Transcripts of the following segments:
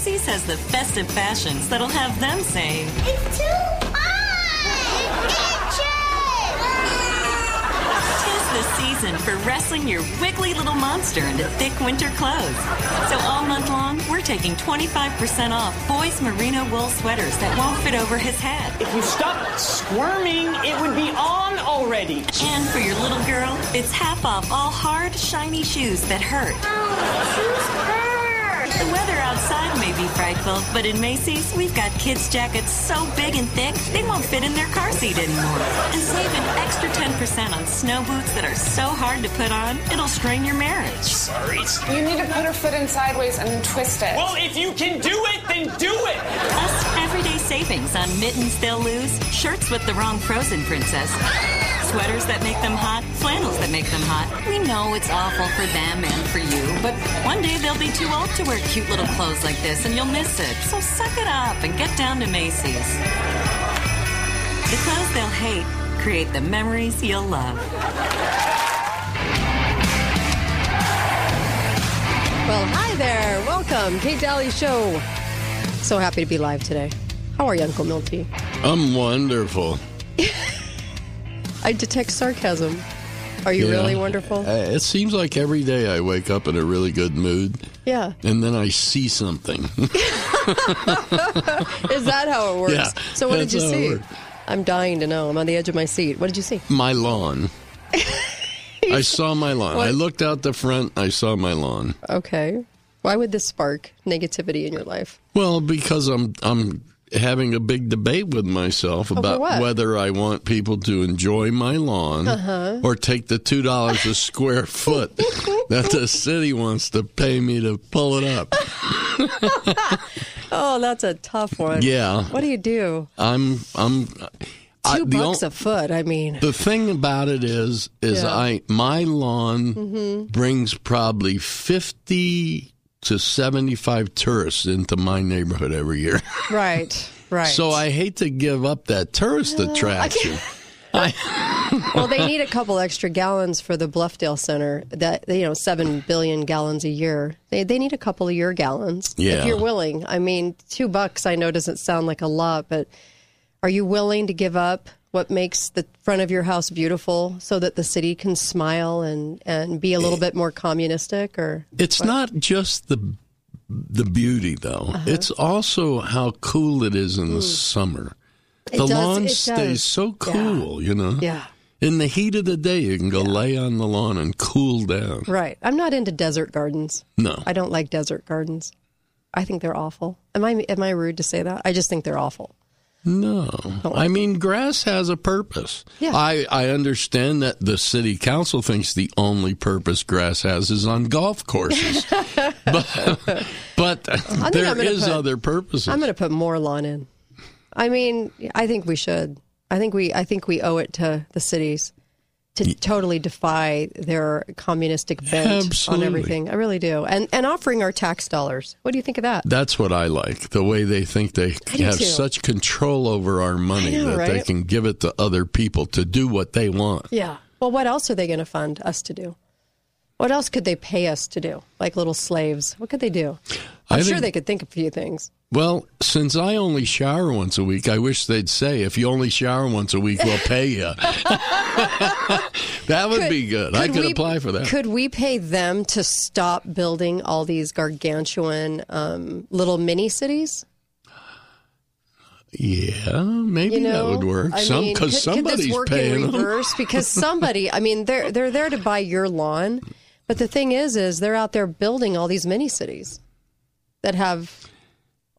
Macy's has the festive fashions that'll have them saying, It's too hot! Tis the season for wrestling your wiggly little monster into thick winter clothes. So all month long, we're taking 25% off boys' merino wool sweaters that won't fit over his head. If you stopped squirming, it would be on already. And for your little girl, it's half off all hard, shiny shoes that hurt. Oh, Shoes hurt! The weather outside may be frightful, but in Macy's, we've got kids' jackets so big and thick, they won't fit in their car seat anymore. And save an extra 10% on snow boots that are so hard to put on, it'll strain your marriage. Sorry. You need to put her foot in sideways and then twist it. Well, if you can do it, then do it. Plus, everyday savings on mittens they'll lose, shirts with the wrong frozen princess, sweaters that make them hot, flannels that make them hot. We know it's awful for them and for you, but one day they'll be too old to wear cute little clothes like this and you'll miss it. So suck it up and get down to Macy's. The clothes they'll hate create the memories you'll love. Well, hi there. Welcome. Kate Dalley Show. So happy to be live today. How are you, Uncle Milty? I'm wonderful. I detect sarcasm. Are you Yeah. really wonderful? Uh, It seems like every day I wake up in a really good mood, yeah. and then I see something. Is that how it works? Yeah, so what did you see? I'm dying to know. I'm on the edge of my seat. What did you see? my lawn. I saw my lawn. I looked out the front. I saw my lawn. Okay. Why would this spark negativity in your life? Well, because I'm I'm having a big debate with myself about? Uh-huh. whether I want people to enjoy my lawn or take the two dollars a square foot that the city wants to pay me to pull it up. Oh, that's a tough one. Yeah. What do you do? I'm I'm I- Two the bucks a foot. I mean, The thing about it is, is Yeah. Mm-hmm. I my lawn brings probably fifty to seventy-five tourists into my neighborhood every year. right, right. so I hate to give up that tourist attraction. well, they need a couple extra gallons for the Bluffdale Center. That you know, seven billion gallons a year. They they need a couple of your gallons Yeah. if you're willing. I mean, two bucks. I know doesn't sound like a lot, but are you willing to give up what makes the front of your house beautiful so that the city can smile and and be a little bit more communistic? Or It's not just the the beauty though. Uh-huh. It's also how cool it is in the summer. The does- lawn stays so cool, you know. yeah. In the heat of the day, you can go lay on the lawn and cool down. Right. I'm not into desert gardens. No. I don't like desert gardens. I think they're awful. Am I am I rude to say that? I just think they're awful. No. I mean, grass has a purpose. Yeah. I, I understand that the city council thinks the only purpose grass has is on golf courses. but but there is put- other purposes. I'm going to put more lawn in. I mean, I think we should. I think we I think we owe it to the cities to totally defy their communistic bent Absolutely. on everything. I really do. And and offering our tax dollars. What do you think of that? That's what I like. The way they think they have too. such control over our money know, that they can give it to other people to do what they want. Yeah. Well, what else are they going to fund us to do? What else could they pay us to do? Like little slaves. What could they do? I'm I sure think- they could think of a few things. Well, since I only shower once a week, I wish they'd say, if you only shower once a week, we'll pay you. that would be good. I could we- apply for that. Could we pay them to stop building all these gargantuan um, little mini cities? yeah, maybe You know, that would work. I Some because could, could somebody's this work paying in them. reverse? Because somebody, I mean, they're they're there to buy your lawn, but the thing is, is they're out there building all these mini cities that have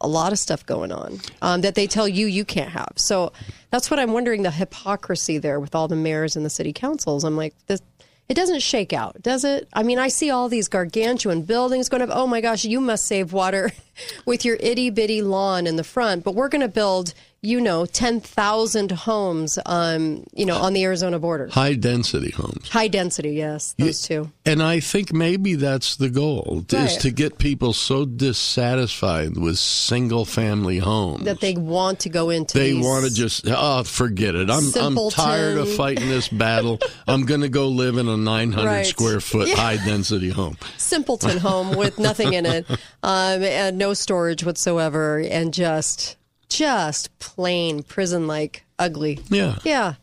a lot of stuff going on um, that they tell you you can't have. So that's what I'm wondering the hypocrisy there with all the mayors and the city councils. I'm like, this, it doesn't shake out, does it? I mean, I see all these gargantuan buildings going up. Oh my gosh, you must save water with your itty bitty lawn in the front, but we're going to build you know, 10,000 homes, um, you know, on the Arizona border. High density homes. High density, yes, those two. And I think maybe that's the goal is to get people so dissatisfied with single family homes That they want to go into they want to just oh forget it. I'm I'm tired of fighting this battle. I'm going to go live in a 900 Right. square foot Yeah. high density home. simpleton home with nothing in it, um, and no storage whatsoever, and just just plain prison like ugly. Yeah. Yeah.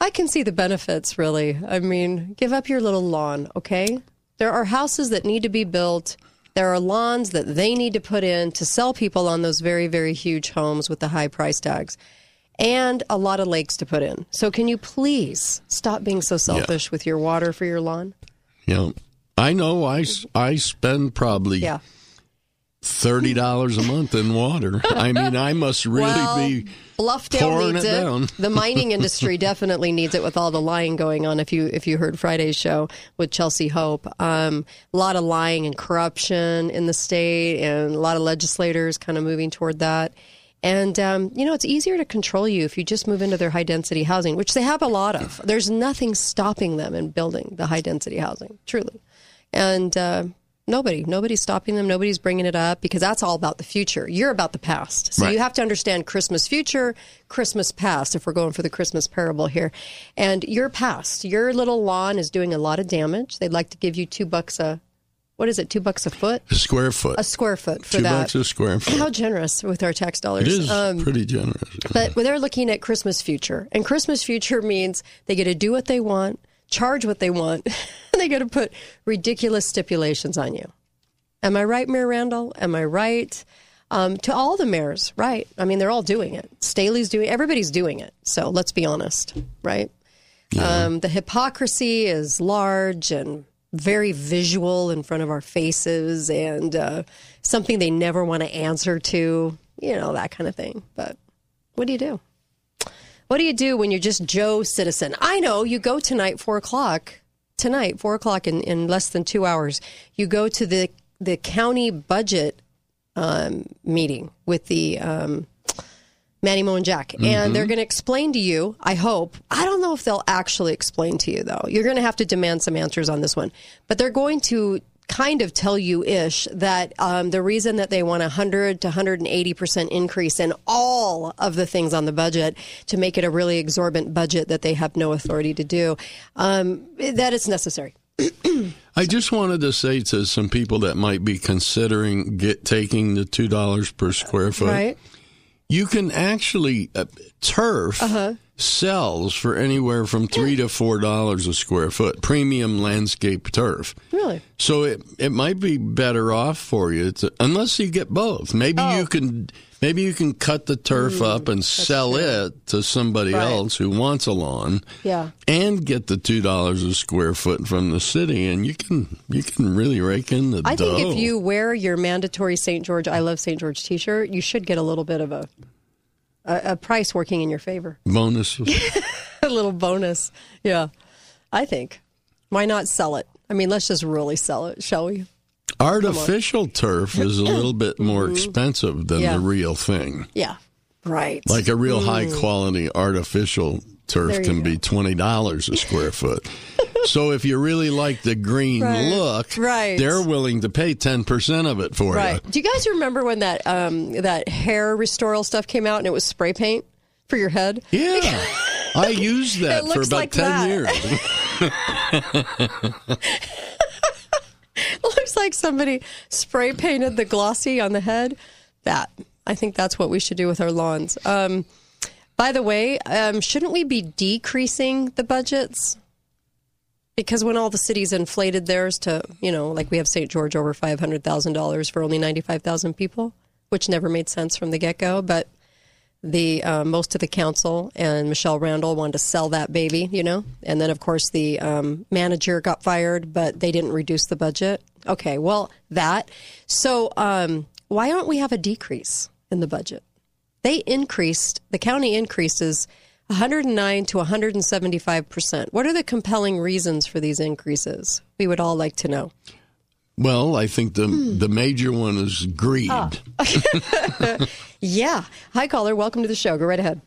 I can see the benefits, really. I mean, give up your little lawn, okay? There are houses that need to be built. There are lawns that they need to put in to sell people on those very, very huge homes with the high price tags. And a lot of lakes to put in. So, can you please stop being so selfish with your water for your lawn? Know, I know I, I spend probably Yeah. Thirty dollars a month in water. I mean, I must really well, be Bluffdale needs it the mining industry definitely needs it with all the lying going on. If you if you heard Friday's show with Chelsea Hope, um, a lot of lying and corruption in the state, and a lot of legislators kind of moving toward that. And um, you know, it's easier to control you if you just move into their high density housing, which they have a lot of. There's nothing stopping them in building the high density housing, truly. And uh, nobody, nobody's stopping them. Nobody's bringing it up because that's all about the future. You're about the past. So Right. you have to understand Christmas future, Christmas past, if we're going for the Christmas parable here. And your past, your little lawn is doing a lot of damage. They'd like to give you two bucks a, what is it, two bucks a foot? a square foot. A square foot for Two that. bucks a square foot. How generous with our tax dollars. it is Um, pretty generous. but they're looking at Christmas future, and Christmas future means they get to do what they want, charge what they want, and they get to put ridiculous stipulations on you. Am I right, Mayor Randall? Am I right? Um, to all the mayors, right? I mean, they're all doing it. Staley's doing. Everybody's doing it. So let's be honest, right? Um, the hypocrisy is large and very visual in front of our faces, and uh, something they never want to answer to. You know that kind of thing. But what do you do? What do you do when you're just Joe Citizen? I know you go tonight, four o'clock. Tonight, four o'clock in, in less than two hours. You go to the the county budget um, meeting with the um, Manny Moe and Jack, and they're going to explain to you. I hope. I don't know if they'll actually explain to you though. You're going to have to demand some answers on this one, but they're going to kind of tell you ish that um, the reason that they want a 100 to 180 percent increase in all of the things on the budget to make it a really exorbitant budget that they have no authority to do um, that it's necessary I just wanted to say to some people that might be considering get taking the two dollars per square foot. right You can actually uh, turf Uh-huh. Sells for anywhere from three to four dollars a square foot. Premium landscape turf. really So it it might be better off for you to, unless you get both. Maybe Oh. you can maybe you can cut the turf up and sell it to somebody Mm, Right. else who wants a lawn. Yeah. And get the two dollars a square foot from the city, and you can you can really rake in the I dough. think if you wear your mandatory St. George, I love St. George T-shirt, you should get a little bit of a a, a price working in your favor, bonus, a little bonus. Yeah, I think. Why not sell it? I mean, let's just really sell it, shall we? artificial turf is a little bit more expensive than Mm-hmm. Yeah. the real thing. Yeah. Right. Like a real high quality artificial turf can go. be twenty dollars a square foot. so if you really like the green Right. look, Right. they're willing to pay ten percent of it for right. you. Do you guys remember when that um, that hair restoral stuff came out and it was spray paint for your head? Yeah. I used that for about like ten that. years. It looks like somebody spray painted the glossy on the head. That I think that's what we should do with our lawns. Um, by the way, um, shouldn't we be decreasing the budgets? Because when all the cities inflated theirs to, you know, like we have St. George over five hundred thousand dollars for only ninety five thousand people, which never made sense from the get go. But the uh, most of the council and Michele Randall wanted to sell that baby, you know, and then of course the um, manager got fired, but they didn't reduce the budget. Okay, well that. So um, why don't we have a decrease in the budget? They increased the county increases 109 to 175 percent. What are the compelling reasons for these increases? We would all like to know. Well, I think the the major one is greed. Yeah. Hi, caller. Welcome to the show. Go right ahead.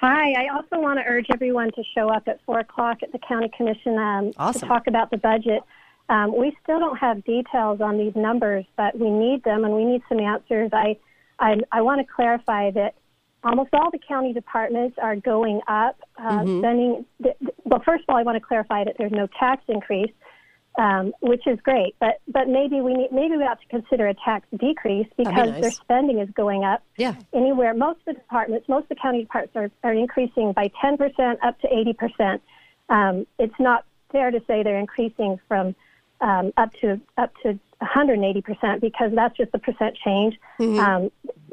Hi, I also want to urge everyone to show up at 4 o'clock at the County Commission um, Awesome. to talk about the budget. Um, we still don't have details on these numbers, but we need them and we need some answers. I, I, I want to clarify that almost all the county departments are going up, uh, spending. th- th- well, first of all, I want to clarify that there's no tax increase, um, which is great, but but maybe we need maybe we have to consider a tax decrease because nice. their spending is going up Yeah. anywhere. Most of the departments, most of the county departments are, are increasing by 10% up to 80%. Um, it's not fair to say they're increasing from um, up to up to 180% because that's just the percent change. Um,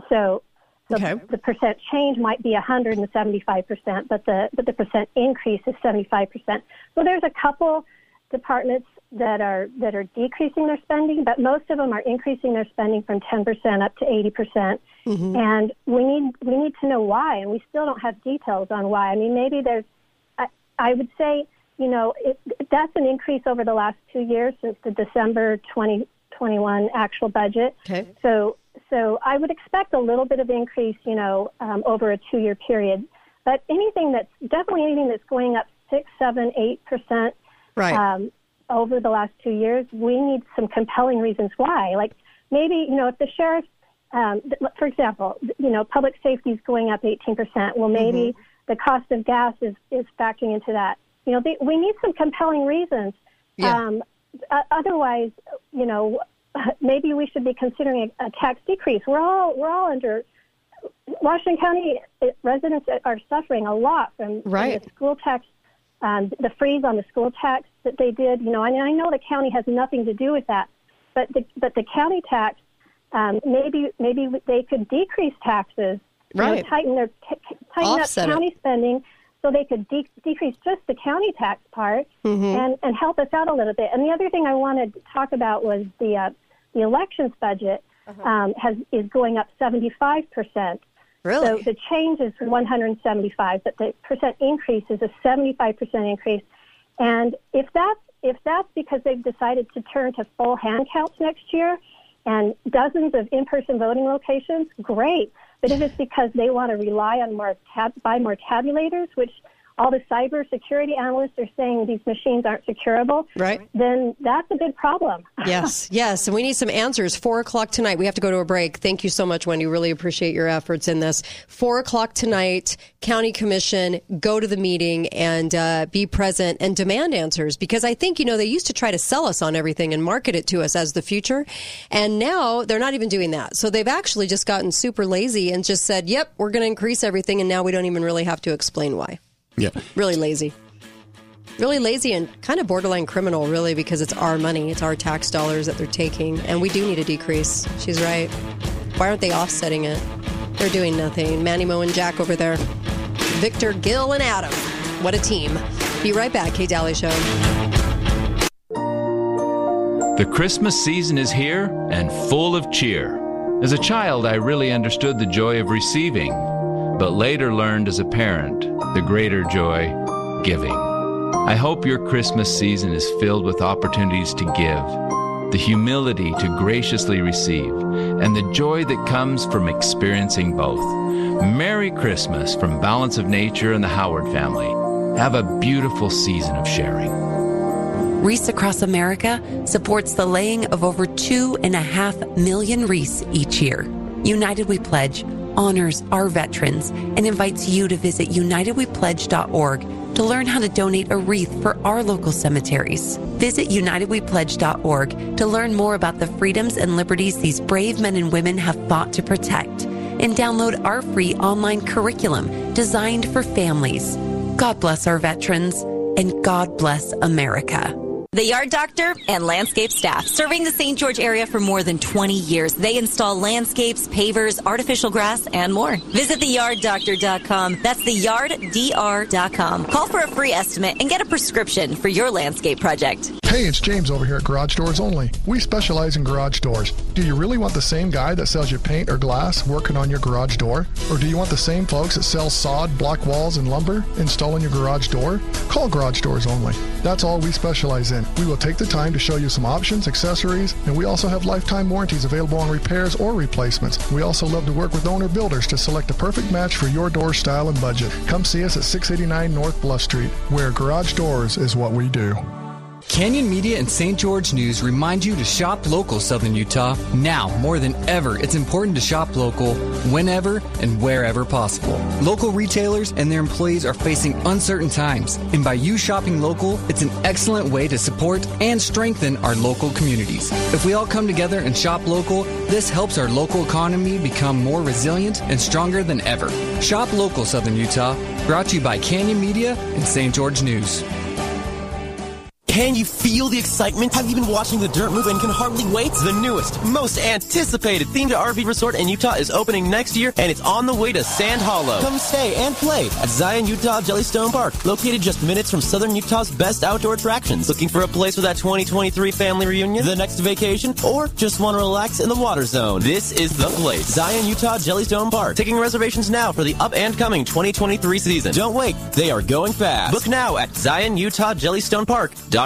so so Okay. the percent change might be 175%, but the but the percent increase is 75%. So there's a couple departments that are that are decreasing their spending, but most of them are increasing their spending from 10% up to 80%. percent And we need we need to know why, and we still don't have details on why. I mean, maybe there's I, I would say you know it, that's an increase over the last two years since the December 2021 actual budget. Okay. So so I would expect a little bit of increase, you know, um, over a two-year period. But anything that's definitely anything that's going up six, seven, eight percent Right. um, over the last two years, we need some compelling reasons why. Like maybe you know if the sheriff, um, for example, you know public safety is going up 18 percent. Well, maybe the cost of gas is is factoring into that. You know, they, we need some compelling reasons. Yeah. Um, uh, otherwise, you know, maybe we should be considering a, a tax decrease. We're all we're all under Washington County uh, residents are suffering a lot from, from the school tax, um, the freeze on the school tax that they did. You know, and I know the county has nothing to do with that, but the but the county tax, um, maybe maybe they could decrease taxes, you know, tighten their t- tighten Offset up it. county spending. So they could de- decrease just the county tax part Mm-hmm. and, and help us out a little bit. And the other thing I wanted to talk about was the uh, the elections budget Uh-huh. um, has is going up 75 percent. Really? So the change is 175, but the percent increase is a 75 percent increase. And if that's if that's because they've decided to turn to full hand counts next year and dozens of in-person voting locations, great. But if it's because they want to rely on more tab- buy more tabulators, which all the cybersecurity analysts are saying these machines aren't securable, Right. then that's a big problem. Yes, yes. And we need some answers. Four o'clock tonight. We have to go to a break. Thank you so much, Wendy. Really appreciate your efforts in this. Four o'clock tonight, County Commission, go to the meeting and uh, be present and demand answers because I think, you know, they used to try to sell us on everything and market it to us as the future. And now they're not even doing that. So they've actually just gotten super lazy and just said, yep, we're going to increase everything. And now we don't even really have to explain why. Yeah. Really lazy. Really lazy and kind of borderline criminal, really, because it's our money, it's our tax dollars that they're taking, and we do need a decrease. She's right. Why aren't they offsetting it? They're doing nothing. Manny Moe and Jack over there. Victor, Gil, and Adam. What a team. Be right back. Kate Dalley Show. The Christmas season is here and full of cheer. As a child, I really understood the joy of receiving, but later learned as a parent the greater joy giving. I hope your Christmas season is filled with opportunities to give, the humility to graciously receive, and the joy that comes from experiencing both. Merry Christmas from Balance of Nature and the Howard family. Have a beautiful season of sharing. Wreaths Across America supports the laying of over two and a half million wreaths each year. United We Pledge honors our veterans and invites you to visit unitedwepledge.org to learn how to donate a wreath for our local cemeteries. Visit unitedwepledge.org to learn more about the freedoms and liberties these brave men and women have fought to protect and download our free online curriculum designed for families. God bless our veterans and God bless America. The Yard Doctor and landscape staff serving the St. George area for more than 20 years. They install landscapes, pavers, artificial grass, and more. Visit theyarddoctor.com. That's theyarddr.com. Call for a free estimate and get a prescription for your landscape project. Hey, it's James over here at Garage Doors Only. We specialize in garage doors. Do you really want the same guy that sells you paint or glass working on your garage door? Or do you want the same folks that sell sod, block walls, and lumber installing your garage door? Call Garage Doors Only. That's all we specialize in. We will take the time to show you some options, accessories, and we also have lifetime warranties available on repairs or replacements. We also love to work with owner builders to select a perfect match for your door style and budget. Come see us at 689 North Bluff Street, where garage doors is what we do. Canyon Media and St. George News remind you to shop local Southern Utah. Now, more than ever, it's important to shop local whenever and wherever possible. Local retailers and their employees are facing uncertain times, and by you shopping local, it's an excellent way to support and strengthen our local communities. If we all come together and shop local, this helps our local economy become more resilient and stronger than ever. Shop local Southern Utah, brought to you by Canyon Media and St. George News. Can you feel the excitement? Have you been watching the dirt move and can hardly wait? The newest, most anticipated themed RV resort in Utah is opening next year and it's on the way to Sand Hollow. Come stay and play at Zion Utah Jellystone Park, located just minutes from Southern Utah's best outdoor attractions. Looking for a place for that 2023 family reunion, the next vacation, or just want to relax in the water zone? This is the place. Zion Utah Jellystone Park. Taking reservations now for the up and coming 2023 season. Don't wait. They are going fast. Book now at ZionUtahJellystonePark.com.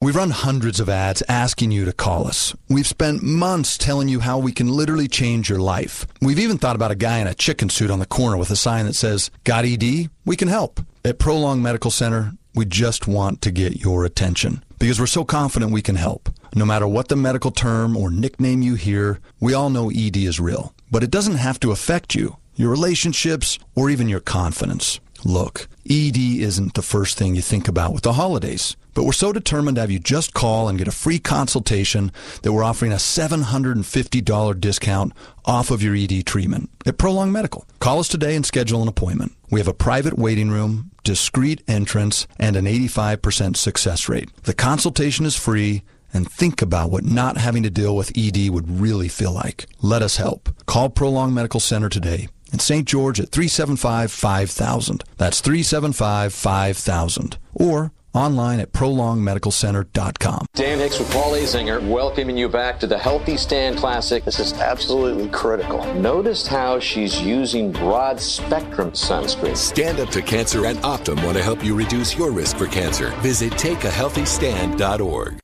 We've run hundreds of ads asking you to call us. We've spent months telling you how we can literally change your life. We've even thought about a guy in a chicken suit on the corner with a sign that says, Got ED? We can help. At Prolong Medical Center, we just want to get your attention because we're so confident we can help. No matter what the medical term or nickname you hear, we all know ED is real. But it doesn't have to affect you, your relationships, or even your confidence. Look, ED isn't the first thing you think about with the holidays. But we're so determined to have you just call and get a free consultation that we're offering a $750 discount off of your ED treatment at Prolong Medical. Call us today and schedule an appointment. We have a private waiting room, discreet entrance, and an 85% success rate. The consultation is free and think about what not having to deal with ED would really feel like. Let us help. Call Prolong Medical Center today in St. George at 375 5000. That's 375 5000. Or online at prolongmedicalcenter.com. Dan Hicks with Paul Azinger, welcoming you back to the Healthy Stand Classic. This is absolutely critical. Notice how she's using broad spectrum sunscreen. Stand Up to Cancer and Optum want to help you reduce your risk for cancer. Visit takeahealthystand.org.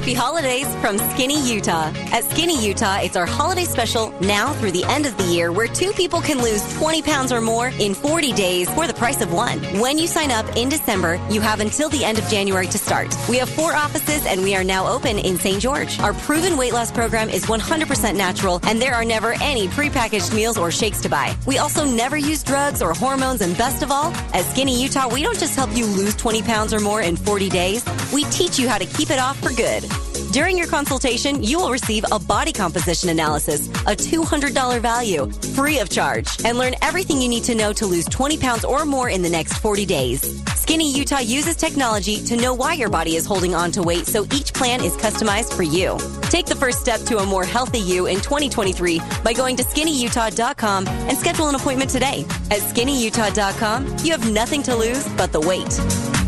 Happy holidays from Skinny Utah. At Skinny Utah, it's our holiday special now through the end of the year where two people can lose 20 pounds or more in 40 days for the price of one. When you sign up in December, you have until the end of January to start. We have four offices and we are now open in St. George. Our proven weight loss program is 100% natural and there are never any prepackaged meals or shakes to buy. We also never use drugs or hormones and best of all, at Skinny Utah, we don't just help you lose 20 pounds or more in 40 days. We teach you how to keep it off for good. During your consultation, you will receive a body composition analysis, a $200 value, free of charge, and learn everything you need to know to lose 20 pounds or more in the next 40 days. Skinny Utah uses technology to know why your body is holding on to weight, so each plan is customized for you. Take the first step to a more healthy you in 2023 by going to skinnyutah.com and schedule an appointment today. At skinnyutah.com, you have nothing to lose but the weight.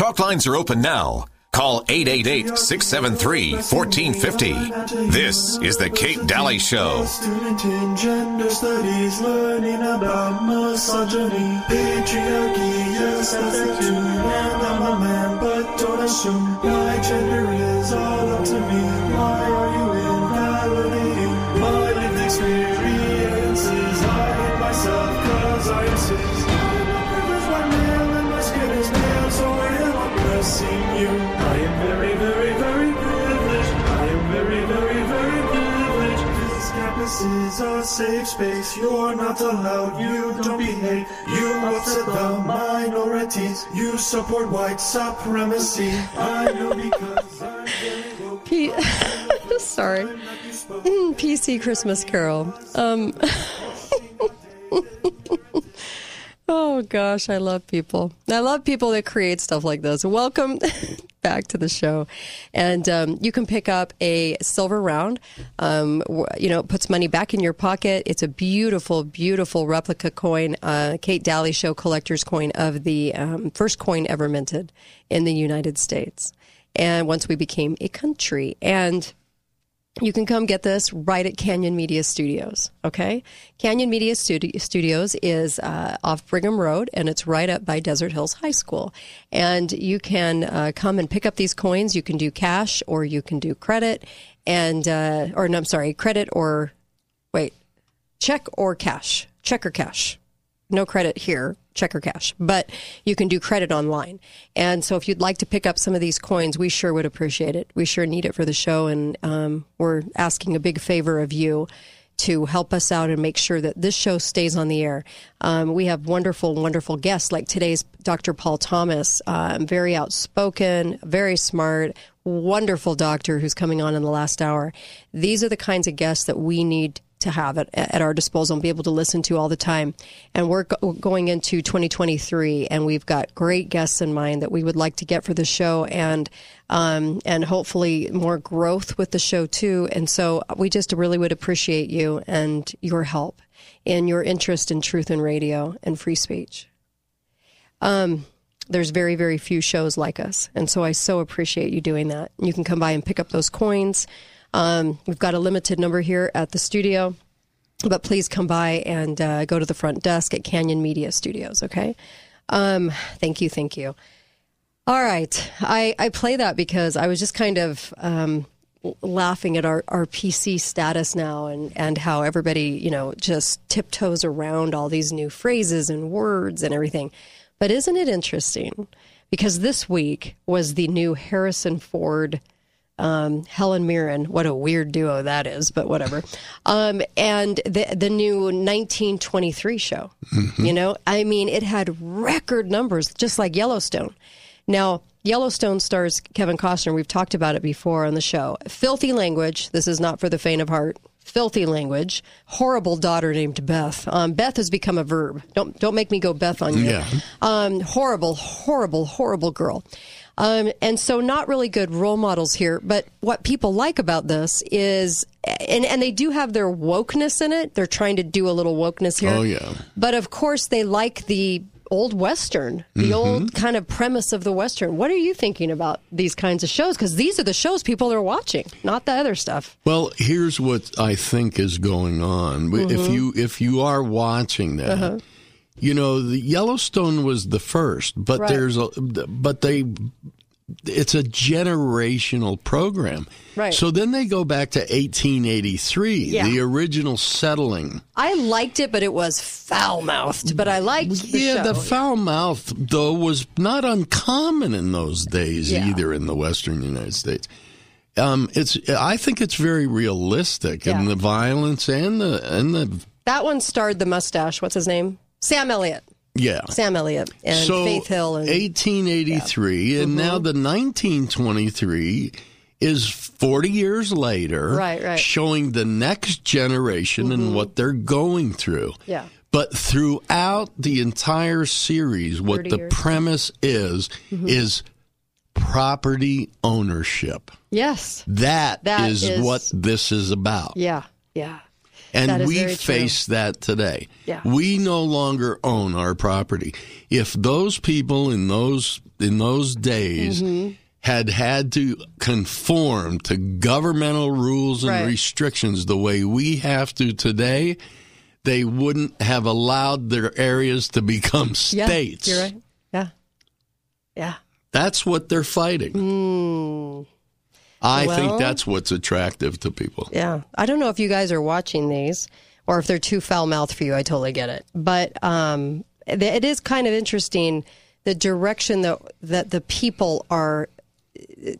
Talk lines are open now. Call 888-673-1450. This is the Kate Dalley Show. Student in gender studies, learning about misogyny, patriarchy, yes, that's too. And I'm a man, but don't assume my gender is all up to me. Why are you invalidating my lived experiences? I hate myself cause I insist. I'm you. I am very, very, very privileged. I am very, very, very privileged. This campus is our safe space. You're not allowed. You don't behave. You upset the minorities. You support white supremacy. I know because I'm very woke. P- Sorry. PC Christmas Carol. Um, oh gosh, I love people. I love people that create stuff like this. Welcome back to the show. And um, you can pick up a silver round. Um, you know, it puts money back in your pocket. It's a beautiful, beautiful replica coin, uh, Kate Dalley Show collector's coin of the um, first coin ever minted in the United States. And once we became a country. And you can come get this right at Canyon Media Studios. Okay, Canyon Media Studi- Studios is uh, off Brigham Road, and it's right up by Desert Hills High School. And you can uh, come and pick up these coins. You can do cash, or you can do credit, and uh, or no, I'm sorry, credit or wait, check or cash, check or cash. No credit here, check or cash, but you can do credit online. And so if you'd like to pick up some of these coins, we sure would appreciate it. We sure need it for the show, and um, we're asking a big favor of you to help us out and make sure that this show stays on the air. Um, we have wonderful, wonderful guests like today's Dr. Paul Thomas, um, very outspoken, very smart, wonderful doctor who's coming on in the last hour. These are the kinds of guests that we need to have at, at our disposal and be able to listen to all the time. And we're go- going into 2023, and we've got great guests in mind that we would like to get for the show, and um, and hopefully more growth with the show too. And so we just really would appreciate you and your help and your interest in truth and radio and free speech. Um, there's very, very few shows like us. And so I so appreciate you doing that. You can come by and pick up those coins. Um, we've got a limited number here at the studio, but please come by and uh, go to the front desk at Canyon Media Studios, okay? Um, thank you, thank you. All right. I, I play that because I was just kind of um, laughing at our, our PC status now and, and how everybody, you know, just tiptoes around all these new phrases and words and everything. But isn't it interesting? Because this week was the new Harrison Ford, um, Helen Mirren. What a weird duo that is, but whatever. um, and the the new 1923 show. You know, I mean, it had record numbers, just like Yellowstone. Now, Yellowstone stars Kevin Costner. We've talked about it before on the show. Filthy language. This is not for the faint of heart. Filthy language. Horrible daughter named Beth. Um, Beth has become a verb. Don't don't make me go Beth on you. Yeah. Um, horrible, horrible, horrible girl. Um, and so not really good role models here. But what people like about this is, and, and they do have their wokeness in it. They're trying to do a little wokeness here. Oh, yeah. But of course, they like the old Western, the Mhm. old kind of premise of the Western. What are you thinking about these kinds of shows? Because these are the shows people are watching, not the other stuff. Well, here's what I think is going on. If Mhm. you if you are watching that, Uh-huh. You know, the Yellowstone was the first, but Right. there's a but they it's a generational program. Right. So then they go back to 1883, Yeah. the original settling. I liked it, but it was foul mouthed. But I liked the yeah, show. the foul mouth though was not uncommon in those days Yeah. either in the Western United States. Um, it's I think it's very realistic Yeah. and the violence and the and the that one starred the mustache. What's his name? Sam Elliott. yeah. Sam Elliott and so Faith Hill. And 1883 and now Mm-hmm. the 1923 is 40 years later Right, right. Mm-hmm. showing the next generation and what they're going through. yeah. But throughout the entire series, what the years. premise is, Mhm. is property ownership. Yes. That That is, is- what this is about. Yeah. Yeah. And we very true. face that today. Yeah. We no longer own our property. If those people in those in those days Mhm. had had to conform to governmental rules and Right. restrictions the way we have to today, they wouldn't have allowed their areas to become Yeah, states. You're right. Yeah. Yeah. That's what they're fighting. Mm. I Well- think that's what's attractive to people. Yeah. I don't know if you guys are watching these or if they're too foul mouthed for you. I totally get it. But um, it is kind of interesting the direction that, that the people are.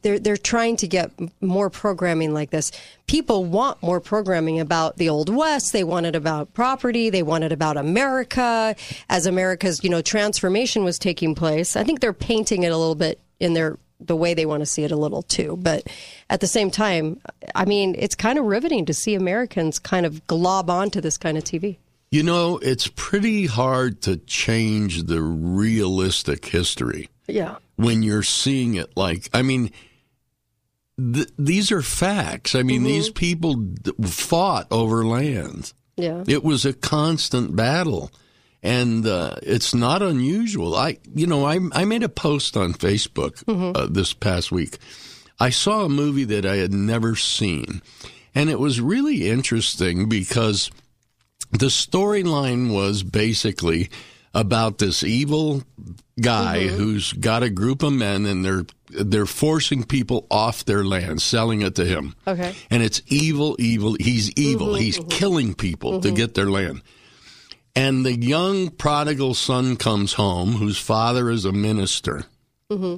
They're they're trying to get more programming like this. People want more programming about the old west. They want it about property. They want it about America as America's you know transformation was taking place. I think they're painting it a little bit in their the way they want to see it a little too. But at the same time, I mean, it's kind of riveting to see Americans kind of glob onto this kind of TV. You know, it's pretty hard to change the realistic history. Yeah. when you're seeing it like I mean th- these are facts. I mean mm-hmm. these people d- fought over land. Yeah. It was a constant battle. And uh, it's not unusual. I, you know, I, I made a post on Facebook uh, mm-hmm. this past week. I saw a movie that I had never seen, and it was really interesting because the storyline was basically about this evil guy mm-hmm. who's got a group of men, and they're they're forcing people off their land, selling it to him. Okay. And it's evil, evil. He's evil. Mm-hmm. He's killing people to get their land. And the young prodigal son comes home, whose father is a minister. Mm-hmm.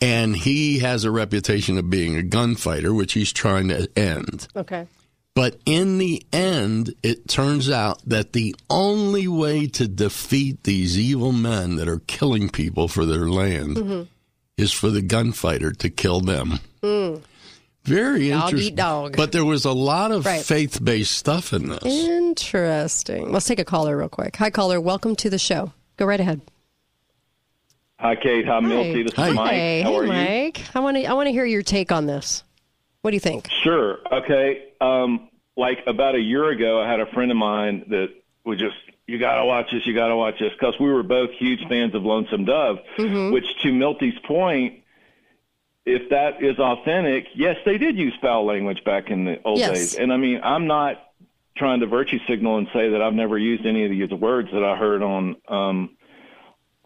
And he has a reputation of being a gunfighter, which he's trying to end. Okay. But in the end, it turns out that the only way to defeat these evil men that are killing people for their land mm-hmm. is for the gunfighter to kill them. Mm. Very Dog interesting. dog. But there was a lot of Right. faith based stuff in this. Interesting. Let's take a caller real quick. Hi, caller. Welcome to the show. Go right ahead. Hi, Kate. Hi, Milty. This Hi. is Mike. Hey, How hey, are you? Mike. I want to. I want to hear your take on this. What do you think? Sure. Okay. Um, like about a year ago, I had a friend of mine that was just, you got to watch this, you got to watch this, because we were both huge fans of Lonesome Dove, which, to Milty's point, if that is authentic, yes, they did use foul language back in the old Yes. days. And I mean, I'm not trying to virtue signal and say that I've never used any of these words that I heard on. Um,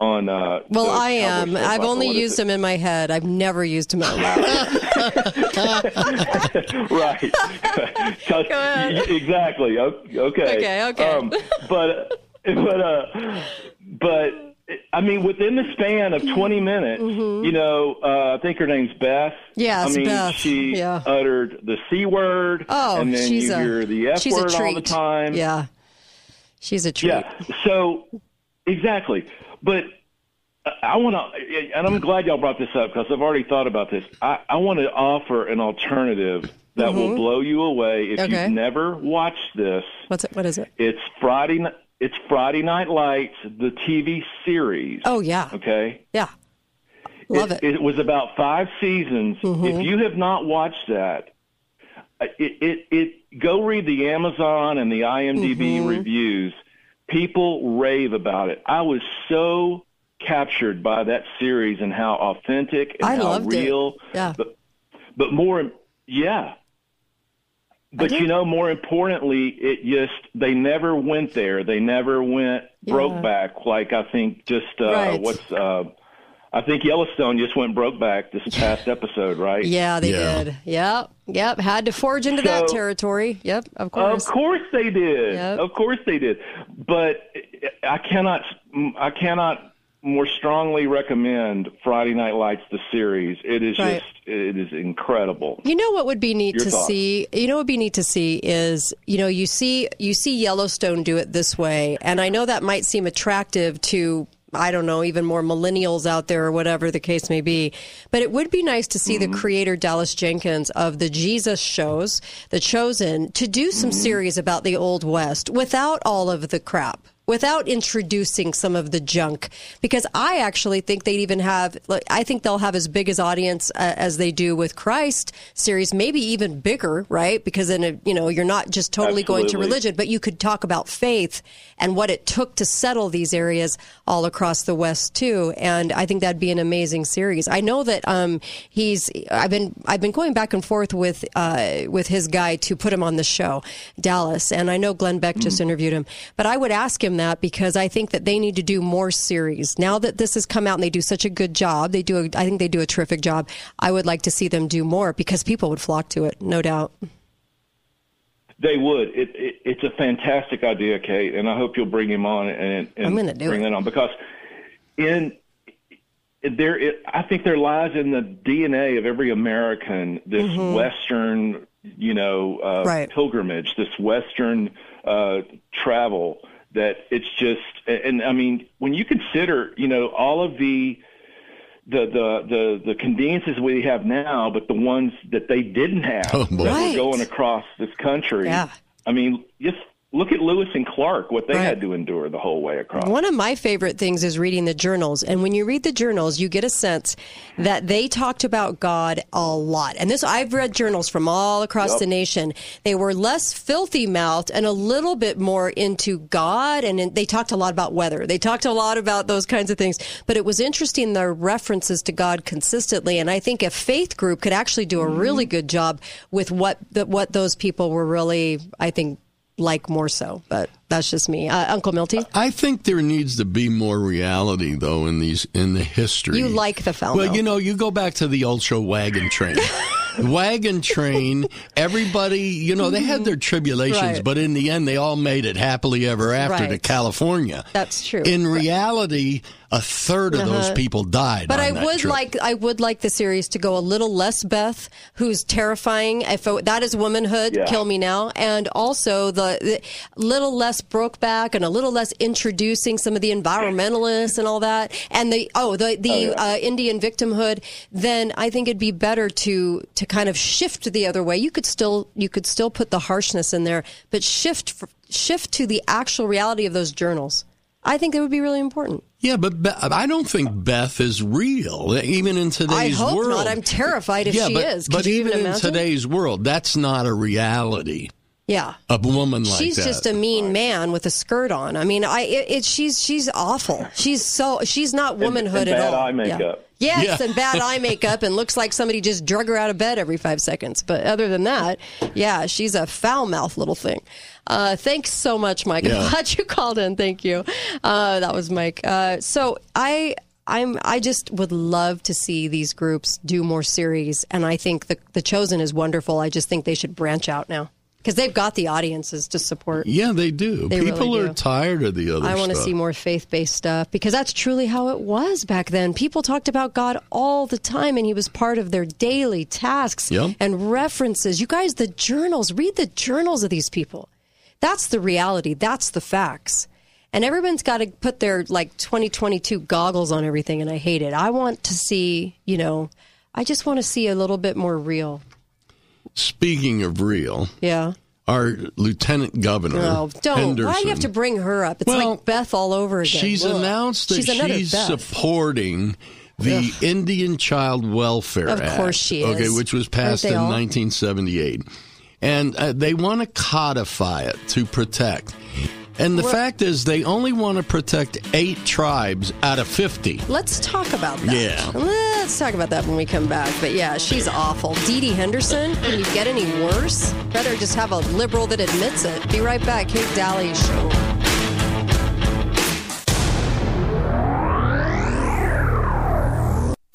on uh Well, I am. I've only used them in my head. I've never used them out loud. right. exactly. Okay. Okay, okay. Um, but but uh, but I mean, within the span of 20 minutes, you know, uh, I think her name's Beth. Mm-hmm. Yes, I mean, Beth. she Yeah. uttered the c word. Oh, and then she's you a hear the f she's a word all the time. Yeah, she's a treat. Yeah. So exactly, but I- I want to, and I'm glad y'all brought this up because I've already thought about this. I, I want to offer an alternative that will blow you away if Mm-hmm. Okay. you've never watched this. What's it? What is it? It's Friday. Ni- It's Friday Night Lights, the TV series. Oh yeah, Okay. yeah. Love it. It was about five seasons. Mm-hmm. If you have not watched that, uh, it, it, it go read the Amazon and the IMDb Mm-hmm. reviews. People rave about it. I was so captured by that series and how authentic and I how loved it. real. Yeah. But, but more, yeah. But you know, more importantly, it just they never went there. They never went Yeah. Brokeback like I think just uh, Right. what's uh, I think Yellowstone just went Brokeback this past episode, right? Yeah, they Yeah. did. Yep, yep. Had to forge into that territory. Yep, of course. Of course they did. Yep. Of course they did. But I cannot I cannot more strongly recommend Friday Night Lights the series. It is Right. just it is incredible. You know what would be neat Your to thoughts? see? You know what would be neat to see is, you know, you see you see Yellowstone do it this way, and I know that might seem attractive to I don't know, even more millennials out there or whatever the case may be. But it would be nice to see the mm-hmm. creator Dallas Jenkins of the Jesus shows, The Chosen, to do some mm-hmm. series about the Old West without all of the crap. Without introducing some of the junk, because I actually think they'd even have, like, I think they'll have as big as audience uh, as they do with Christ series, maybe even bigger, right? Because then, uh, you know, you're not just totally going to religion, but you could talk about faith and what it took to settle these areas all across the West too. And I think that'd be an amazing series. I know that um, he's. I've been I've been going back and forth with uh, with his guy to put him on the show, Dallas, and I know Glenn Beck just interviewed him. But I would ask him that because I think that they need to do more series now that this has come out and they do such a good job. They do. A, I think they do a terrific job. I would like to see them do more because people would flock to it, no doubt. They would. It, it it's a fantastic idea, Kate, and I hope you'll bring him on and, and I'm gonna do bring it. that on because in there, it, I think there lies in the DNA of every American this Western, you know, uh, Mm-hmm. Right. pilgrimage, this Western uh, travel. That it's just, and, and I mean, when you consider, you know, all of the the the the the conveniences we have now, but the ones that they didn't have Oh, that Right. were going across this country. Yeah. I mean, just look at Lewis and Clark, what they Right. had to endure the whole way across. One of my favorite things is reading the journals. And when you read the journals, you get a sense that they talked about God a lot. And this, I've read journals from all across Yep. the nation. They were less filthy mouthed and a little bit more into God. And they talked a lot about weather. They talked a lot about those kinds of things. But it was interesting, the references to God consistently. And I think a faith group could actually do a really mm-hmm. good job with what, the, what those people were really, I think, like more so. But that's just me. Uh, Uncle Milty? I think there needs to be more reality, though, in these in the history. You like the foul mouth. Well, you know, you go back to the old show Wagon Train. Wagon Train, everybody, you know, they had their tribulations, Right. but in the end, they all made it happily ever after to California. That's true. In reality, a third of those Uh-huh. people died. But on I that would trip. like I would like the series to go a little less Beth, who's terrifying. If it- that is womanhood, Yeah. kill me now, and also the, the little less Brokeback and a little less introducing some of the environmentalists and all that, and the oh the the Oh, yeah. uh, Indian victimhood. Then I think it'd be better to to kind of shift the other way. You could still you could still put the harshness in there, but shift f- shift to the actual reality of those journals. I think it would be really important. Yeah, but Be- I don't think Beth is real, even in today's world. I hope world. not. I'm terrified if yeah, she but, is. Could but you even even in today's world, that's not a reality. Yeah. A woman like she's that. just a mean man with a skirt on. I mean, I it, it she's she's awful. She's so she's not womanhood and at bad all. eye makeup. Yeah. Yes, Yeah. and bad eye makeup, and looks like somebody just drug her out of bed every five seconds. But other than that, yeah, she's a foul mouthed little thing. Uh, thanks so much, Mike. I'm Yeah. glad you called in. Thank you. Uh, that was Mike. Uh, so I. I'm. I just would love to see these groups do more series, and I think the the chosen is wonderful. I just think they should branch out now because they've got the audiences to support. Yeah, they do. They People really are tired of the other I want to see more faith based stuff because that's truly how it was back then. People talked about God all the time and he was part of their daily tasks Yep. and references. You guys, the journals, read the journals of these people. That's the reality, that's the facts. And everyone's got to put their like 2022 goggles on everything, and I hate it. I want to see, you know, I just want to see a little bit more real. Speaking of real, Yeah. our lieutenant governor, No, don't. Why do you have to bring her up? It's Well, like Beth all over again. She's Ugh. announced that she's, she's, supporting the Indian Child Welfare Of Act. Of course she is. Okay, which was passed in all? 1978. And uh, they want to codify it to protect. And the Well- fact is, they only want to protect eight tribes out of 50. Let's talk about that. Yeah. Let's talk about that when we come back. But yeah, she's awful. Dee Dee Henderson, can you get any worse? Better just have a liberal that admits it. Be right back. Kate Dalley Show.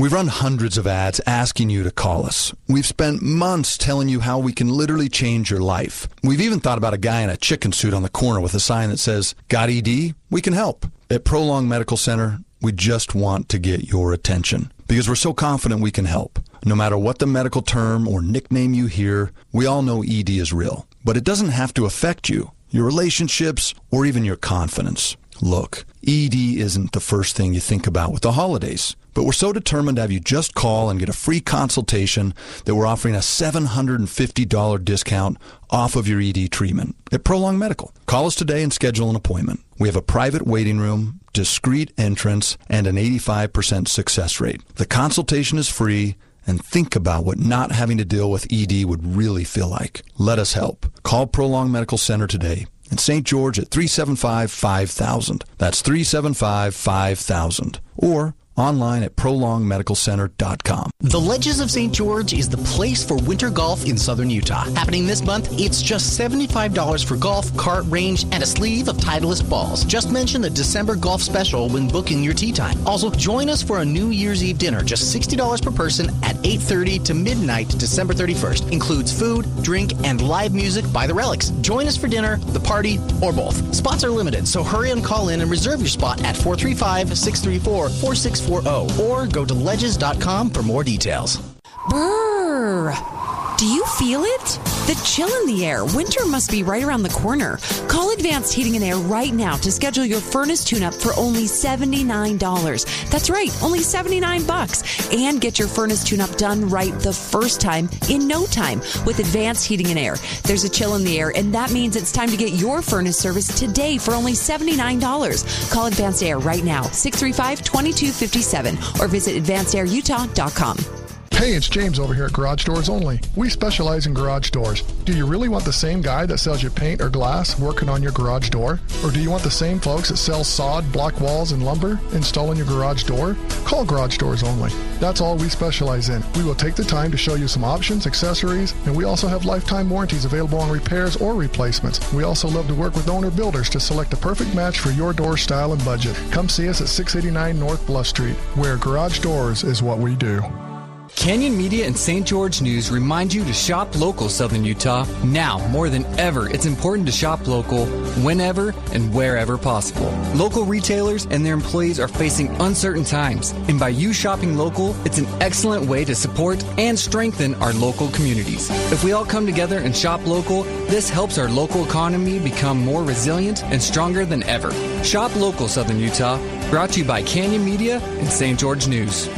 We've run hundreds of ads asking you to call us. We've spent months telling you how we can literally change your life. We've even thought about a guy in a chicken suit on the corner with a sign that says, Got ED? We can help. At Prolong Medical Center, we just want to get your attention because we're so confident we can help. No matter what the medical term or nickname you hear, we all know ED is real. But it doesn't have to affect you, your relationships, or even your confidence. Look, ED isn't the first thing you think about with the holidays, but we're so determined to have you just call and get a free consultation that we're offering a $750 discount off of your ED treatment at Prolong Medical. Call us today and schedule an appointment. We have a private waiting room, discreet entrance, and an 85% success rate. The consultation is free and think about what not having to deal with ED would really feel like. Let us help. Call Prolong Medical Center today in St. George at 375 5000. That's 375 5000. Or Online at prolongmedicalcenter.com. The Ledges of St. George is the place for winter golf in southern Utah. Happening this month, it's just $75 for golf, cart range, and a sleeve of Titleist balls. Just mention the December golf special when booking your tee time. Also, join us for a New Year's Eve dinner, just $60 per person at 8.30 to midnight, December 31st. Includes food, drink, and live music by The Relics. Join us for dinner, the party, or both. Spots are limited, so hurry and call in and reserve your spot at 435-634-4640 or go to ledges.com for more details. Brrr. Do you feel it? The chill in the air. Winter must be right around the corner. Call Advanced Heating and Air right now to schedule your furnace tune-up for only $79. That's right, only 79 bucks. And get your furnace tune-up done right the first time in no time with Advanced Heating and Air. There's a chill in the air, and that means it's time to get your furnace service today for only $79. Call Advanced Air right now, 635-2257, or visit advancedairutah.com. Hey, it's James over here at Garage Doors Only. We specialize in garage doors. Do you really want the same guy that sells you paint or glass working on your garage door? Or do you want the same folks that sell sod, block walls, and lumber installing your garage door? Call Garage Doors Only. That's all we specialize in. We will take the time to show you some options, accessories, and we also have lifetime warranties available on repairs or replacements. We also love to work with owner builders to select the perfect match for your door style and budget. Come see us at 689 North Bluff Street, where garage doors is what we do. Canyon Media and St. George News remind you to shop local Southern Utah. Now, more than ever, it's important to shop local whenever and wherever possible. Local retailers and their employees are facing uncertain times, and by you shopping local, it's an excellent way to support and strengthen our local communities. If we all come together and shop local, this helps our local economy become more resilient and stronger than ever. Shop local Southern Utah, brought to you by Canyon Media and St. George News.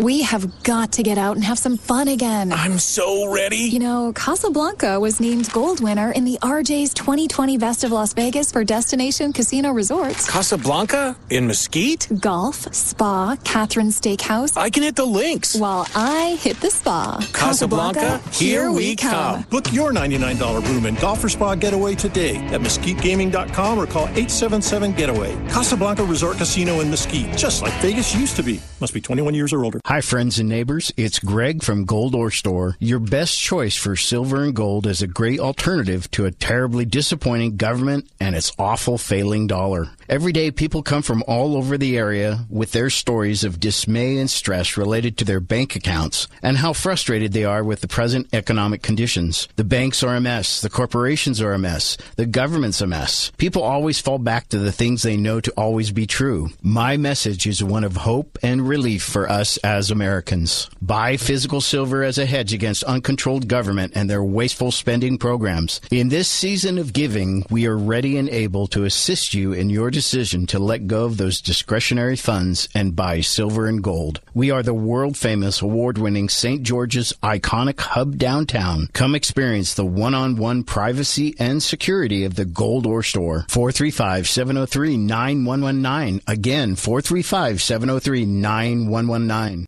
We have got to get out and have some fun again. I'm so ready. You know, Casablanca was named gold winner in the RJ's 2020 Best of Las Vegas for Destination Casino Resorts. Casablanca? In Mesquite? Golf, spa, Catherine Steakhouse. I can hit the links. While I hit the spa. Casablanca, here we come. Book your $99 room and golf or spa getaway today at mesquitegaming.com or call 877-GETAWAY. Casablanca Resort Casino in Mesquite, just like Vegas used to be. Must be 21 years or older. Hi, friends and neighbors. It's Greg from Gold Ore Store. Your best choice for silver and gold is a great alternative to a terribly disappointing government and its awful failing dollar. Every day, people come from all over the area with their stories of dismay and stress related to their bank accounts and how frustrated they are with the present economic conditions. The banks are a mess. The corporations are a mess. The government's a mess. People always fall back to the things they know to always be true. My message is one of hope and relief for us as Americans. Buy physical silver as a hedge against uncontrolled government and their wasteful spending programs. In this season of giving, we are ready and able to assist you in your decision to let go of those discretionary funds and buy silver and gold. We are the world famous award winning St. George's iconic hub downtown. Come experience the one on one privacy and security of the Gold Ore Store. 435 703 9119. Again, 435 703 9119.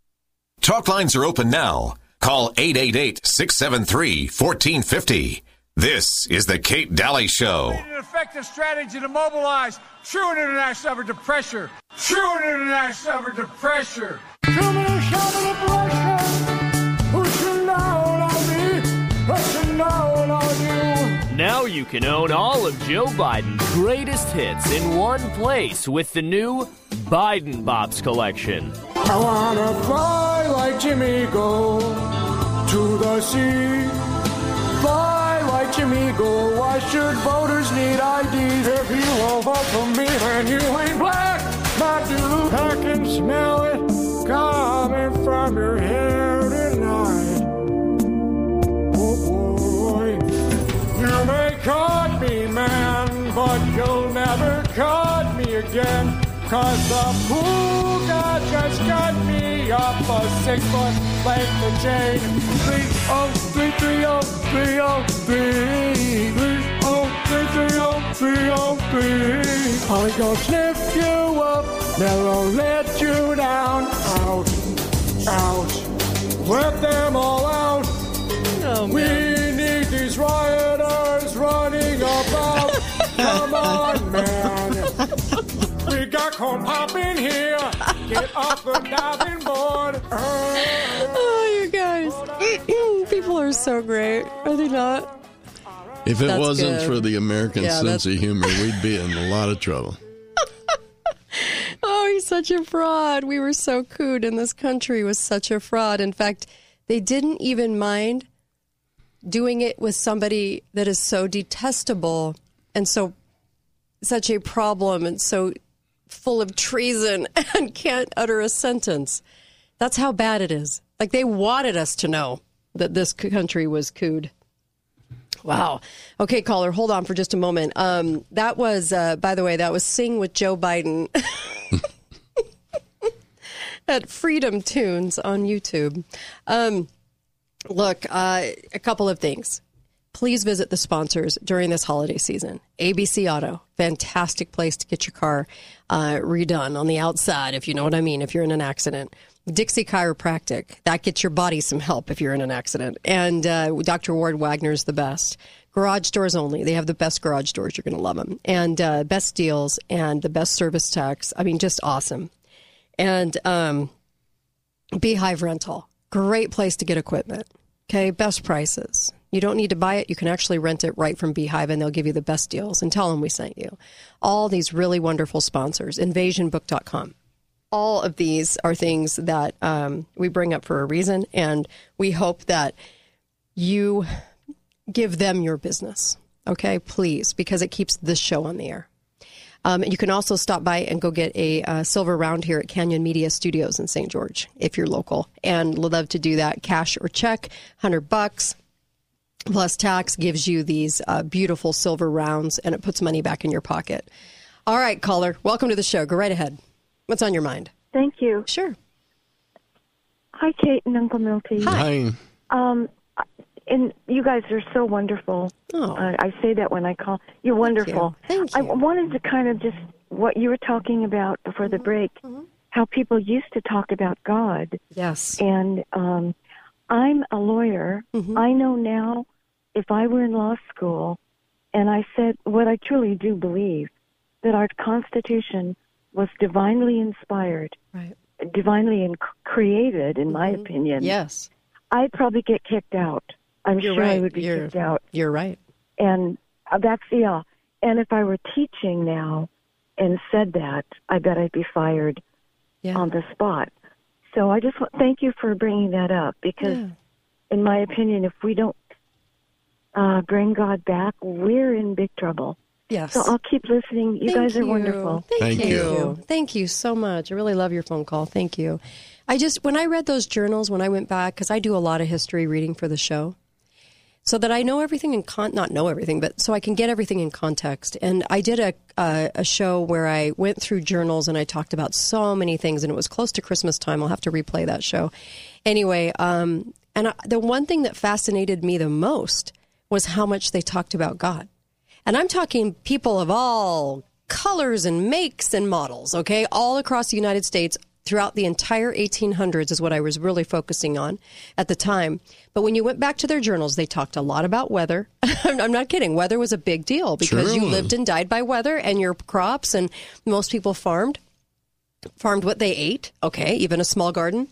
Talk lines are open now. Call 888 673 1450. This is The Kate Dalley Show. An effective strategy to mobilize true international effort to pressure. True international effort to pressure. Now you can own all of Joe Biden's greatest hits in one place with the new Biden Bops collection. I wanna fly like Jimmy Go to the sea. Fly like Jimmy Go. Why should voters need IDs? If you won't vote for me, then you ain't black. But you I can smell it coming from your hair cut me, man, but you'll never cut me again. Cause the pool god just got me up a six foot length of chain. Three oh three three oh three oh three three oh three three oh three oh three. I'm gonna sniff you up, never let you down. Out, out, let them all out. Oh, we need these rioters running about. Come on, man. We got corn pop in here. Get off the diving board. Oh, you guys. People are so great. Are they not? If it That's wasn't good. for the American Yeah, sense that's- of humor, we'd be in a lot of trouble. Oh, he's such a fraud. We were so cooed, and this country was such a fraud. In fact, they didn't even mind doing it with somebody that is so detestable and so such a problem and so full of treason and can't utter a sentence. That's how bad it is. Like they wanted us to know that this country was cooed. Wow. Okay, caller, hold on for just a moment. Um, that was, uh, by the way, that was Sing with Joe Biden at Freedom Tunes on YouTube. Um, look, uh, a couple of things. Please visit the sponsors during this holiday season. ABC Auto, fantastic place to get your car uh, redone on the outside, if you know what I mean, if you're in an accident. Dixie Chiropractic, that gets your body some help if you're in an accident. And uh, Dr. Ward Wagner's the best. Garage doors only. They have the best garage doors. You're going to love them. And uh, best deals and the best service tax. I mean, just awesome. And um, Beehive Rental, great place to get equipment. Okay, best prices. You don't need to buy it. You can actually rent it right from Beehive, and they'll give you the best deals. And tell them we sent you. All these really wonderful sponsors. InvasionBook.com. All of these are things that um, we bring up for a reason, and we hope that you give them your business. Okay, please, because it keeps this show on the air. Um, you can also stop by and go get a uh, silver round here at Canyon Media Studios in St. George if you're local, and love to do that. Cash or check, hundred bucks plus tax gives you these uh, beautiful silver rounds, and it puts money back in your pocket. All right, caller, welcome to the show. Go right ahead. What's on your mind? Thank you. Sure. Hi, Kate and Uncle Milty. Hi. Um, and you guys are so wonderful. Oh. Uh, I say that when I call. You're wonderful. Thank you. I wanted to kind of just what you were talking about before the break, how people used to talk about God. Yes. And um, I'm a lawyer. I know now if I were in law school and I said what I truly do believe that our Constitution was divinely inspired, right. divinely in- created, in my opinion. Yes. I'd probably get kicked out. I'm You're sure I would be You're- kicked out. You're right. And uh, that's, yeah. And if I were teaching now and said that, I bet I'd be fired on the spot. So I just want, thank you for bringing that up because, Yeah. in my opinion, if we don't uh, bring God back, we're in big trouble. Yes. So I'll keep listening. You Thank guys are you. wonderful. Thank, you. Thank you so much. I really love your phone call. Thank you. I just, when I read those journals, when I went back, because I do a lot of history reading for the show, so that I know everything in con, not know everything, but so I can get everything in context. And I did a, a, a show where I went through journals and I talked about so many things, and it was close to Christmas time. I'll have to replay that show. Anyway, um, and I, the one thing that fascinated me the most was how much they talked about God. And I'm talking people of all colors and makes and models, okay, all across the United States throughout the entire 1800s is what I was really focusing on at the time. But when you went back to their journals, they talked a lot about weather. I'm not kidding. Weather was a big deal because you lived and died by weather and your crops, and most people farmed farmed what they ate. Okay, even a small garden.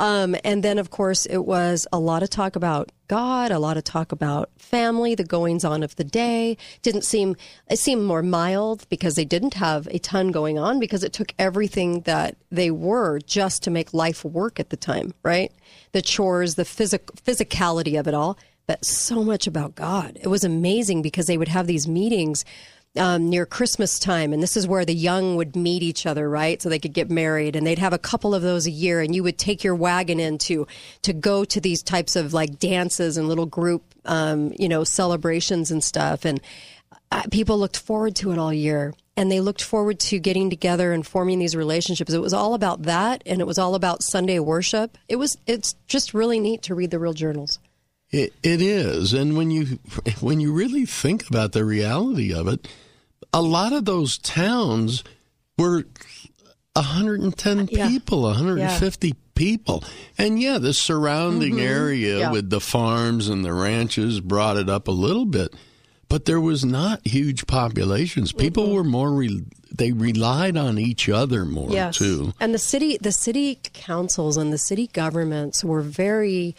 Um, and then, of course, it was a lot of talk about God, a lot of talk about family, the goings on of the day. Didn't seem it seemed more mild because they didn't have a ton going on because it took everything that they were just to make life work at the time, right? The chores, the physic physicality of it all, but so much about God. It was amazing because they would have these meetings um, near Christmas time, and this is where the young would meet each other, right? So they could get married, and they'd have a couple of those a year, and you would take your wagon in to to go to these types of like dances and little group, um, you know, celebrations and stuff, and uh, people looked forward to it all year. And they looked forward to getting together and forming these relationships. It was all about that, and it was all about Sunday worship. It was. It's just really neat to read the real journals. It, it is, and when you when you really think about the reality of it, a lot of those towns were 110 people, 150 people, and yeah, the surrounding Mhm. area Yeah. with the farms and the ranches brought it up a little bit, but there was not huge populations. People were more re- they relied on each other more yes. too. And the city the city councils and the city governments were very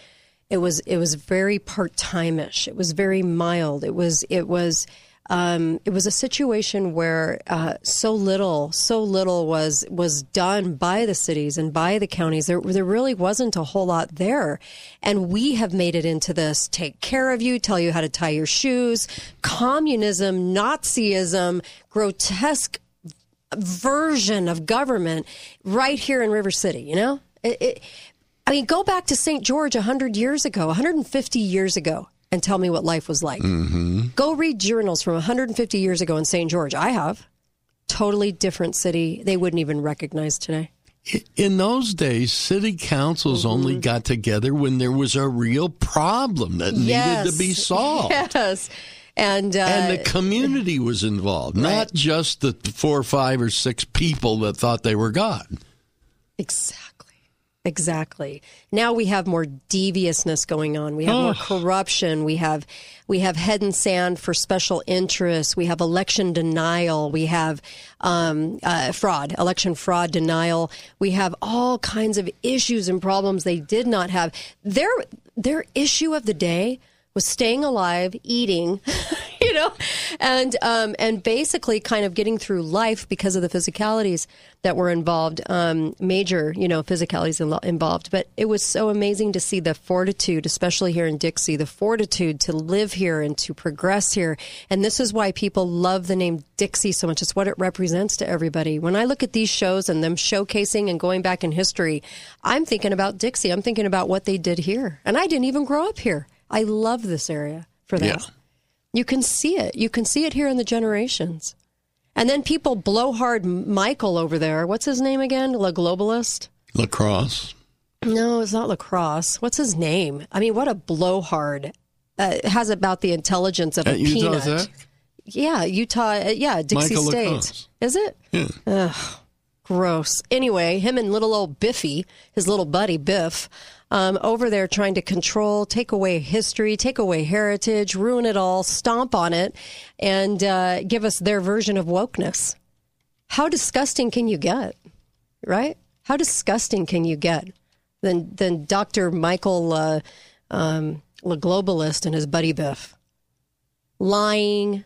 it was it was very part timeish. It was very mild. It was it was um, it was a situation where uh, so little, so little was was done by the cities and by the counties. There, there really wasn't a whole lot there, and we have made it into this: take care of you, tell you how to tie your shoes, communism, Nazism, grotesque version of government right here in River City. You know, it, it, I mean, go back to St. George 100 years ago, 150 years ago, and tell me what life was like. Mm-hmm. Go read journals from 150 years ago in St. George. I have. Totally different city. They wouldn't even recognize today. In those days, city councils only Mm-hmm. got together when there was a real problem that needed to be solved. Yes. And, uh, and the community was involved, not just the four, or five, or six people that thought they were God. Exactly. Exactly. Now we have more deviousness going on. We have more corruption. We have we have head and sand for special interests. We have election denial. We have um, uh, fraud, election fraud denial. We have all kinds of issues and problems they did not have. Their their issue of the day was staying alive, eating, you know, and um, and basically kind of getting through life because of the physicalities that were involved, um, major, you know, physicalities in- involved. But it was so amazing to see the fortitude, especially here in Dixie, the fortitude to live here and to progress here. And this is why people love the name Dixie so much. It's what it represents to everybody. When I look at these shows and them showcasing and going back in history, I'm thinking about Dixie. I'm thinking about what they did here. And I didn't even grow up here. I love this area for that. Yeah. You can see it. You can see it here in the generations. And then people blowhard Michael over there. What's his name again? La Globalist? Lacrosse. No, it's not lacrosse. What's his name? I mean, what a blowhard. Uh, has about the intelligence of a Utah peanut. Tech? Yeah, Utah. Uh, yeah, Dixie Michael State. Lacrosse. Is it? Yeah. Ugh, gross. Anyway, him and little old Biffy, his little buddy Biff, um, over there trying to control, take away history, take away heritage, ruin it all, stomp on it, and uh, give us their version of wokeness. How disgusting can you get? Right? How disgusting can you get? Than than Dr. Michael uh, um, the globalist and his buddy Biff lying,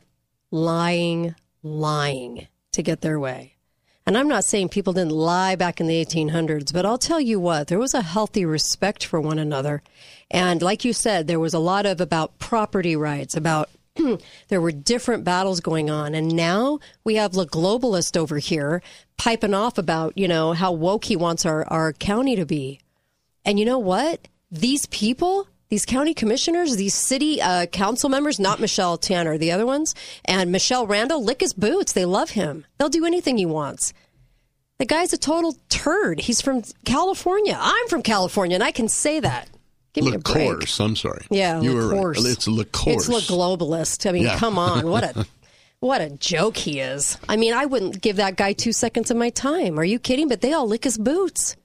lying, lying to get their way. And I'm not saying people didn't lie back in the 1800s, but I'll tell you what, there was a healthy respect for one another. And like you said, there was a lot of about property rights, about there were different battles going on. And now we have the globalist over here piping off about, you know, how woke he wants our, our county to be. And you know what? These people, these county commissioners, these city uh, council members, not Michelle Tanner, the other ones, and Michele Randall, lick his boots. They love him. They'll do anything he wants. The guy's a total turd. He's from California. I'm from California, and I can say that. Give me a break. I'm sorry. Yeah, you were Lacourse. It's Lacrosse. It's a globalist. I mean, Yeah. come on, what a what a joke he is. I mean, I wouldn't give that guy two seconds of my time. Are you kidding? But they all lick his boots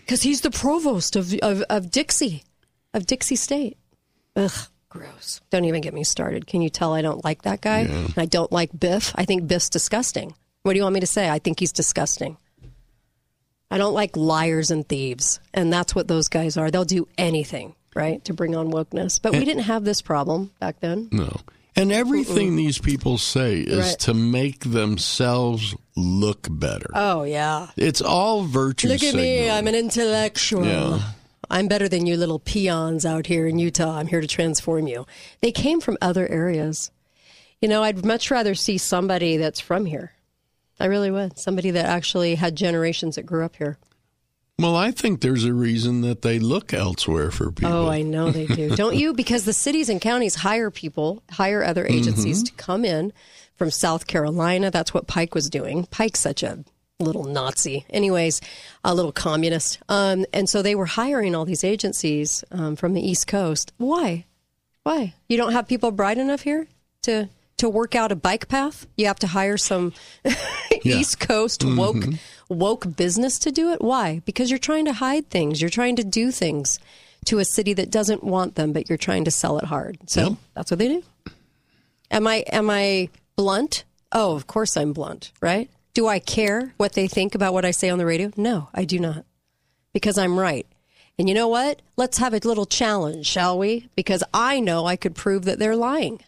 because he's the provost of, of of Dixie, of Dixie State. Ugh, gross. Don't even get me started. Can you tell I don't like that guy? And I don't like Biff. I think Biff's disgusting. What do you want me to say? I think he's disgusting. I don't like liars and thieves. And that's what those guys are. They'll do anything, right, to bring on wokeness. But we didn't have this problem back then. No. And everything these people say is Right. to make themselves look better. Oh, yeah. It's all virtue Look at me. I'm an intellectual. Yeah. I'm better than you little peons out here in Utah. I'm here to transform you. They came from other areas. You know, I'd much rather see somebody that's from here. I really would. Somebody that actually had generations that grew up here. Well, I think there's a reason that they look elsewhere for people. Oh, I know they do. Don't you? Because the cities and counties hire people, hire other agencies Mm-hmm. to come in from South Carolina. That's what Pike was doing. Pike's such a little Nazi, anyways, a little communist. Um, and so they were hiring all these agencies um, from the East Coast. Why? Why? You don't have people bright enough here to to work out a bike path? You have to hire some East Coast woke Mhm. woke business to do it. Why? Because you're trying to hide things. You're trying to do things to a city that doesn't want them, but you're trying to sell it hard. So that's what they do. Am I am I blunt? Oh, of course I'm blunt, right? Do I care what they think about what I say on the radio? No, I do not. Because I'm right. And you know what? Let's have a little challenge, shall we? Because I know I could prove that they're lying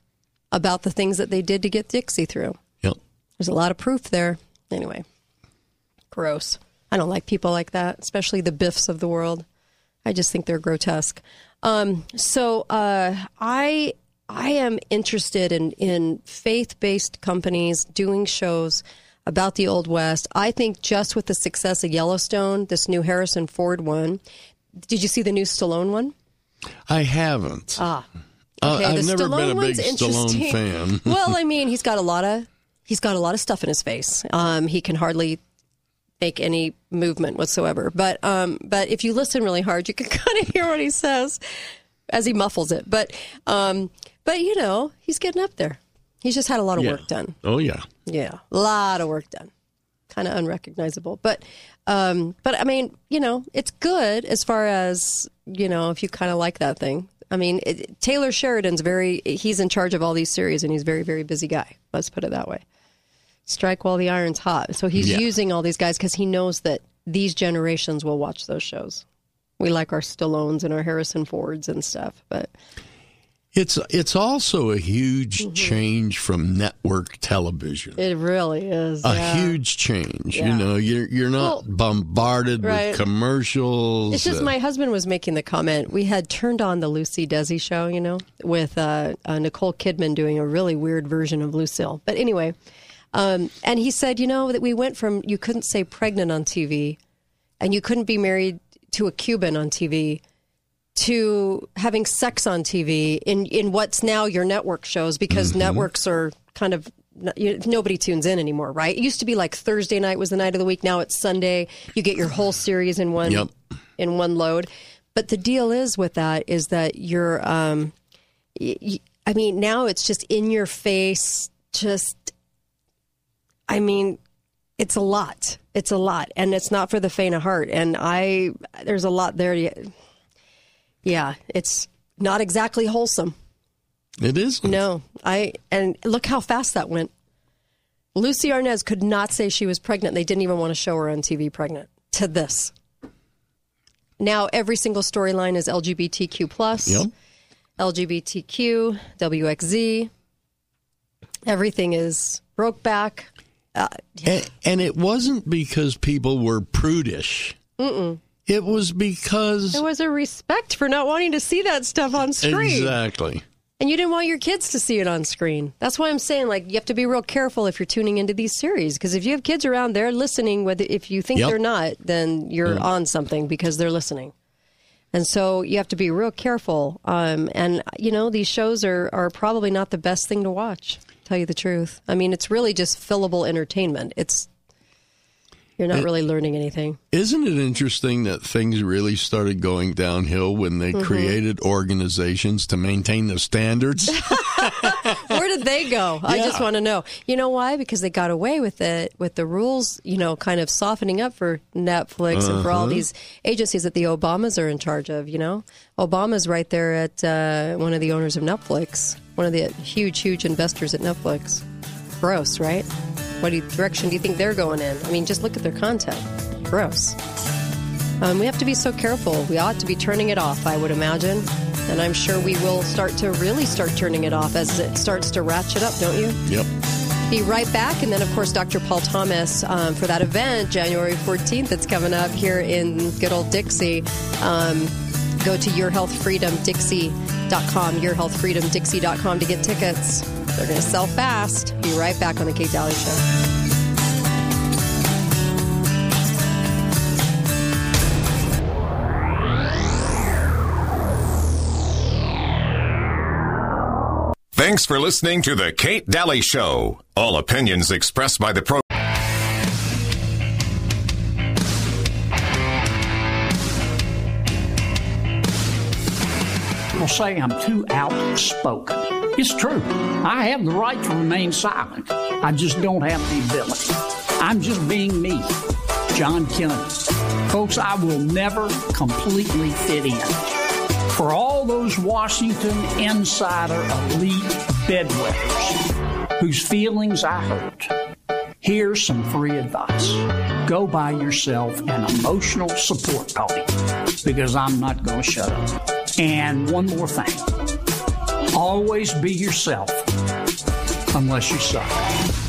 about the things that they did to get Dixie through. Yep. There's a lot of proof there. Anyway, gross. I don't like people like that, especially the Biffs of the world. I just think they're grotesque. Um, so uh, I I am interested in in faith based companies doing shows about the Old West. I think just with the success of Yellowstone, this new Harrison Ford one. Did you see the new Stallone one? I haven't. Ah. Uh, Okay, I've the never Stallone been a big one's interesting. Stallone fan. well, I mean, he's got a lot of he's got a lot of stuff in his face. Um, he can hardly make any movement whatsoever. But um, but if you listen really hard, you can kind of hear what he says as he muffles it. But um, but you know, he's getting up there. He's just had a lot of Yeah. work done. Oh yeah. Yeah, a lot of work done. Kind of unrecognizable, but um, but I mean, you know, it's good as far as you know if you kind of like that thing. I mean, it, Taylor Sheridan's very he's in charge of all these series, and he's very very busy guy. Let's put it that way. Strike while the iron's hot. So he's Yeah. using all these guys because he knows that these generations will watch those shows. We like our Stallones and our Harrison Fords and stuff, but It's it's also a huge Mm-hmm. change from network television. it really is A yeah. huge change. Yeah. You know, you're you're not bombarded right. with commercials. It's just uh, my husband was making the comment. We had turned on the Lucy Desi show, you know, with uh, uh, Nicole Kidman doing a really weird version of Lucille. But anyway, um, and he said, you know, that we went from you couldn't say pregnant on TV, and you couldn't be married to a Cuban on TV, to having sex on TV in in what's now your network shows because networks are kind of nobody tunes in anymore, right? It used to be like Thursday night was the night of the week. Now it's Sunday. You get your whole series in one Yep. in one load. But the deal is with that is that you're, um, y- y- I mean, now it's just in your face. Just, I mean, it's a lot. It's a lot, and it's not for the faint of heart. And I, there's a lot there. to- Yeah, it's not exactly wholesome. It is. No, I and look how fast that went. Lucy Arnaz could not say she was pregnant. They didn't even want to show her on TV pregnant. To this. Now every single storyline is LGBTQ plus, Yep. LGBTQ, WXZ. Everything is Brokeback. Uh, And, and it wasn't because people were prudish. mm-mm. It was because There was a respect for not wanting to see that stuff on screen. exactly. And you didn't want your kids to see it on screen. That's why I'm saying, like, you have to be real careful if you're tuning into these series. Because if you have kids around, they're listening. Whether if you think Yep. they're not, then you're Mm. on something because they're listening. And so you have to be real careful. Um, and you know, these shows are are probably not the best thing to watch. Tell you the truth. I mean, it's really just fillable entertainment. It's you're not It- really learning anything. Isn't it interesting that things really started going downhill when they Mhm. created organizations to maintain the standards? Where did they go? I just want to know. You know why? Because they got away with it, with the rules, you know, kind of softening up for Netflix and for all Uh-huh. these agencies that the Obamas are in charge of. You know, Obama's right there at uh, one of the owners of Netflix, one of the huge, huge investors at Netflix. Gross, right? What do you, direction do you think they're going in? I mean, just look at their content. Gross. Um, we have to be so careful. We ought to be turning it off, I would imagine. And I'm sure we will start to really start turning it off as it starts to ratchet up, don't you? yep. Be right back. And then, of course, Dr. Paul Thomas um, for that event, January 14th, that's coming up here in good old Dixie. Um, go to yourhealthfreedomdixie.com, yourhealthfreedomdixie.com to get tickets. They're going to sell fast. Be right back on The Kate Dalley Show. Thanks for listening to The Kate Dalley Show. All opinions expressed by the program. People say I'm too outspoken. It's true. I have the right to remain silent. I just don't have the ability. I'm just being me. John Kennedy. Folks, I will never completely fit in. For all those Washington insider elite bedwetters whose feelings I hurt, here's some free advice. Go buy yourself an emotional support puppy because I'm not going to shut up. And one more thing always be yourself unless you suck.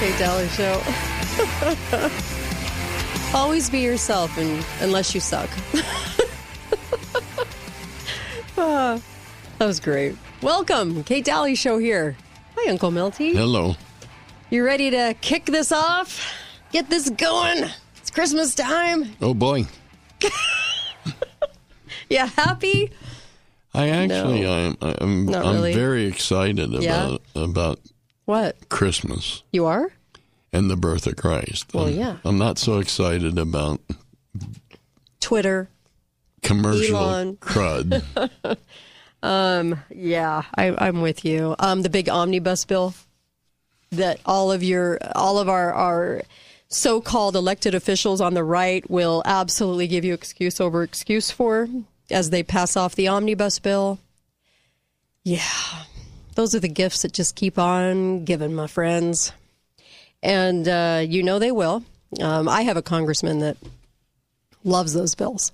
Kate Dalley Show. Always be yourself and, unless you suck. Ah, that was great. Welcome. Kate Dalley Show here. Hi, Uncle Milty. Hello. You ready to kick this off? Get this going? It's Christmas time. Oh boy. Yeah, happy? I actually, I'm, I'm, I'm really. very excited Yeah? about about What? Christmas You are? and the birth of Christ. Well, I'm, yeah. I'm not so excited about Twitter. commercial Elon. crud. Um, yeah, I, I'm with you. Um, the big omnibus bill that all of your, all of our, our so-called elected officials on the right will absolutely give you excuse over excuse for as they pass off the omnibus bill. Yeah, those are the gifts that just keep on giving, my friends. And uh, you know they will. Um, I have a congressman that loves those bills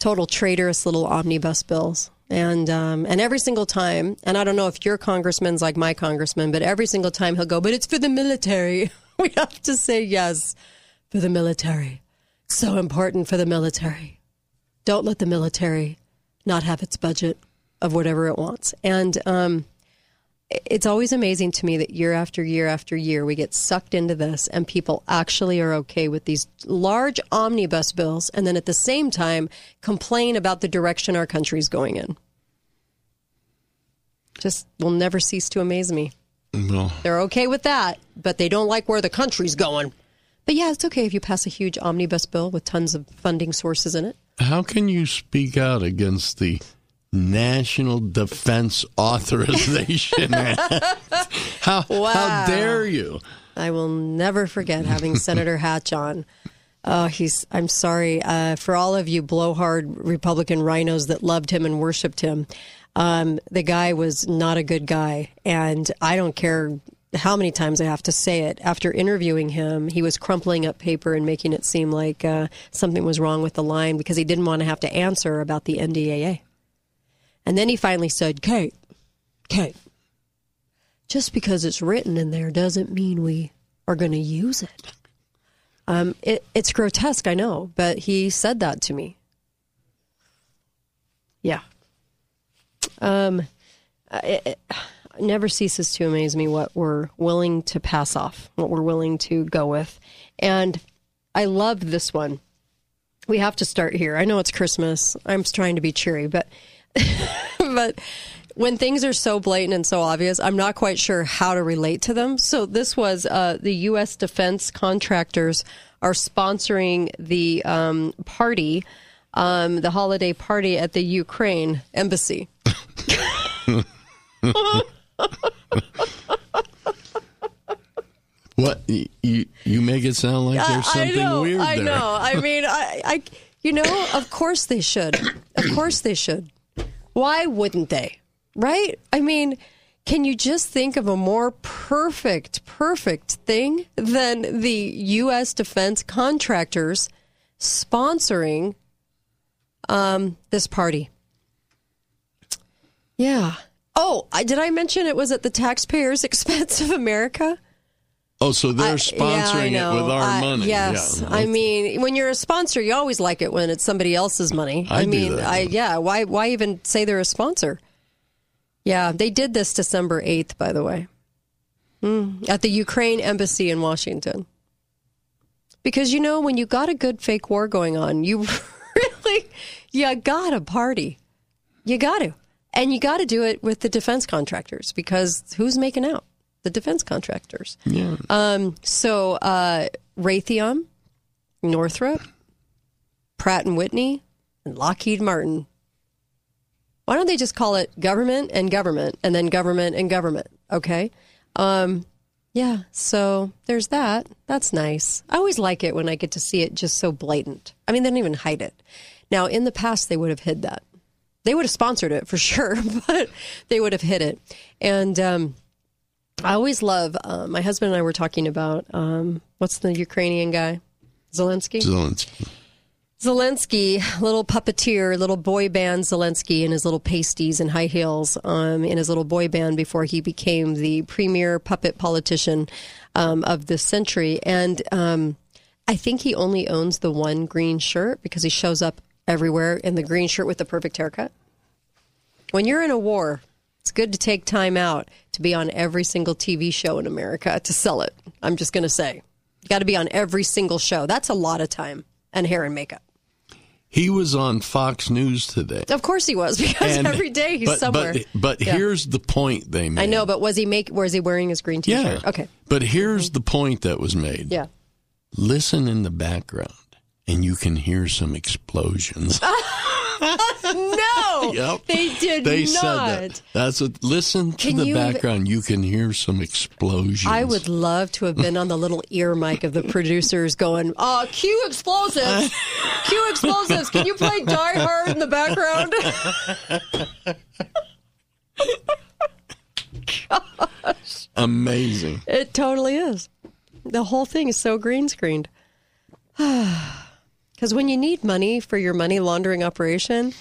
total traitorous little omnibus bills. And um, and every single time, and I don't know if your congressman's like my congressman, but every single time he'll go, but it's for the military. we have to say yes for the military. So important for the military. Don't let the military not have its budget of whatever it wants. And um, it's always amazing to me that year after year after year we get sucked into this and people actually are okay with these large omnibus bills and then at the same time complain about the direction our country's going in. Just will never cease to amaze me. well, They're okay with that, but they don't like where the country's going. But yeah, it's okay if you pass a huge omnibus bill with tons of funding sources in it. how can you speak out against the National Defense Authorization Act? How, how dare you? I will never forget having Senator Hatch on. Oh, he's. I'm sorry uh, for all of you blowhard Republican rhinos that loved him and worshipped him. Um, the guy was not a good guy, and I don't care how many times I have to say it. After interviewing him, he was crumpling up paper and making it seem like uh, something was wrong with the line because he didn't want to have to answer about the NDAA. And then he finally said, "Kate, Kate, just because it's written in there doesn't mean we are going to use it. Um, it. It's grotesque, I know, but he said that to me. Yeah. Um, it, it never ceases to amaze me what we're willing to pass off, what we're willing to go with. And I love this one. We have to start here. I know it's Christmas. I'm trying to be cheery, but but when things are so blatant and so obvious, I'm not quite sure how to relate to them. So this was uh, the U.S. defense contractors are sponsoring the um, party, um, the holiday party at the Ukraine embassy. What you you, make it sound like there's something I know, weird I know. I mean, I, I, you know, of course they should. Of course they should. Why wouldn't they? Right? I mean, can you just think of a more perfect, perfect thing than the U.S. defense contractors sponsoring um, this party? Yeah. Oh, I, did I mention it was at the taxpayers' expense of America? Oh, so they're I- sponsoring yeah, it with our I- money. Yes, Yeah. I mean, when you're a sponsor, you always like it when it's somebody else's money. I do mean. I yeah. Why why even say they're a sponsor? Yeah, they did this December eighth, by the way, Mm, at the Ukraine embassy in Washington. Because you know, when you got a good fake war going on, you really you got to party. You got to, and you got to do it with the defense contractors because who's making out? The defense contractors. Yeah. Um, so uh, Raytheon, Northrop, Pratt and Whitney, and Lockheed Martin. Why don't they just call it government and government and then government and government? Okay. Um, yeah. So there's that. That's nice. I always like it when I get to see it just so blatant. I mean, they don't even hide it. Now, in the past, they would have hid that. They would have sponsored it for sure, but they would have hid it. And um, I always love. Uh, my husband and I were talking about um, what's the Ukrainian guy, Zelensky. Zelensky. Zelensky, little puppeteer, little boy band Zelensky in his little pasties and high heels um, in his little boy band before he became the premier puppet politician um, of this century. And um, I think he only owns the one green shirt because he shows up everywhere in the green shirt with the perfect haircut. When you're in a war, it's good to take time out to be on every single TV show in America to sell it. I'm just going to say, you got to be on every single show. That's a lot of time and hair and makeup. He was on Fox News today. Of course he was because And- every day he's but, somewhere. But, but Yeah. here's the point they made. I know, but was he make? Was he wearing his green T-shirt? Yeah. Okay. But here's the point that was made. Yeah. Listen in the background, and you can hear some explosions. no, Yep. they did they not. said that. That's what. Listen to Can the background. You can hear some explosions. I would love to have been on the little ear mic of the producers going, uh, cue explosives. cue explosives. Can you play Die Hard in the background? Gosh. Amazing. It totally is. The whole thing is so green screened. Because when you need money for your money laundering operation,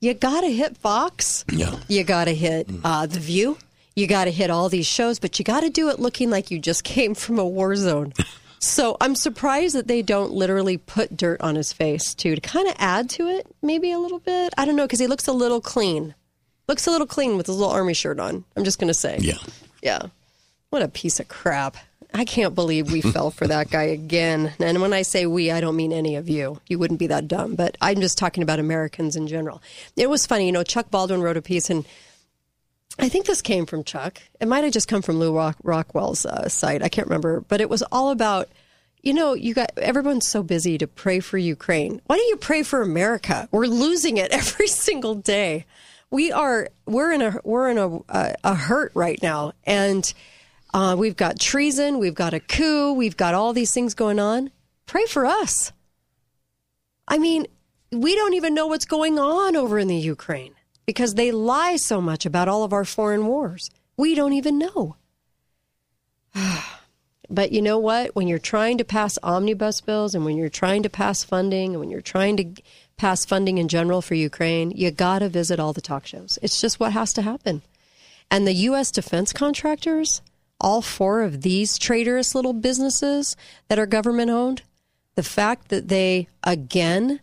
you got to hit Fox. Yeah. You got to hit uh, The View. You got to hit all these shows, but you got to do it looking like you just came from a war zone. so I'm surprised that they don't literally put dirt on his face, too, to kind of add to it, maybe a little bit. I don't know, because he looks a little clean. Looks a little clean with his little army shirt on. I'm just going to say. Yeah. Yeah. What a piece of crap. I can't believe we fell for that guy again. And when I say we, I don't mean any of you. You wouldn't be that dumb, but I'm just talking about Americans in general. It was funny, you know, Chuck Baldwin wrote a piece, and I think this came from Chuck. It might have just come from Lew Rock- Rockwell's uh, site. I can't remember, but it was all about. You know, you got everyone's so busy to pray for Ukraine. Why don't you pray for America? We're losing it every single day. We are we're in a we're in a a, a hurt right now, and uh, we've got treason, we've got a coup, we've got all these things going on. Pray for us. I mean, we don't even know what's going on over in the Ukraine because they lie so much about all of our foreign wars. We don't even know. But you know what? When you're trying to pass omnibus bills and when you're trying to pass funding and when you're trying to pass funding in general for Ukraine, you got to visit all the talk shows. It's just what has to happen. And the U.S. defense contractors, all four of these traitorous little businesses that are government owned, the fact that they, again,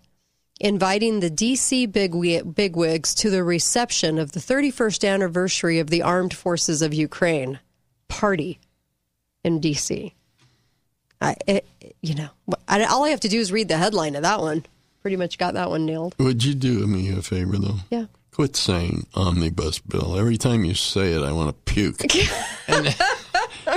inviting the D.C. bigwi- bigwigs to the reception of the 31st anniversary of the Armed Forces of Ukraine party in D.C. I, it, you know, I, all I have to do is read the headline of that one. Pretty much got that one nailed. Would you do me a favor though? Yeah. Quit saying omnibus bill. Every time you say it, I want to puke. And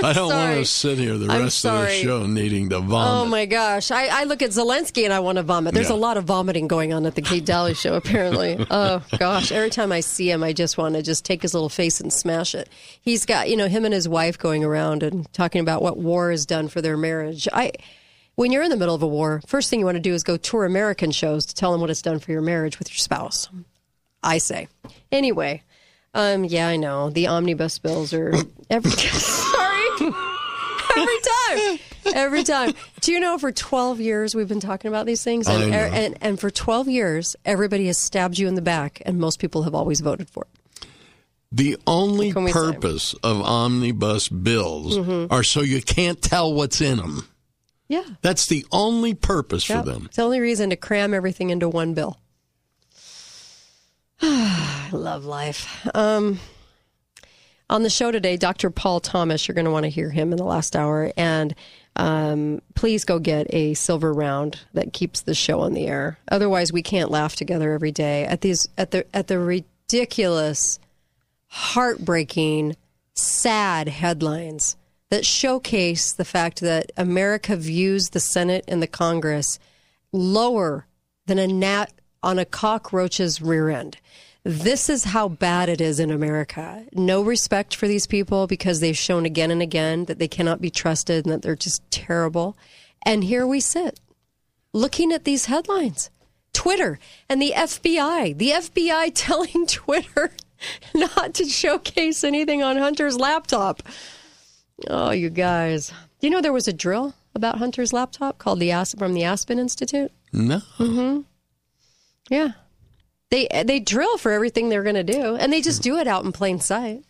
I don't want to sit here the I'm rest of the show needing to vomit. Oh my gosh. I, I look at Zelensky and I want to vomit. There's Yeah. a lot of vomiting going on at the Kate Dalley show, apparently. oh gosh. Every time I see him, I just want to just take his little face and smash it. He's got, you know, him and his wife going around and talking about what war has done for their marriage. I, when you're in the middle of a war, first thing you want to do is go tour American shows to tell them what it's done for your marriage with your spouse. I say. Anyway, um, yeah, I know the omnibus bills are every. every time, every time. Do you know for twelve years we've been talking about these things, and I know. and and for twelve years everybody has stabbed you in the back, and most people have always voted for it. The only we say? purpose of omnibus bills Mhm. are so you can't tell what's in them. Yeah, That's the only purpose Yep. for them. It's the only reason to cram everything into one bill. I love life. Um, on the show today, Dr. Paul Thomas, you're going to want to hear him in the last hour. And um, please go get a silver round that keeps the show on the air. Otherwise, we can't laugh together every day at these at the at the ridiculous, heartbreaking sad headlines that showcase the fact that America views the Senate and the Congress lower than a gnat on a cockroach's rear end. This is how bad it is in America. No respect for these people because they've shown again and again that they cannot be trusted and that they're just terrible. And here we sit looking at these headlines. Twitter and the FBI. The FBI telling Twitter not to showcase anything on Hunter's laptop. Oh, you guys. Do you know there was a drill about Hunter's laptop called the As- from the Aspen Institute? No. Mm-hmm. Yeah. They they drill for everything they're going to do, and they just do it out in plain sight.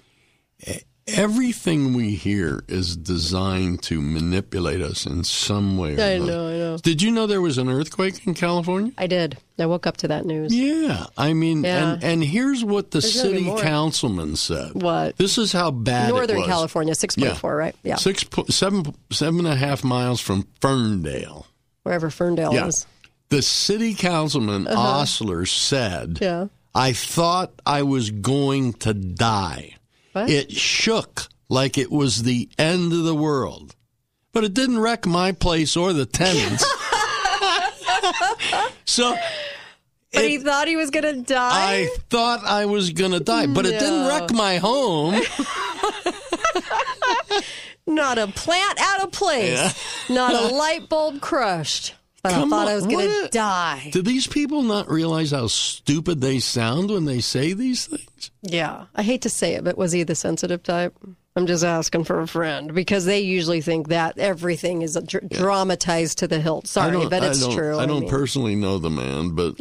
Everything we hear is designed to manipulate us in some way. Or I another. know, I know. Did you know there was an earthquake in California? I did. I woke up to that news. Yeah, I mean, Yeah. and and here's what the There's city councilman said. What? This is how bad it Northern. California, six point four, right? Yeah, Six po- seven seven and a half miles from Ferndale. wherever Ferndale Yeah. is. The city councilman Uh-huh. Osler said, Yeah. "I thought I was going to die. What? It shook like it was the end of the world, but it didn't wreck my place or the tenants." so But he thought he was going to die. I thought I was going to die, but it didn't wreck my home. Not a plant out of place. Not a light bulb crushed. But I Come thought on, I was going to die. Do these people not realize how stupid they sound when they say these things? Yeah, I hate to say it, but was he the sensitive type? I'm just asking for a friend because they usually think that everything is dr- dramatized to the hilt. Sorry, but it's don't- true. I don't mean, personally know the man, but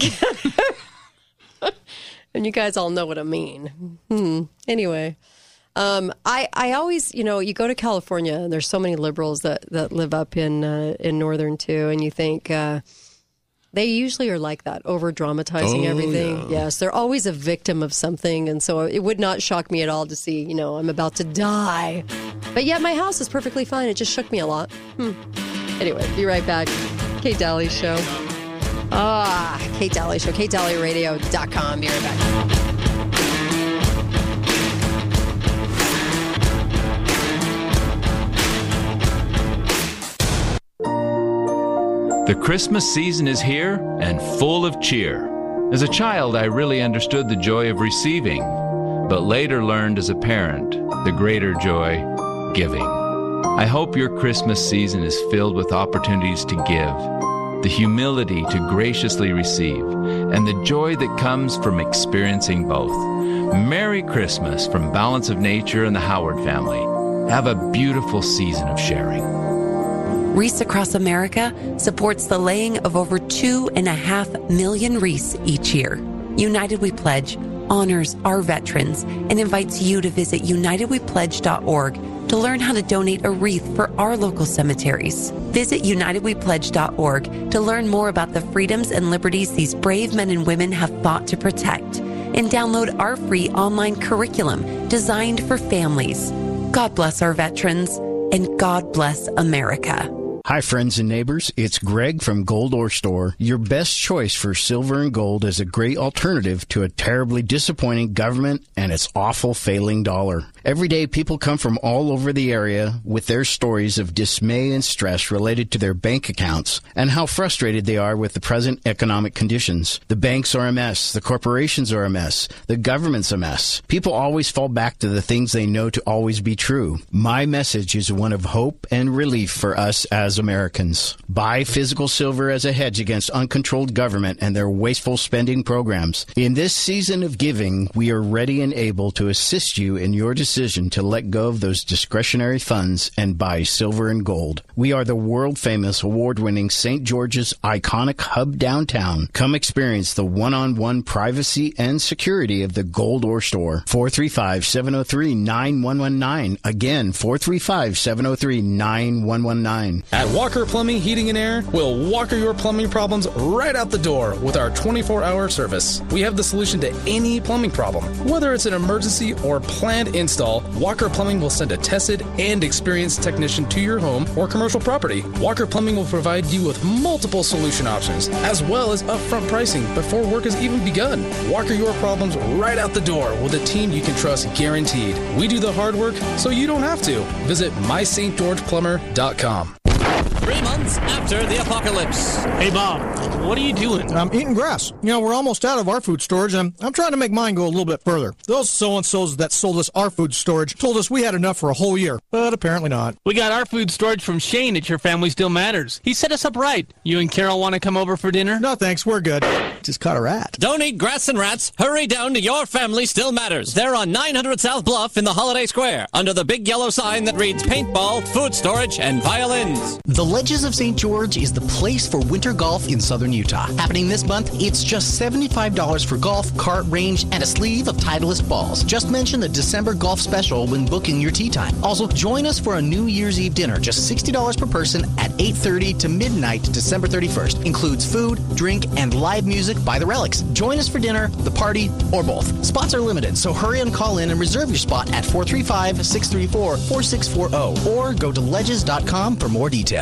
and you guys all know what I mean. Hmm. Anyway, um, I I always you know you go to California and there's so many liberals that that live up in uh, in northern too, and you think. Uh, they usually are like that, over dramatizing Oh, everything. yeah. Yes, they're always a victim of something. And so it would not shock me at all to see, you know, I'm about to die. But yet my house is perfectly fine. It just shook me a lot. Hmm. Anyway, be right back. Kate Dalley Show. Ah, Kate Dalley Show. KateDalleyRadio.com. Be right back. The Christmas season is here and full of cheer. As a child, I really understood the joy of receiving, but later learned as a parent the greater joy giving. I hope your Christmas season is filled with opportunities to give, the humility to graciously receive, and the joy that comes from experiencing both. Merry Christmas from Balance of Nature and the Howard family. Have a beautiful season of sharing. Wreaths Across America supports the laying of over two and a half million wreaths each year. United We Pledge honors our veterans and invites you to visit unitedwepledge.org to learn how to donate a wreath for our local cemeteries. Visit unitedwepledge.org to learn more about the freedoms and liberties these brave men and women have fought to protect and download our free online curriculum designed for families. God bless our veterans and God bless America. Hi, friends and neighbors. It's Greg from Gold Ore Store. Your best choice for silver and gold is a great alternative to a terribly disappointing government and its awful failing dollar. Every day, people come from all over the area with their stories of dismay and stress related to their bank accounts and how frustrated they are with the present economic conditions. The banks are a mess. The corporations are a mess. The government's a mess. People always fall back to the things they know to always be true. My message is one of hope and relief for us as Americans. Buy physical silver as a hedge against uncontrolled government and their wasteful spending programs. In this season of giving, we are ready and able to assist you in your decision to let go of those discretionary funds and buy silver and gold. We are the world famous award winning St. George's iconic hub downtown. Come experience the one on one privacy and security of the Gold Ore Store. 435 703 9119. Again, 435 703 9119. At Walker Plumbing, Heating and Air, we'll walker your plumbing problems right out the door with our 24 hour service. We have the solution to any plumbing problem, whether it's an emergency or planned install. Install, Walker Plumbing will send a tested and experienced technician to your home or commercial property. Walker Plumbing will provide you with multiple solution options, as well as upfront pricing before work has even begun. Walker your problems right out the door with a team you can trust guaranteed. We do the hard work so you don't have to. Visit mystgeorgeplumber.com. Three months after the apocalypse. Hey, Bob, what are you doing? I'm eating grass. You know, we're almost out of our food storage, and I'm trying to make mine go a little bit further. Those so and so's that sold us our food storage told us we had enough for a whole year, but apparently not. We got our food storage from Shane at Your Family Still Matters. He set us up right. You and Carol want to come over for dinner? No, thanks. We're good. Just caught a rat. Don't eat grass and rats. Hurry down to Your Family Still Matters. They're on 900 South Bluff in the Holiday Square, under the big yellow sign that reads paintball, food storage, and violins. The Ledges of St. George is the place for winter golf in southern Utah. Happening this month, it's just $75 for golf, cart range, and a sleeve of Titleist balls. Just mention the December golf special when booking your tee time. Also, join us for a New Year's Eve dinner, just $60 per person at 8.30 to midnight December 31st. Includes food, drink, and live music by The Relics. Join us for dinner, the party, or both. Spots are limited, so hurry and call in and reserve your spot at 435-634-4640 or go to ledges.com for more details.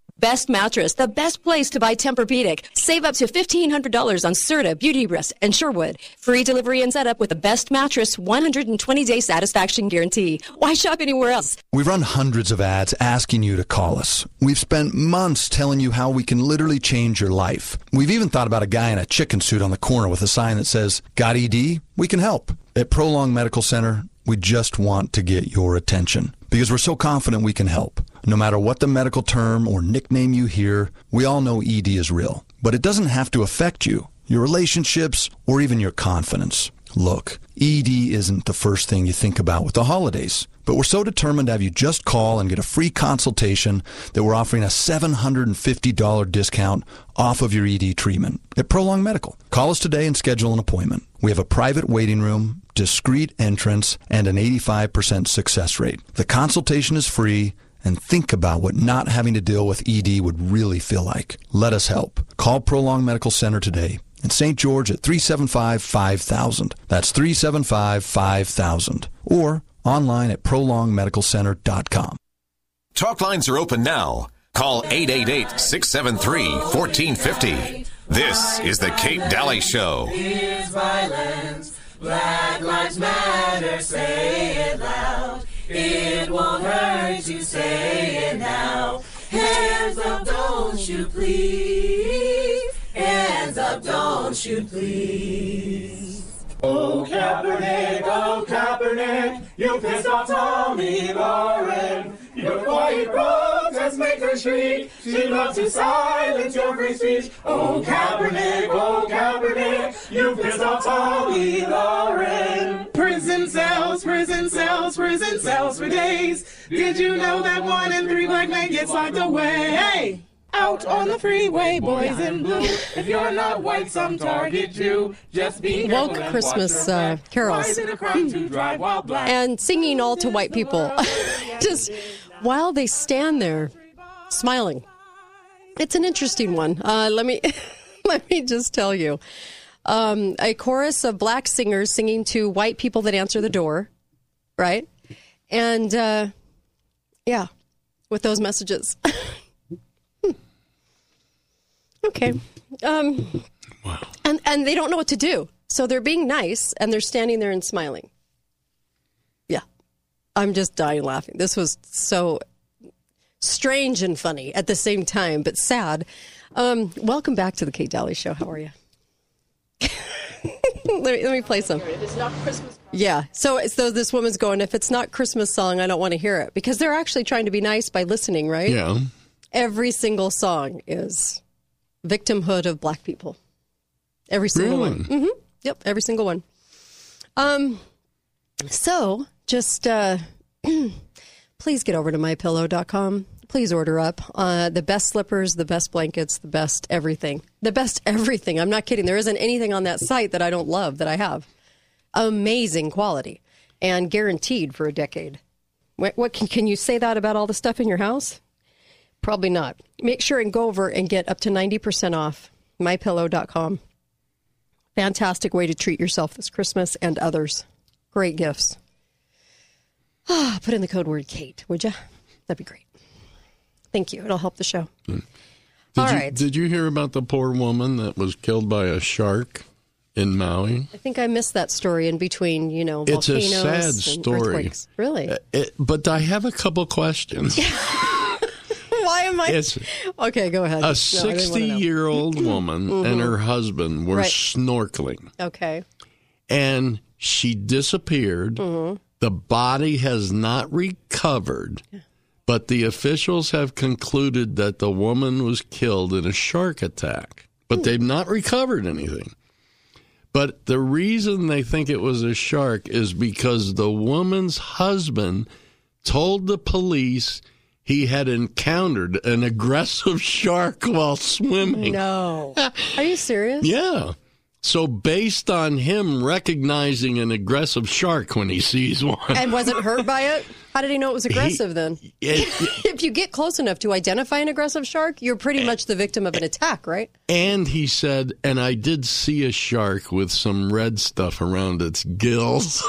Best mattress, the best place to buy Tempur-Pedic. Save up to $1,500 on Serta, Beauty Rest, and Sherwood. Free delivery and setup with the best mattress, 120-day satisfaction guarantee. Why shop anywhere else? We've run hundreds of ads asking you to call us. We've spent months telling you how we can literally change your life. We've even thought about a guy in a chicken suit on the corner with a sign that says, Got ED? We can help. At Prolong Medical Center, we just want to get your attention because we're so confident we can help. No matter what the medical term or nickname you hear, we all know ED is real. But it doesn't have to affect you, your relationships, or even your confidence. Look, ED isn't the first thing you think about with the holidays, but we're so determined to have you just call and get a free consultation that we're offering a $750 discount off of your ED treatment at Prolong Medical. Call us today and schedule an appointment. We have a private waiting room, discreet entrance, and an 85% success rate. The consultation is free and think about what not having to deal with ED would really feel like. Let us help. Call Prolong Medical Center today in St. George at 375 5000. That's 375 5000. Or online at prolongmedicalcenter.com. Talk lines are open now. Call 888 673 1450. This is The Kate Dalley Show. Is violence. Black Lives Matter, say it loud. It won't hurt you, say it now. Hands up, don't shoot, please. Hands up, don't shoot, please. Oh, Kaepernick, oh, Kaepernick, you pissed off Tomi Lahren. Your quiet protest makes her shriek. She loves to silence your free speech. Oh, Kaepernick, oh, Kaepernick, you pissed off Tomi Lahren. Prison cells, prison cells, prison cells for days. Did you know that one in three black men gets locked away? Hey! Out on the freeway, boys in blue. If you're not white, some target you. Just be Woke Christmas uh, carols and singing all to white people, just while they stand there smiling. It's an interesting one. Uh, let me let me just tell you. Um, a chorus of black singers singing to white people that answer the door, right? And uh, yeah, with those messages. Okay. Um, wow. And and they don't know what to do, so they're being nice and they're standing there and smiling. Yeah, I'm just dying laughing. This was so strange and funny at the same time, but sad. Um, welcome back to the Kate Dalley Show. How are you? let, me, let me play some. It's not Christmas. Yeah. So, so this woman's going, if it's not Christmas song, I don't want to hear it because they're actually trying to be nice by listening, right? Yeah. Every single song is victimhood of black people. Every single Really? one. hmm Yep, every single one. Um, so just uh, please get over to mypillow.com. Please order up uh, the best slippers, the best blankets, the best everything. The best everything. I'm not kidding. There isn't anything on that site that I don't love that I have. amazing quality and guaranteed for a decade. What, what can, can you say that about all the stuff in your house? Probably not. Make sure and go over and get up to 90% off mypillow.com. Fantastic way to treat yourself this Christmas and others. Great gifts. Ah, put in the code word Kate, would you? That'd be great. Thank you. It'll help the show. Did All you, right. Did you hear about the poor woman that was killed by a shark in Maui? I think I missed that story in between, you know, It's a volcanoes sad and story. earthquakes. Really? Uh, it- but I have a couple questions. Why am I? It's okay, go ahead. A I a didn't wanna know. 60 year old woman Mhm. and her husband were Right. snorkeling Okay. and she disappeared. Mhm. The body has not recovered, but the officials have concluded that the woman was killed in a shark attack, but they've not recovered anything. But the reason they think it was a shark is because the woman's husband told the police he had encountered an aggressive shark while swimming. No. Are you serious? Yeah. So based on him recognizing an aggressive shark when he sees one, And wasn't hurt by it? How did he know it was aggressive then? it- if you get close enough to identify an aggressive shark, you're pretty much the victim of an attack, right? and he said, and I did see a shark with some red stuff around its gills.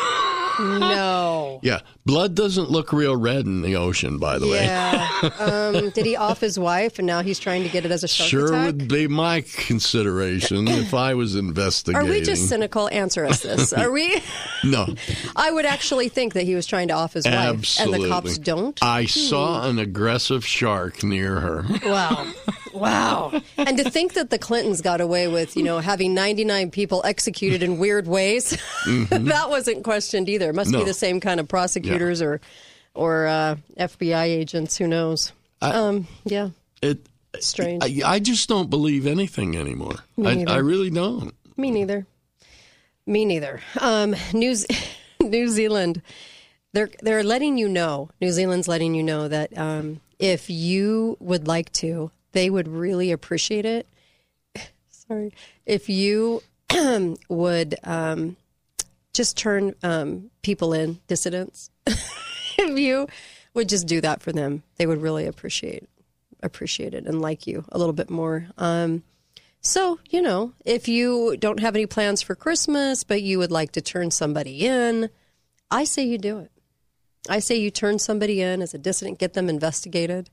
No. Yeah, blood doesn't look real red in the ocean, by the way. Yeah. um, did he off his wife and now he's trying to get it as a shark Sure attack? would be my consideration if I was investigating. Are we just cynical? Answer us this. Are we? no, I would actually think that he was trying to off his wife, absolutely. and the cops don't. Hmm. I saw an aggressive shark near her. Wow. Wow. And to think that the Clintons got away with, you know, having 99 people executed in weird ways, Mhm. that wasn't questioned either. It must No. be the same kind of prosecutors or or uh, FBI agents. Who knows? um, yeah. It Strange. I, I just don't believe anything anymore. I. I really don't. Me neither. Me neither. Um, New New Zealand, they're they're letting you know. New Zealand's letting you know that um, if you would like to, they would really appreciate it. Sorry, if you would um, just turn um, people in, dissidents. if you would just do that for them, they would really appreciate appreciate it and like you a little bit more. Um, so, you know, if you don't have any plans for Christmas, but you would like to turn somebody in, I say you do it. I say you turn somebody in as a dissident, get them investigated.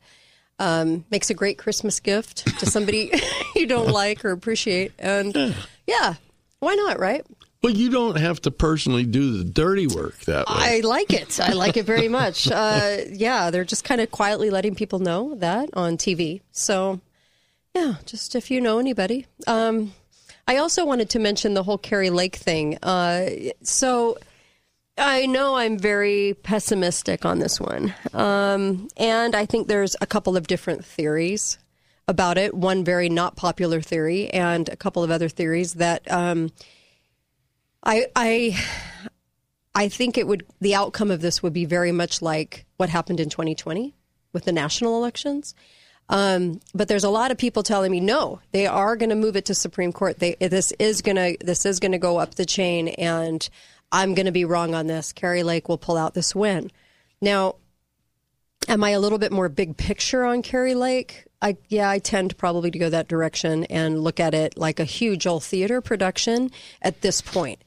Um, makes a great Christmas gift to somebody you don't like or appreciate. And yeah, why not, right? But you don't have to personally do the dirty work that way. I like it. I like it very much. Uh, yeah, they're just kind of quietly letting people know that on TV. So, yeah, just if you know anybody. Um, I also wanted to mention the whole Kari Lake thing. Uh, so, I know I'm very pessimistic on this one. Um, and I think there's a couple of different theories about it. One very not popular theory, and a couple of other theories that um, I, I, I think it would, the outcome of this would be very much like what happened in 2020 with the national elections. Um, but there's a lot of people telling me no, they are going to move it to Supreme Court. They, this is going to this is going to go up the chain, and I'm going to be wrong on this. Kari Lake will pull out this win. Now, am I a little bit more big picture on Kari Lake? I yeah, I tend probably to go that direction and look at it like a huge old theater production at this point.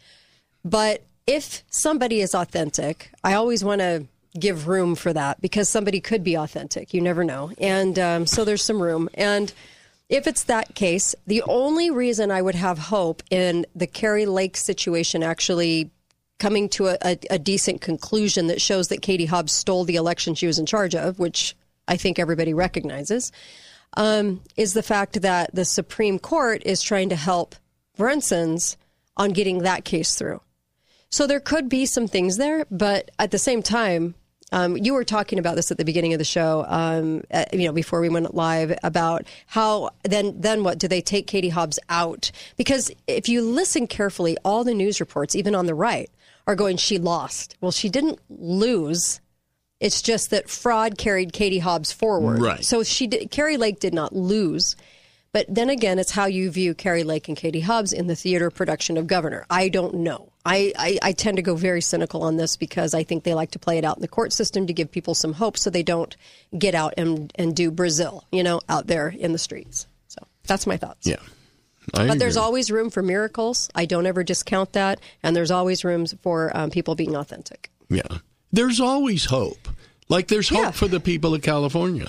But if somebody is authentic, I always want to give room for that because somebody could be authentic. You never know. And um, so there's some room. And if it's that case, the only reason I would have hope in the Kari Lake situation actually coming to a, a, a decent conclusion that shows that Katie Hobbs stole the election she was in charge of, which I think everybody recognizes, um, is the fact that the Supreme Court is trying to help Brunson's on getting that case through. So there could be some things there, but at the same time, um, you were talking about this at the beginning of the show, um, you know, before we went live about how then then what do they take Katie Hobbs out? Because if you listen carefully, all the news reports, even on the right, are going she lost. Well, she didn't lose. It's just that fraud carried Katie Hobbs forward. Right. So she did, Kari Lake did not lose. But then again, it's how you view Kari Lake and Katie Hobbs in the theater production of Governor. I don't know. I, I, I tend to go very cynical on this because I think they like to play it out in the court system to give people some hope so they don't get out and, and do Brazil, you know, out there in the streets. So that's my thoughts. Yeah. I but there's agree. always room for miracles. I don't ever discount that. And there's always rooms for um, people being authentic. Yeah. There's always hope. Like there's hope for the people of California.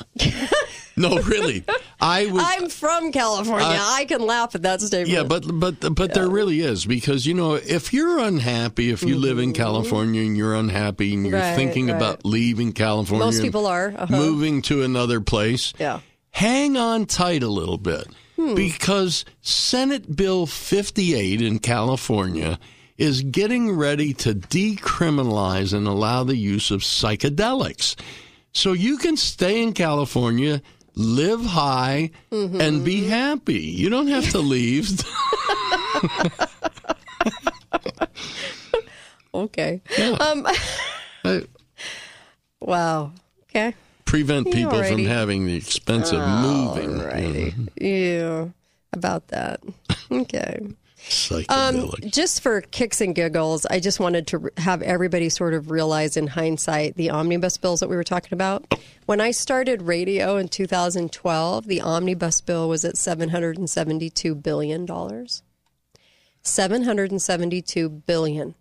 no, really. I was I'm from California. I- I, can laugh at that statement. Yeah, but but but there really is because you know if you're unhappy, if you live in California and you're unhappy and you're Mm-hmm. Right, thinking right. about leaving California, Most people are, uh-huh. moving to another place. Yeah. hang on tight a little bit Hmm. because Senate Bill 58 in California is getting ready to decriminalize and allow the use of psychedelics. So you can stay in California, live high, Mm-hmm. and be happy. You don't have to leave. okay. Yeah. Um, I- wow. Okay. Prevent people from having the expense of moving. you know. Yeah. About that. Okay. Um, just for kicks and giggles, I just wanted to have everybody sort of realize in hindsight the omnibus bills that we were talking about. When I started radio in 2012, the omnibus bill was at $772 billion. 772 billion.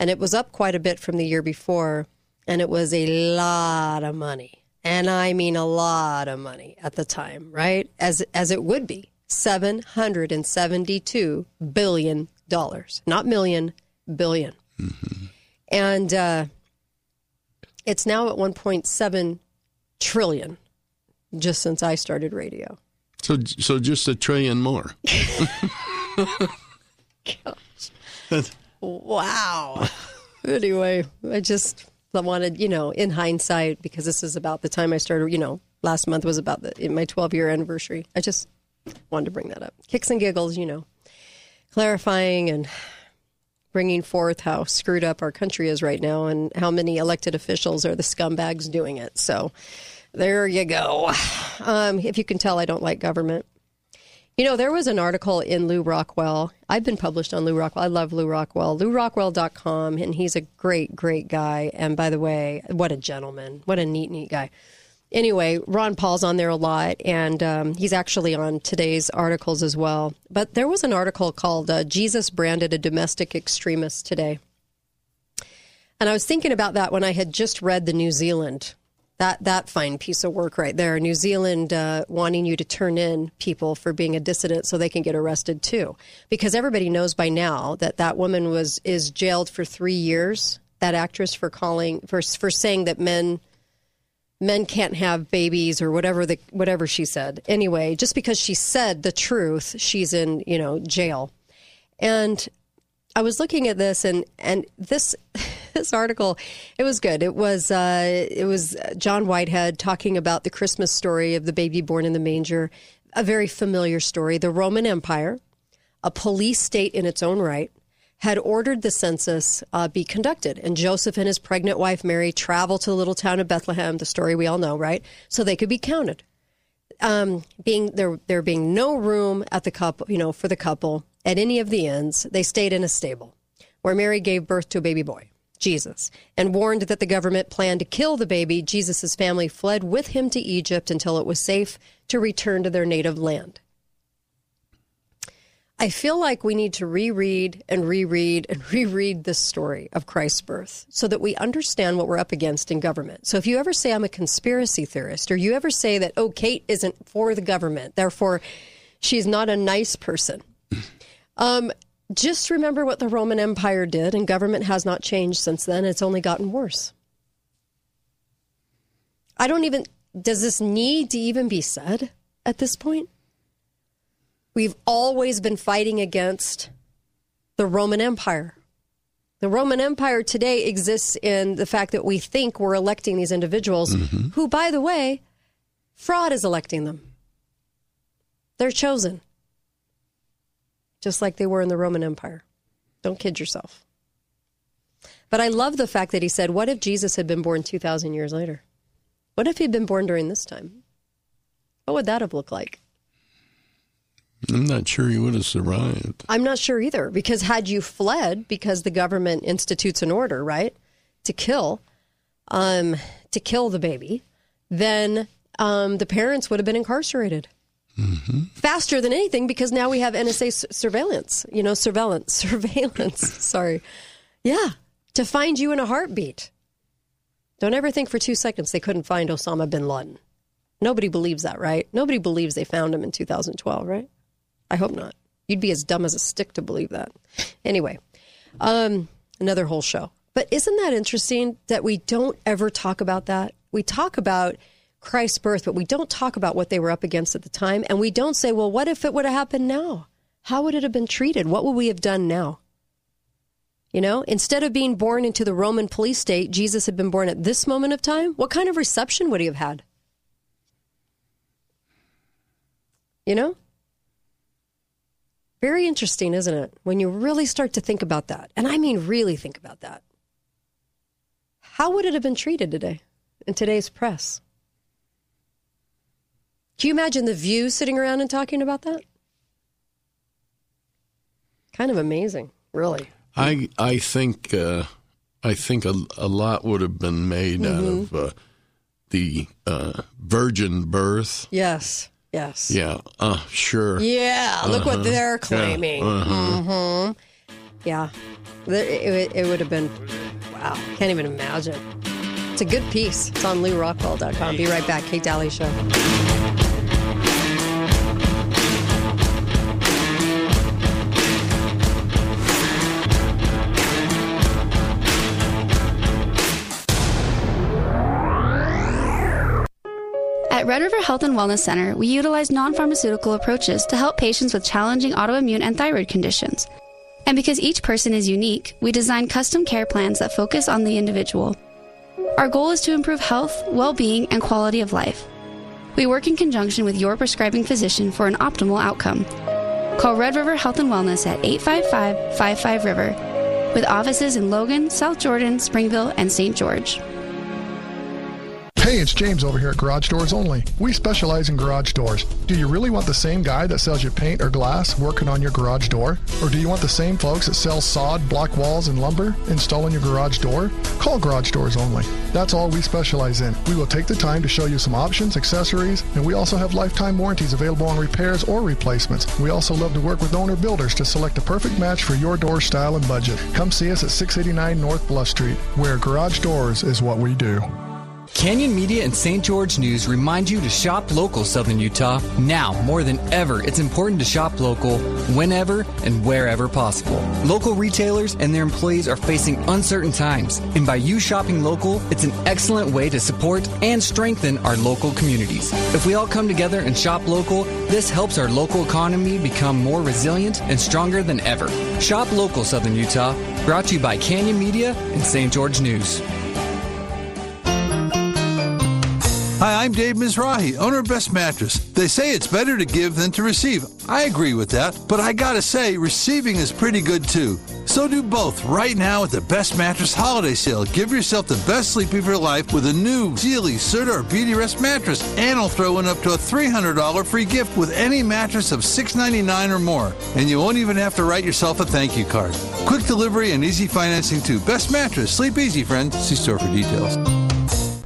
And it was up quite a bit from the year before, and it was a lot of money. And I mean a lot of money at the time, right? As as it would be. 772 billion dollars. Not million, billion. And uh, it's now at 1.7 trillion just since I started radio. So, so just a trillion more. Wow. anyway, I just wanted, you know, in hindsight, because this is about the time I started, you know, last month was about the, my 12 year anniversary. I just wanted to bring that up. Kicks and giggles, you know, clarifying and bringing forth how screwed up our country is right now and how many elected officials are the scumbags doing it. So there you go. Um, if you can tell, I don't like government. You know, there was an article in Lew Rockwell. I've been published on Lew Rockwell. I love Lew Rockwell. LewRockwell.com, and he's a great, great guy. And by the way, what a gentleman. What a neat, neat guy. Anyway, Ron Paul's on there a lot, and um, he's actually on today's articles as well. But there was an article called uh, Jesus Branded a Domestic Extremist today. And I was thinking about that when I had just read the New Zealand that that fine piece of work right there. New Zealand uh, wanting you to turn in people for being a dissident so they can get arrested too, because everybody knows by now that that woman was is jailed for three years. That actress for calling for for saying that men men can't have babies or whatever the whatever she said. Anyway, just because she said the truth, she's in you know jail. And I was looking at this and and this this article it was good. It was uh, it was John Whitehead talking about the Christmas story of the baby born in the manger, a very familiar story. The Roman Empire, a police state in its own right, had ordered the census uh, be conducted, and Joseph and his pregnant wife Mary travel to the little town of Bethlehem. The story we all know, right? So they could be counted. Um, being there, there being no room at the couple, you know, for the couple at any of the inns, they stayed in a stable where Mary gave birth to a baby boy, Jesus, and warned that the government planned to kill the baby. Jesus' family fled with him to Egypt until it was safe to return to their native land. I feel like we need to reread and reread and reread this story of Christ's birth so that we understand what we're up against in government. So if you ever say I'm a conspiracy theorist or you ever say that, oh, Kate isn't for the government, therefore she's not a nice person, um, just remember what the Roman Empire did, and government has not changed since then. It's only gotten worse. I don't even, does this need to even be said at this point? We've always been fighting against the Roman Empire. The Roman Empire today exists in the fact that we think we're electing these individuals who, by the way, fraud is electing them. They're chosen, just like they were in the Roman Empire. Don't kid yourself. But I love the fact that he said, What if Jesus had been born 2,000 years later? What if he'd been born during this time? What would that have looked like? I'm not sure he would have survived. I'm not sure either because had you fled because the government institutes an order, right, to kill, um, to kill the baby, then um, the parents would have been incarcerated faster than anything because now we have NSA surveillance, you know, surveillance, surveillance. sorry, yeah, to find you in a heartbeat. Don't ever think for two seconds they couldn't find Osama bin Laden. Nobody believes that, right? Nobody believes they found him in 2012, right? I hope not. You'd be as dumb as a stick to believe that. Anyway, um, another whole show. But isn't that interesting that we don't ever talk about that? We talk about Christ's birth, but we don't talk about what they were up against at the time. And we don't say, well, what if it would have happened now? How would it have been treated? What would we have done now? You know, instead of being born into the Roman police state, Jesus had been born at this moment of time. What kind of reception would he have had? You know? Very interesting, isn't it? When you really start to think about that. And I mean, really think about that. How would it have been treated today in today's press? Can you imagine the view sitting around and talking about that? Kind of amazing, really. I I think uh, I think a, a lot would have been made out Mhm. of uh, the uh, virgin birth. Yes, yes. Yeah, uh, sure. Yeah, look what Uh-huh. they're Yeah, claiming. uh-huh. hmm Yeah, There- it, it would have been, wow, can't even imagine. It's a good piece. It's on LewRockwell.com. Be right back. Kate Dalley Show. Health and Wellness Center, we utilize non pharmaceutical approaches to help patients with challenging autoimmune and thyroid conditions. And because each person is unique, we design custom care plans that focus on the individual. Our goal is to improve health, well being, and quality of life. We work in conjunction with your prescribing physician for an optimal outcome. Call Red River Health and Wellness at 855 55 River, with offices in Logan, South Jordan, Springville, and St. George. Hey, it's James over here at Garage Doors Only. We specialize in garage doors. Do you really want the same guy that sells you paint or glass working on your garage door? Or do you want the same folks that sell sod, block walls, and lumber installing your garage door? Call Garage Doors Only. That's all we specialize in. We will take the time to show you some options, accessories, and we also have lifetime warranties available on repairs or replacements. We also love to work with owner builders to select a perfect match for your door style and budget. Come see us at 689 North Bluff Street, where garage doors is what we do. Canyon Media and St. George News remind you to shop local, Southern Utah. Now, more than ever, it's important to shop local whenever and wherever possible. Local retailers and their employees are facing uncertain times, and by you shopping local, it's an excellent way to support and strengthen our local communities. If we all come together and shop local, this helps our local economy become more resilient and stronger than ever. Shop local, Southern Utah. Brought to you by Canyon Media and St. George News. Hi, I'm Dave Mizrahi, owner of Best Mattress. They say it's better to give than to receive. I agree with that, but I gotta say, receiving is pretty good too. So do both right now at the Best Mattress Holiday Sale. Give yourself the best sleep of your life with a new Sealy Serta or Beauty Rest mattress, and I'll throw in up to a $300 free gift with any mattress of 699 or more. And you won't even have to write yourself a thank you card. Quick delivery and easy financing too. Best Mattress. Sleep easy, friends. See store for details.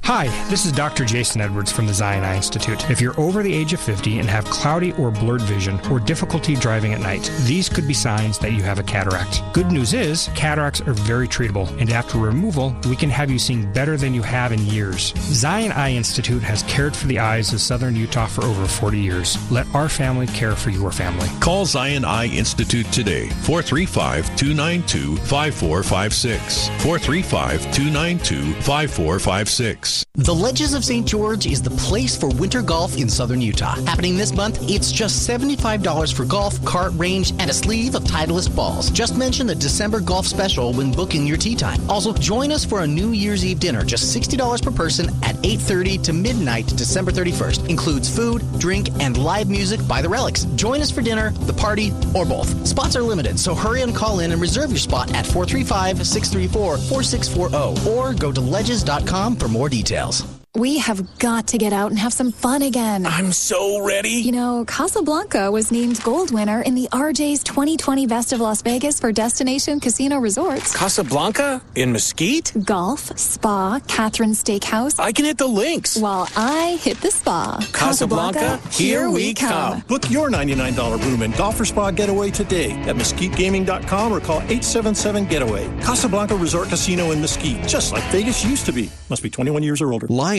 Hi, this is Dr. Jason Edwards from the Zion Eye Institute. If you're over the age of 50 and have cloudy or blurred vision or difficulty driving at night, these could be signs that you have a cataract. Good news is, cataracts are very treatable, and after removal, we can have you seeing better than you have in years. Zion Eye Institute has cared for the eyes of southern Utah for over 40 years. Let our family care for your family. Call Zion Eye Institute today, 435 292 5456. 435 292 5456. The Ledges of St. George is the place for winter golf in southern Utah. Happening this month, it's just $75 for golf, cart range, and a sleeve of Titleist balls. Just mention the December golf special when booking your tee time. Also, join us for a New Year's Eve dinner, just $60 per person at 8.30 to midnight, December 31st. Includes food, drink, and live music by The Relics. Join us for dinner, the party, or both. Spots are limited, so hurry and call in and reserve your spot at 435-634-4640 or go to ledges.com for more details details. We have got to get out and have some fun again. I'm so ready. You know, Casablanca was named gold winner in the RJ's 2020 Best of Las Vegas for Destination Casino Resorts. Casablanca? In Mesquite? Golf, spa, Katherine Steakhouse. I can hit the links. While I hit the spa. Casablanca, here we come. Book your $99 room and golf or spa getaway today at mesquitegaming.com or call 877 Getaway. Casablanca Resort Casino in Mesquite, just like Vegas used to be. Must be 21 years or older.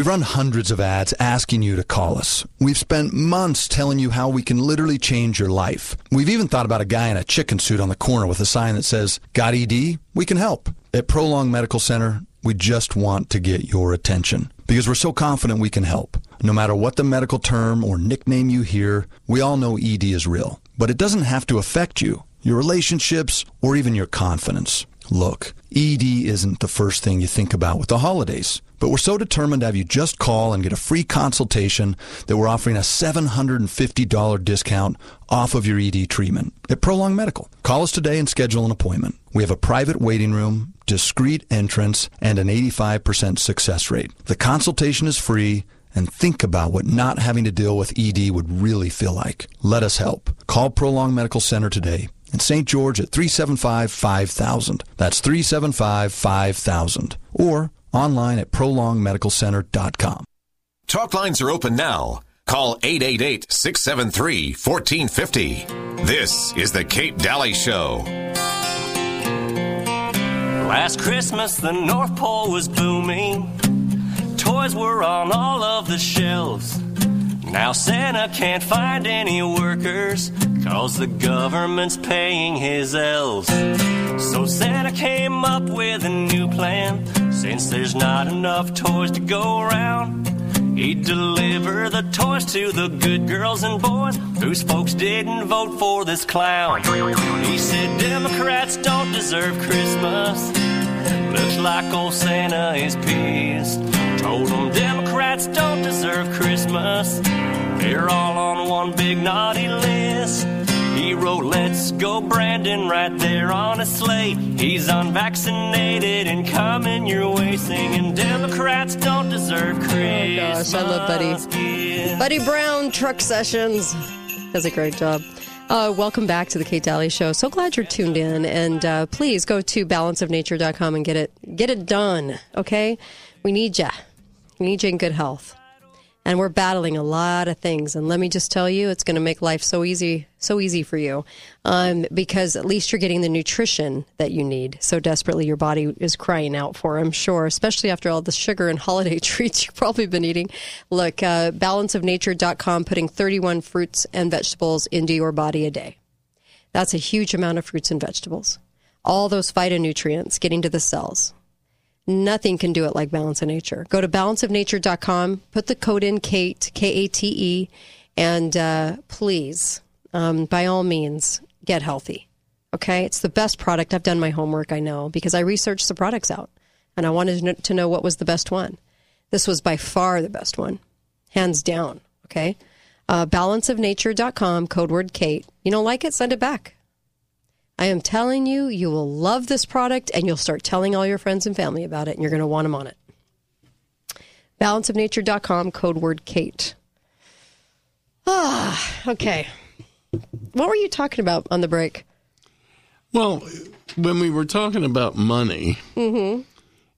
We've run hundreds of ads asking you to call us. We've spent months telling you how we can literally change your life. We've even thought about a guy in a chicken suit on the corner with a sign that says, Got ED? We can help. At Prolong Medical Center, we just want to get your attention because we're so confident we can help. No matter what the medical term or nickname you hear, we all know ED is real. But it doesn't have to affect you, your relationships, or even your confidence. Look, ED isn't the first thing you think about with the holidays. But we're so determined to have you just call and get a free consultation that we're offering a $750 discount off of your ED treatment at Prolong Medical. Call us today and schedule an appointment. We have a private waiting room, discreet entrance, and an 85% success rate. The consultation is free and think about what not having to deal with ED would really feel like. Let us help. Call Prolong Medical Center today in St. George at 375 5000. That's 375 5000. Or online at prolongmedicalcenter.com. Talk lines are open now. Call 888 673 1450. This is The Kate Dalley Show. Last Christmas, the North Pole was booming. Toys were on all of the shelves. Now Santa can't find any workers, cause the government's paying his elves. So Santa came up with a new plan, since there's not enough toys to go around. He'd deliver the toys to the good girls and boys whose folks didn't vote for this clown. He said Democrats don't deserve Christmas. Looks like old Santa is pissed. Told them Democrats don't deserve Christmas. They're all on one big naughty list. He wrote, Let's go, Brandon, right there on a slate. He's unvaccinated and coming your way, singing Democrats don't deserve Christmas. Oh Gosh, I love Buddy. Buddy Brown, Truck Sessions. Does a great job. Uh, welcome back to the Kate Dalley Show. So glad you're tuned in, and uh, please go to balanceofnature.com and get it get it done. Okay, we need you. We need you in good health, and we're battling a lot of things. And let me just tell you, it's going to make life so easy, so easy for you, um, because at least you're getting the nutrition that you need so desperately. Your body is crying out for. I'm sure, especially after all the sugar and holiday treats you've probably been eating. Look, uh, balanceofnature.com putting 31 fruits and vegetables into your body a day. That's a huge amount of fruits and vegetables. All those phytonutrients getting to the cells. Nothing can do it like Balance of Nature. Go to balanceofnature.com, put the code in Kate, K A T E, and uh, please, um, by all means, get healthy. Okay? It's the best product. I've done my homework, I know, because I researched the products out and I wanted to know, what was the best one. This was by far the best one, hands down. Okay? Uh, balanceofnature.com, code word Kate. You don't like it? Send it back. I am telling you, you will love this product and you'll start telling all your friends and family about it and you're going to want them on it. Balanceofnature.com, code word Kate. Ah, okay. What were you talking about on the break? Well, when we were talking about money Mm-hmm.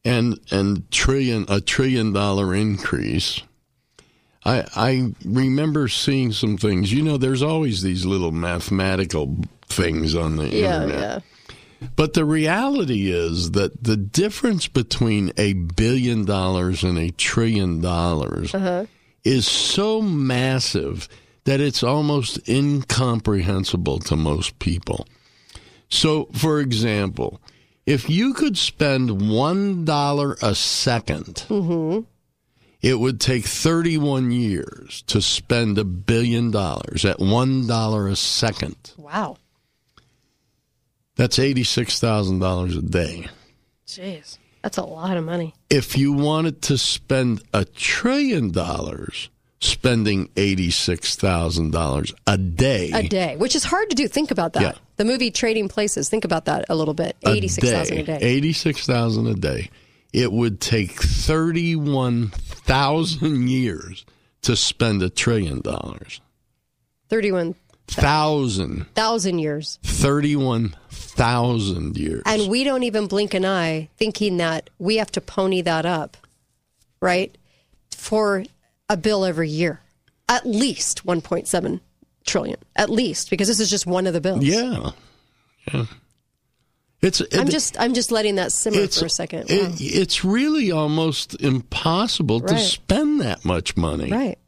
and and trillion a trillion dollar increase, I I remember seeing some things. You know, there's always these little mathematical things on the Yeah, internet. But the reality is that the difference between a billion dollars and a trillion dollars Uh-huh. is so massive that it's almost incomprehensible to most people. So, for example, If you could spend one dollar a 2nd Mm-hmm. it would take 31 years to spend a billion dollars at one dollar a second. Wow. That's eighty-six thousand dollars a day. Jeez. That's a lot of money. If you wanted to spend a trillion dollars, spending eighty-six thousand dollars a day, A day, which is hard to do. Think about that. Yeah. The movie Trading Places. Think about that a little bit. a Eighty-six thousand a day. eighty-six thousand a day, it would take thirty-one thousand years to spend a trillion dollars. Thirty-one Thousand. thousand years, Thirty-one thousand years. and we don't even blink an eye, thinking that we have to pony that up, right, for a bill every year, at least one point seven trillion, at least, because this is just one of the bills. Yeah. Yeah. It's I'm just I'm just letting that simmer for a second. it- it's really almost impossible to spend that much money. Right.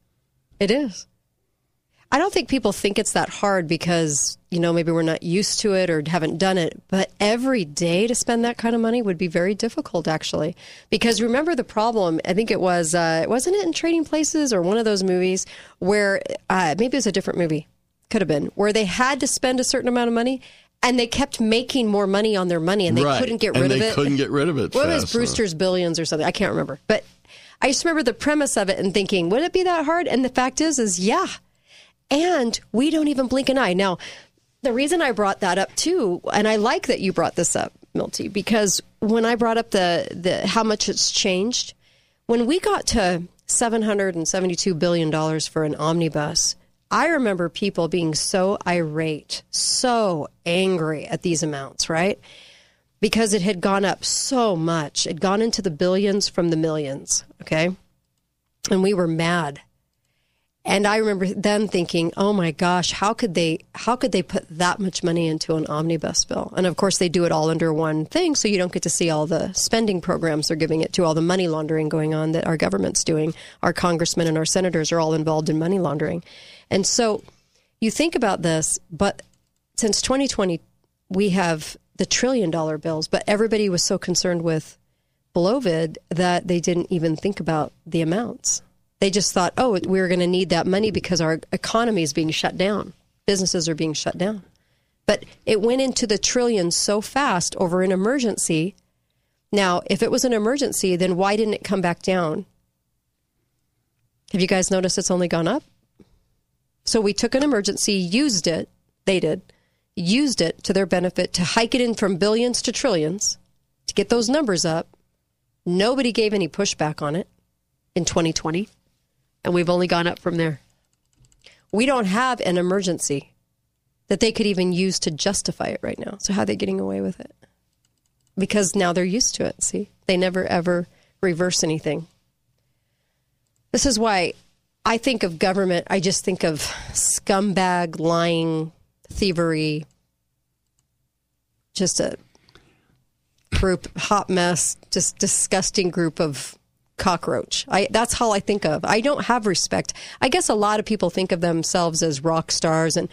It is. I don't think people think it's that hard because, you know, maybe we're not used to it or haven't done it. But every day to spend that kind of money would be very difficult, actually. Because remember the problem, I think it was, uh, wasn't it in Trading Places or one of those movies where uh, maybe it was a different movie, could have been, where they had to spend a certain amount of money and they kept making more money on their money and they Right. couldn't get And rid of they it. couldn't get rid of it What was fast. Brewster's Billions or something? I can't remember. But I just remember the premise of it and thinking, would it be that hard? And the fact is, is yeah. And we don't even blink an eye. Now, the reason I brought that up too, and I like that you brought this up, Milty, because when I brought up the, the how much it's changed, when we got to seven hundred and seventy two billion dollars for an omnibus, I remember people being so irate, so angry at these amounts, right? Because it had gone up so much. It had gone into the billions from the millions, okay? And we were mad. And I remember then thinking, "Oh my gosh, how could they how could they put that much money into an omnibus bill?" And of course, they do it all under one thing, so you don't get to see all the spending programs they're giving it to, all the money laundering going on that our government's doing. Our congressmen and our senators are all involved in money laundering. And so you think about this, but since 2020 we have the trillion dollar bills, but everybody was so concerned with Belovid that they didn't even think about the amounts. They just thought, oh, we're going to need that money because our economy is being shut down. Businesses are being shut down. But it went into the trillions so fast over an emergency. Now, if it was an emergency, then why didn't it come back down? Have you guys noticed it's only gone up? So we took an emergency, used it, they did, used it to their benefit to hike it in from billions to trillions to get those numbers up. Nobody gave any pushback on it in 2020, and we've only gone up from there. We don't have an emergency that they could even use to justify it right now. So, how are they getting away with it? Because now they're used to it. See, they never ever reverse anything. This is why I think of government, I just think of scumbag, lying, thievery, just a group, hot mess, just disgusting group of cockroach. I, that's all I think of. I don't have respect. I guess a lot of people think of themselves as rock stars and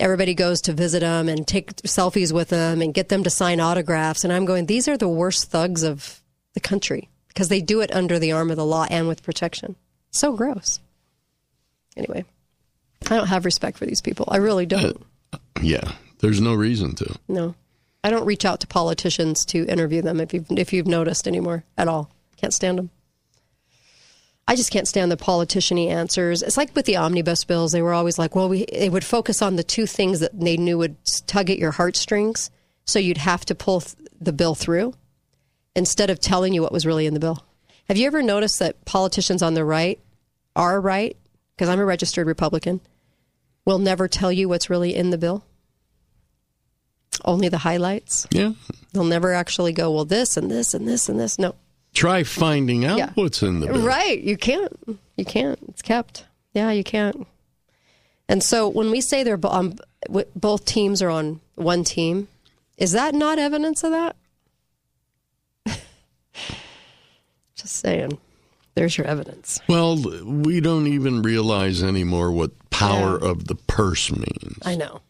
everybody goes to visit them and take selfies with them and get them to sign autographs. And I'm going, these are the worst thugs of the country because they do it under the arm of the law and with protection. So gross. Anyway, I don't have respect for these people. I really don't. Uh, yeah, there's no reason to. No, I don't reach out to politicians to interview them if you've if you've noticed anymore at all. Can't stand them. I just can't stand the politician-y answers. It's like with the omnibus bills; they were always like, "Well, we." They would focus on the two things that they knew would tug at your heartstrings, so you'd have to pull th- the bill through instead of telling you what was really in the bill. Have you ever noticed that politicians on the right are right? Because I'm a registered Republican. Will never tell you what's really in the bill. Only the highlights. Yeah. They'll never actually go, well, this and this and this and this. No. Try finding out Yeah. what's in the bill. Right. You can't. You can't. It's kept. Yeah, you can't. And so when we say they're on, um, both teams are on one team, is that not evidence of that? Just saying. There's your evidence. Well, we don't even realize anymore what power of the purse means. I know.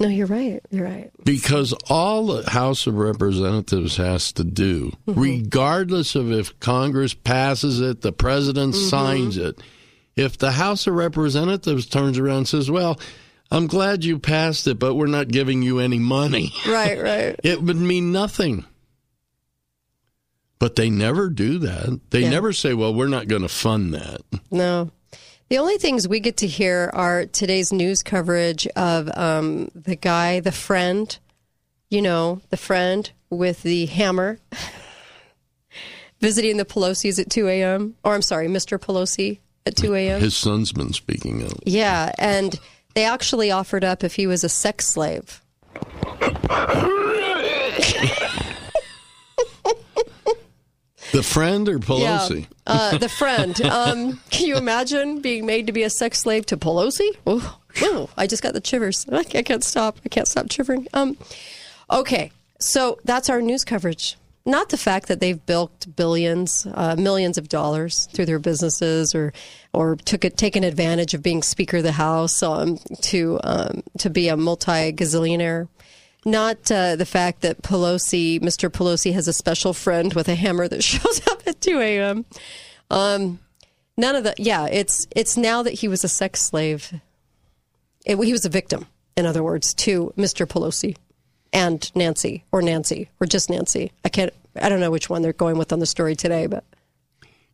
No, you're right. You're right. Because all the House of Representatives has to do, Mm-hmm. regardless of if Congress passes it, the president Mm-hmm. signs it, if the House of Representatives turns around and says, well, I'm glad you passed it, but we're not giving you any money, Right, right. it would mean nothing. But they never do that. They Yeah. never say, well, we're not going to fund that. No. The only things we get to hear are today's news coverage of um, the guy, the friend, you know, the friend with the hammer visiting the Pelosi's at 2 a.m. Or I'm sorry, Mr. Pelosi at 2 a.m. His son's been speaking out. Yeah, and they actually offered up if he was a sex slave. The friend or Pelosi? Yeah, uh, the friend. Um, can you imagine being made to be a sex slave to Pelosi? Ooh, I just got the shivers. I can't, stop. I can't stop shivering. Um, okay, so that's our news coverage. Not the fact that they've bilked billions, uh, millions of dollars through their businesses, or or took it, taken advantage of being Speaker of the House um, to um, to be a multi gazillionaire. Not uh, the fact that Pelosi, Mr. Pelosi, has a special friend with a hammer that shows up at 2 a.m. Um, none of the. Yeah, it's it's now that he was a sex slave. It, he was a victim, in other words, to Mr. Pelosi and Nancy, or Nancy, or just Nancy. I can't. I don't know which one they're going with on the story today, but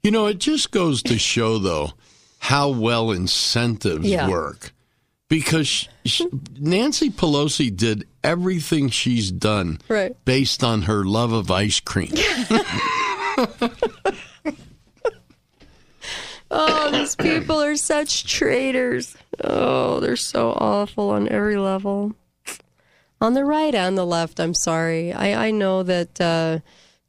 You know, it just goes to show, though, how well incentives Yeah. work. Because sh sh Nancy Pelosi did everything she's done Right. based on her love of ice cream. Oh, these people are such traitors. Oh, they're so awful on every level. On the right and the left, I'm sorry. I, I know that uh,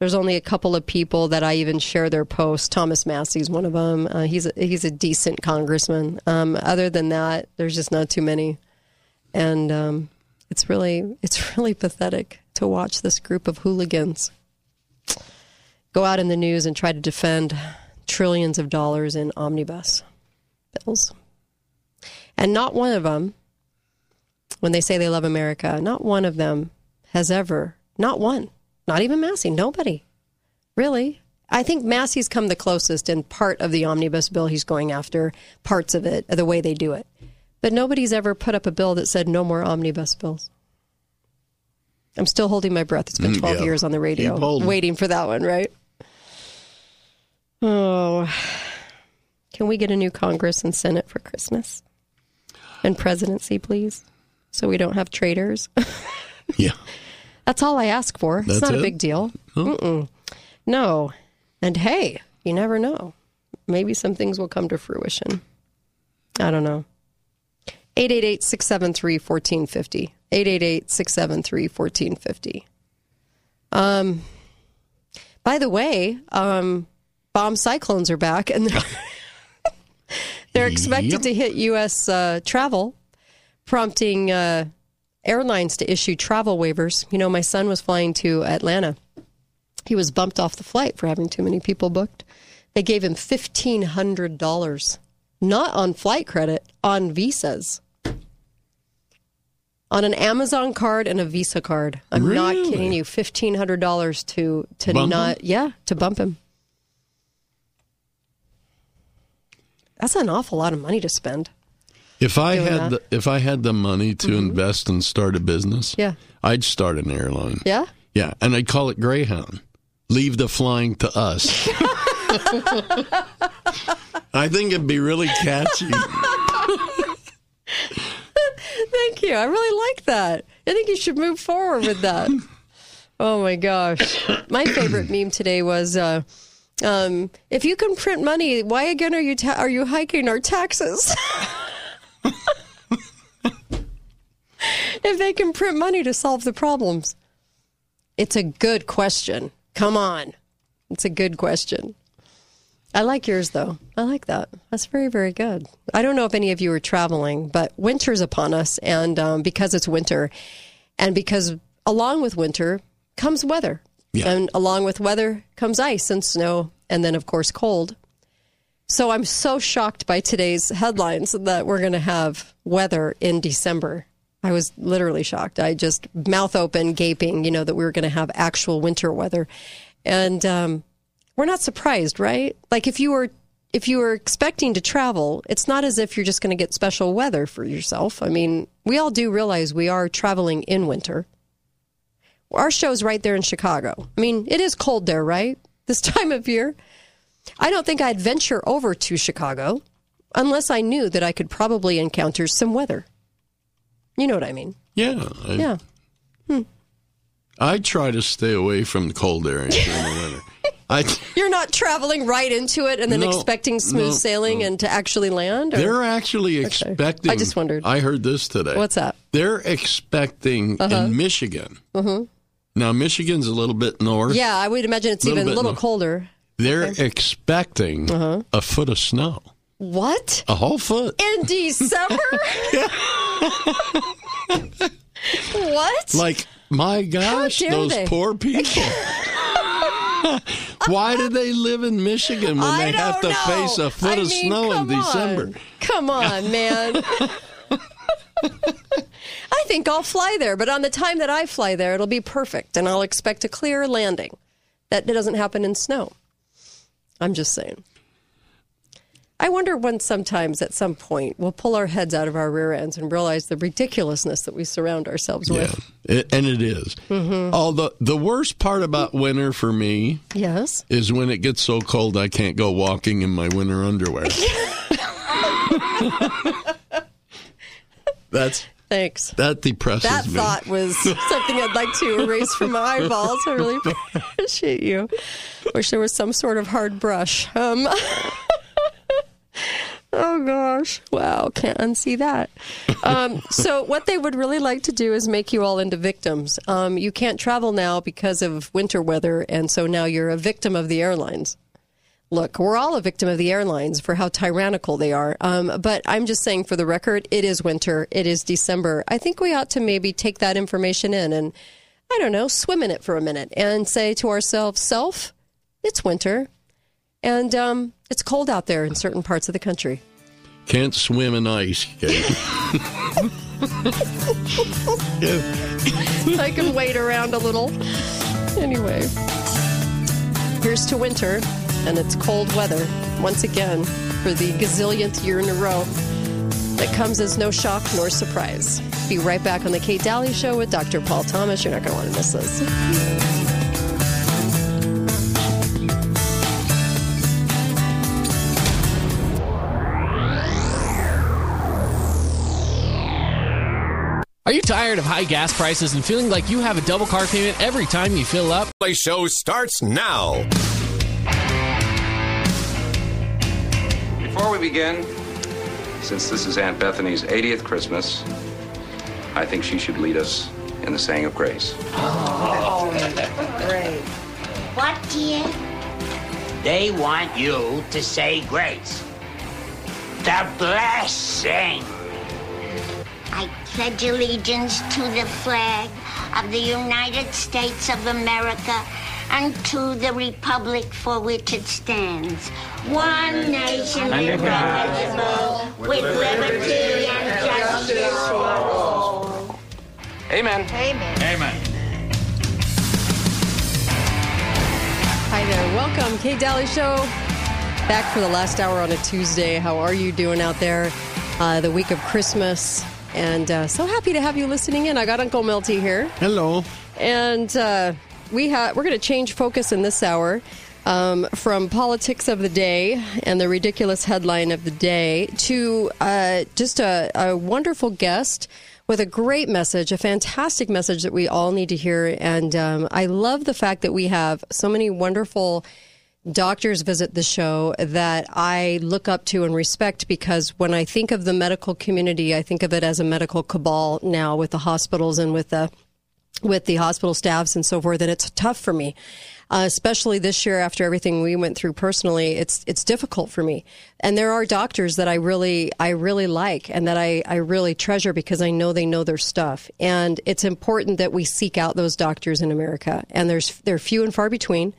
there's only a couple of people that I even share their posts. Thomas Massie's one of them. Uh, he's a, he's a decent congressman. Um, other than that, there's just not too many, and um, it's really it's really pathetic to watch this group of hooligans go out in the news and try to defend trillions of dollars in omnibus bills. And not one of them, when they say they love America, not one of them has ever, not one, not even Massie, nobody, really. I think Massie's come the closest in part of the omnibus bill he's going after, parts of it, the way they do it. But nobody's ever put up a bill that said no more omnibus bills. I'm still holding my breath. It's been Mm, 12 yeah. years on the radio, waiting for that one, right? Oh, can we get a new Congress and Senate for Christmas? And presidency, please, so we don't have traitors. yeah. That's all I ask for. it's That's not a big deal. No. And hey, you never know. Maybe some things will come to fruition. I don't know. 888 673 1450. 888 673 1450. Um, by the way, um, bomb cyclones are back and they're, they're expected Yep. to hit U.S. Uh, travel, prompting uh, airlines to issue travel waivers. You know, my son was flying to Atlanta. He was bumped off the flight for having too many people booked. They gave him $1,500, not on flight credit, on visas. On an Amazon card and a Visa card. I'm not Really? kidding you. $1,500 to, to Bump not, him? yeah, to bump him. That's an awful lot of money to spend. If I had the, if I had the money to invest and start a business, Yeah. I'd start an airline. Yeah? Yeah, and I'd call it Greyhound. Leave the flying to us. I think it'd be really catchy. Thank you. I really like that. I think you should move forward with that. oh my gosh. My favorite meme today was uh, um, if you can print money, why again are you ta- are you hiking our taxes? if they can print money to solve the problems. It's a good question. Come on. It's a good question. I like yours though. I like that. That's very, very good. I don't know if any of you are traveling, but winter's upon us, and um, because it's winter, and because along with winter comes weather, and along with weather comes ice and snow, and then of course cold. So I'm so shocked by today's headlines that we're going to have weather in December. I was literally shocked. I just mouth open, gaping, you know, that we were going to have actual winter weather. And um, we're not surprised, right? Like if you were if you were expecting to travel, it's not as if you're just going to get special weather for yourself. I mean, we all do realize we are traveling in winter. Our show's right there in Chicago. I mean, it is cold there, right? This time of year. I don't think I'd venture over to Chicago unless I knew that I could probably encounter some weather. You know what I mean? Yeah. I, Yeah. Hmm. I try to stay away from the cold areas during the winter. I, You're not traveling right into it and then No, expecting smooth no, sailing and to actually land? or- they're actually expecting. I just wondered. I heard this today. What's that? They're expecting Uh-huh. in Michigan. Mhm. Now, Michigan's a little bit north. Yeah, I would imagine it's even a little north. colder. They're expecting Uh-huh. a foot of snow. What? A whole foot. In December? what? Like, my gosh, those they? poor people. Why do they live in Michigan when I they have to know. face a foot I of mean, snow in December? on. Come on, man. I think I'll fly there, but on the time that I fly there, it'll be perfect, and I'll expect a clear landing. That doesn't happen in snow. I'm just saying. I wonder when sometimes at some point we'll pull our heads out of our rear ends and realize the ridiculousness that we surround ourselves with. It, and it is. Mhm. Although the worst part about winter for me Yes. is when it gets so cold I can't go walking in my winter underwear. That's Thanks. that depresses That me. thought was something I'd like to erase from my eyeballs. I really appreciate you. Wish there was some sort of hard brush. Um, oh gosh! Wow, can't unsee that. Um, so, what they would really like to do is make you all into victims. Um, you can't travel now because of winter weather, and so now you're a victim of the airlines. Look, we're all a victim of the airlines for how tyrannical they are. Um, but I'm just saying, for the record, it is winter. It is December. I think we ought to maybe take that information in and, I don't know, swim in it for a minute and say to ourselves, self, it's winter. And um, it's cold out there in certain parts of the country. Can't swim in ice. I can wait around a little. Anyway, here's to winter and it's cold weather once again for the gazillionth year in a row. That comes as no shock nor surprise. Be right back on the Kate Dalley Show with Dr. Paul Thomas. You're not going to want to miss this. Are you tired of high gas prices and feeling like you have a double car payment every time you fill up? Play show starts now. Before we begin, since this is Aunt Bethany's 80th Christmas, I think she should lead us in the saying of grace. Oh, great. What, dear? They want you to say grace. The blessing. I pledge allegiance to the flag of the United States of America and to the republic for which it stands. One nation indivisible, with liberty and justice for all. Amen. Amen. Amen. Hi there. Welcome, Kate Dalley Show. Back for the last hour on a Tuesday. How are you doing out there? Uh, the week of Christmas. And uh, so happy to have you listening in. I got Uncle Milty here. Hello. And uh, we ha- we're going to change focus in this hour um, from politics of the day and the ridiculous headline of the day to uh, just a, a wonderful guest with a great message, a fantastic message that we all need to hear. And um, I love the fact that we have so many wonderful doctors visit the show that I look up to and respect because when I think of the medical community, I think of it as a medical cabal now with the hospitals and with the with the hospital staffs and so forth, and it's tough for me, uh, especially this year after everything we went through personally. It's it's difficult for me, and there are doctors that I really I really like and that I I really treasure because I know they know their stuff, and it's important that we seek out those doctors in America, and there's they're few and far between.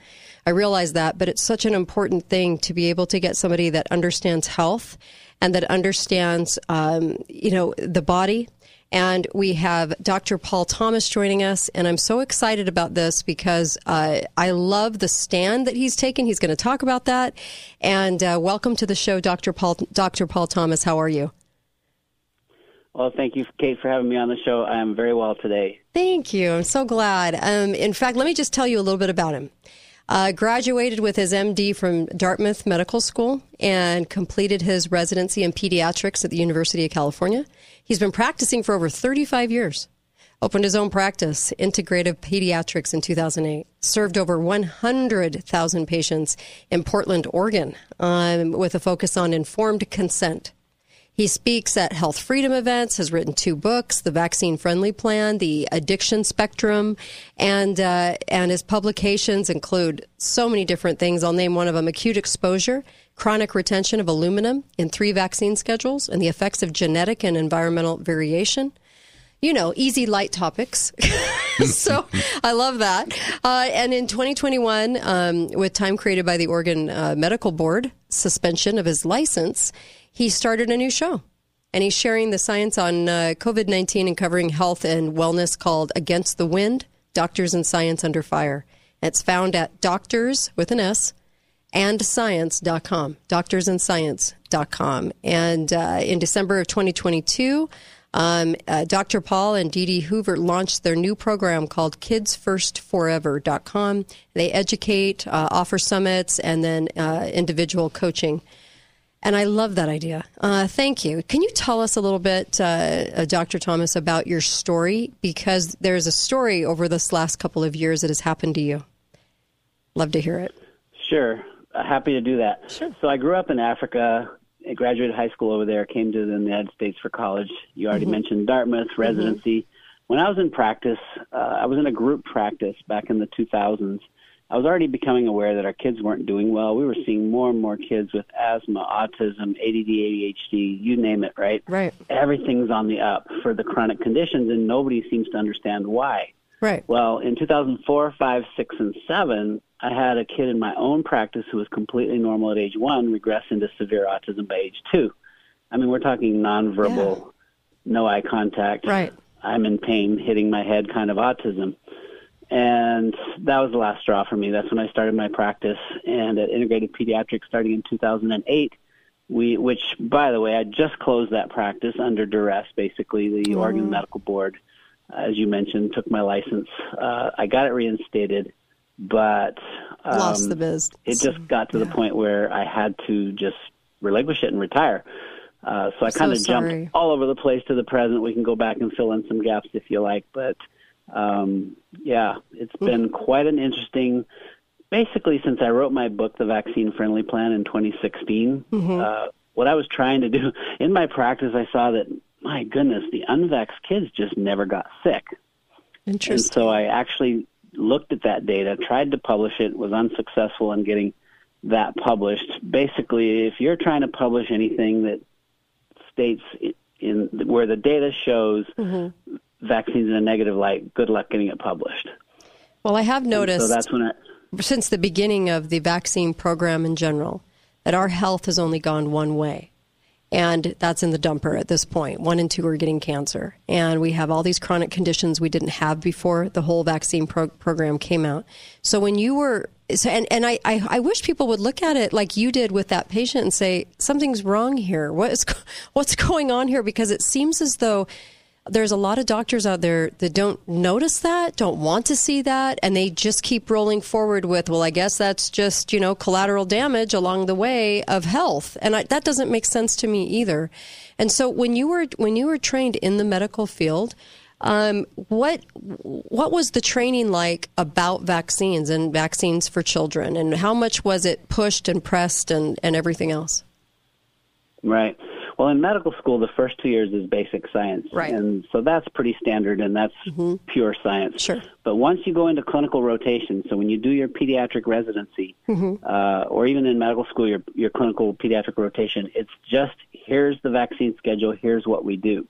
I realize that, but it's such an important thing to be able to get somebody that understands health and that understands, um, you know, the body And we have Dr. Paul Thomas joining us. And I'm so excited about this because uh, I love the stand that he's taken. He's going to talk about that. And uh, welcome to the show, Dr. Paul, Dr. Paul Thomas. How are you? Well, thank you, Kate, for having me on the show. I am very well today. Thank you. I'm so glad. Um, in fact, let me just tell you a little bit about him. Uh, graduated with his MD from Dartmouth Medical School and completed his residency in pediatrics at the University of California. He's been practicing for over 35 years. Opened his own practice, Integrative Pediatrics, in 2008. Served over 100,000 patients in Portland, Oregon, um, with a focus on informed consent. He speaks at health freedom events, has written two books, The Vaccine Friendly Plan, The Addiction Spectrum, and, uh, and his publications include so many different things. I'll name one of them acute exposure, chronic retention of aluminum in three vaccine schedules, and the effects of genetic and environmental variation. You know, easy, light topics. so I love that. Uh, and in 2021, um, with time created by the Oregon uh, Medical Board suspension of his license, he started a new show. And he's sharing the science on uh, COVID 19 and covering health and wellness called Against the Wind Doctors and Science Under Fire. It's found at doctors with an S and science.com, doctorsandscience.com. And uh, in December of 2022, um, uh, Dr. Paul and Dee Dee Hoover launched their new program called kidsfirstforever.com. They educate, uh, offer summits, and then uh, individual coaching. And I love that idea. Uh, thank you. Can you tell us a little bit, uh, uh, Dr. Thomas, about your story? Because there's a story over this last couple of years that has happened to you. Love to hear it. Sure. Uh, happy to do that. Sure. So I grew up in Africa. I graduated high school over there, came to the United States for college. You already Mhm. mentioned Dartmouth, residency. When I was in practice, uh, I was in a group practice back in the 2000s. I was already becoming aware that our kids weren't doing well. We were seeing more and more kids with asthma, autism, ADD, ADHD, you name it, right? Right. Everything's on the up for the chronic conditions, and nobody seems to understand why. Right. Well, in 2004, 5, 6, and 7, I had a kid in my own practice who was completely normal at age 1 regress into severe autism by age 2. I mean, we're talking nonverbal, no eye contact. Right. I'm in pain, hitting my head kind of autism. And that was the last straw for me. That's when I started my practice. And at Integrative Pediatrics, starting in 2008, we, which, by the way, I just closed that practice under duress. Basically, the Oregon Medical Board, as you mentioned, took my license. Uh, I got it reinstated, but um, Lost the biz. It just got to the point where I had to just relinquish it and retire. Uh, so I kind of sorry. jumped all over the place to the present. We can go back and fill in some gaps if you like, but um, yeah, it's been quite an interesting. Basically, since I wrote my book, The Vaccine Friendly Plan, in 2016, Mm-hmm. uh, what I was trying to do in my practice, I saw that my goodness, the unvaxxed kids just never got sick. Interesting. And so I actually looked at that data, tried to publish it, was unsuccessful in getting that published. Basically, if you're trying to publish anything that states in, where the data shows Mm-hmm. Vaccines in a negative light, good luck getting it published. Well, I have And noticed So that's when I, since the beginning of the vaccine program in general that our health has only gone one way. And that's in the dumper at this point. One in two are getting cancer. And we have all these chronic conditions we didn't have before the whole vaccine pro- program came out. So when you were, so, and, and I, I, I wish people would look at it like you did with that patient and say, something's wrong here. What is, what's going on here? Because it seems as though there's a lot of doctors out there that don't notice that, don't want to see that, and they just keep rolling forward with, well, I guess that's just, you know, collateral damage along the way of health. And I, that doesn't make sense to me either. And so when you were, when you were trained in the medical field, um, what what was the training like about vaccines and vaccines for children, and how much was it pushed and pressed and, and everything else? Right. Well, in medical school, the first two years is basic science. Right. And so that's pretty standard and that's pure science. Sure. But once you go into clinical rotation, so when you do your pediatric residency, Mm-hmm. uh, or even in medical school, your, your clinical pediatric rotation, it's just here's the vaccine schedule, here's what we do.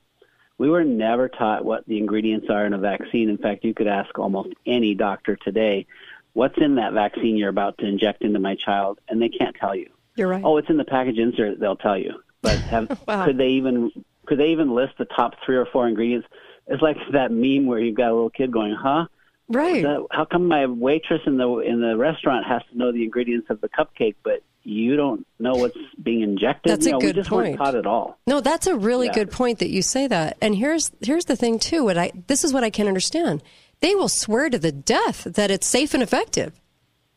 We were never taught what the ingredients are in a vaccine. In fact, you could ask almost any doctor today, what's in that vaccine you're about to inject into my child? And they can't tell you. You're right. Oh, it's in the package insert. They'll tell you, but have, um, Wow. could they even could they even list the top three or four ingredients? It's like that meme where you've got a little kid going, "Huh? Right? That, how come my waitress in the in the restaurant has to know the ingredients of the cupcake, but you don't know what's being injected?" That's you a know, good we just point. weren't taught at all. No, that's a really Yeah. good point that you say that. And here's here's the thing too. What I this is what I can understand. They will swear to the death that it's safe and effective,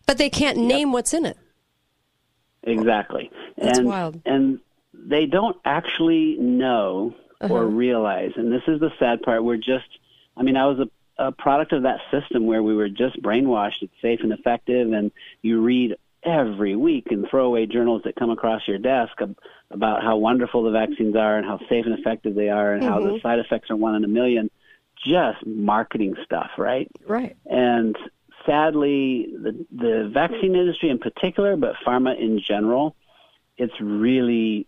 but they can't name what's in it. Exactly. That's and, wild. And they don't actually know or Uh-huh. realize. And this is the sad part. We're just, I mean, I was a, a product of that system where we were just brainwashed. It's safe and effective. And you read every week in throwaway journals that come across your desk ab- about how wonderful the vaccines are and how safe and effective they are and how the Mhm. side effects are one in a million. Just marketing stuff, right? Right. And sadly, the the vaccine industry in particular, but pharma in general, it's really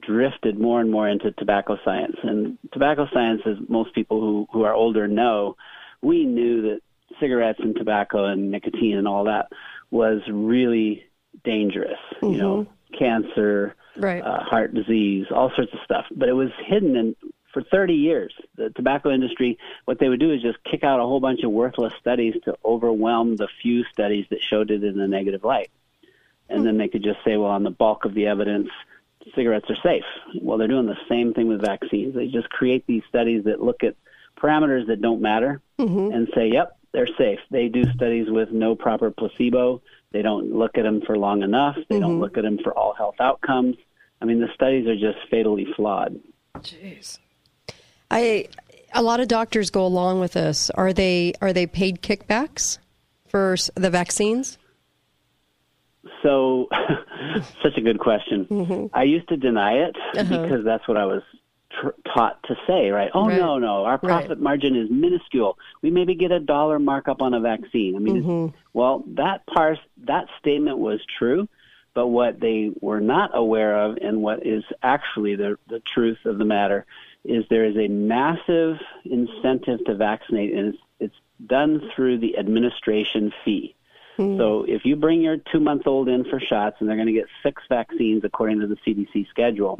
drifted more and more into tobacco science. And tobacco science, as most people who, who are older know, we knew that cigarettes and tobacco and nicotine and all that was really dangerous. You know, cancer, Right. uh, heart disease, all sorts of stuff. But it was hidden in, for 30 years. The tobacco industry, what they would do is just kick out a whole bunch of worthless studies to overwhelm the few studies that showed it in a negative light. And then they could just say, well, on the bulk of the evidence, cigarettes are safe. Well, they're doing the same thing with vaccines. They just create these studies that look at parameters that don't matter mm-hmm. and say, yep, they're safe. They do studies with no proper placebo. They don't look at them for long enough. They don't mm-hmm. look at them for all health outcomes. I mean, the studies are just fatally flawed. Jeez. I a lot of doctors go along with this. Are they are they paid kickbacks for the vaccines? So, such a good question. I used to deny it Uh-huh. because that's what I was tr- taught to say, right? Oh, Right. no, no, our profit Right. margin is minuscule. We maybe get a dollar markup on a vaccine. I mean, it's- well, that part, that statement was true, but what they were not aware of and what is actually the, the truth of the matter is there is a massive incentive to vaccinate, and it's, it's done through the administration fee. So if you bring your two month old in for shots and they're going to get six vaccines according to the CDC schedule,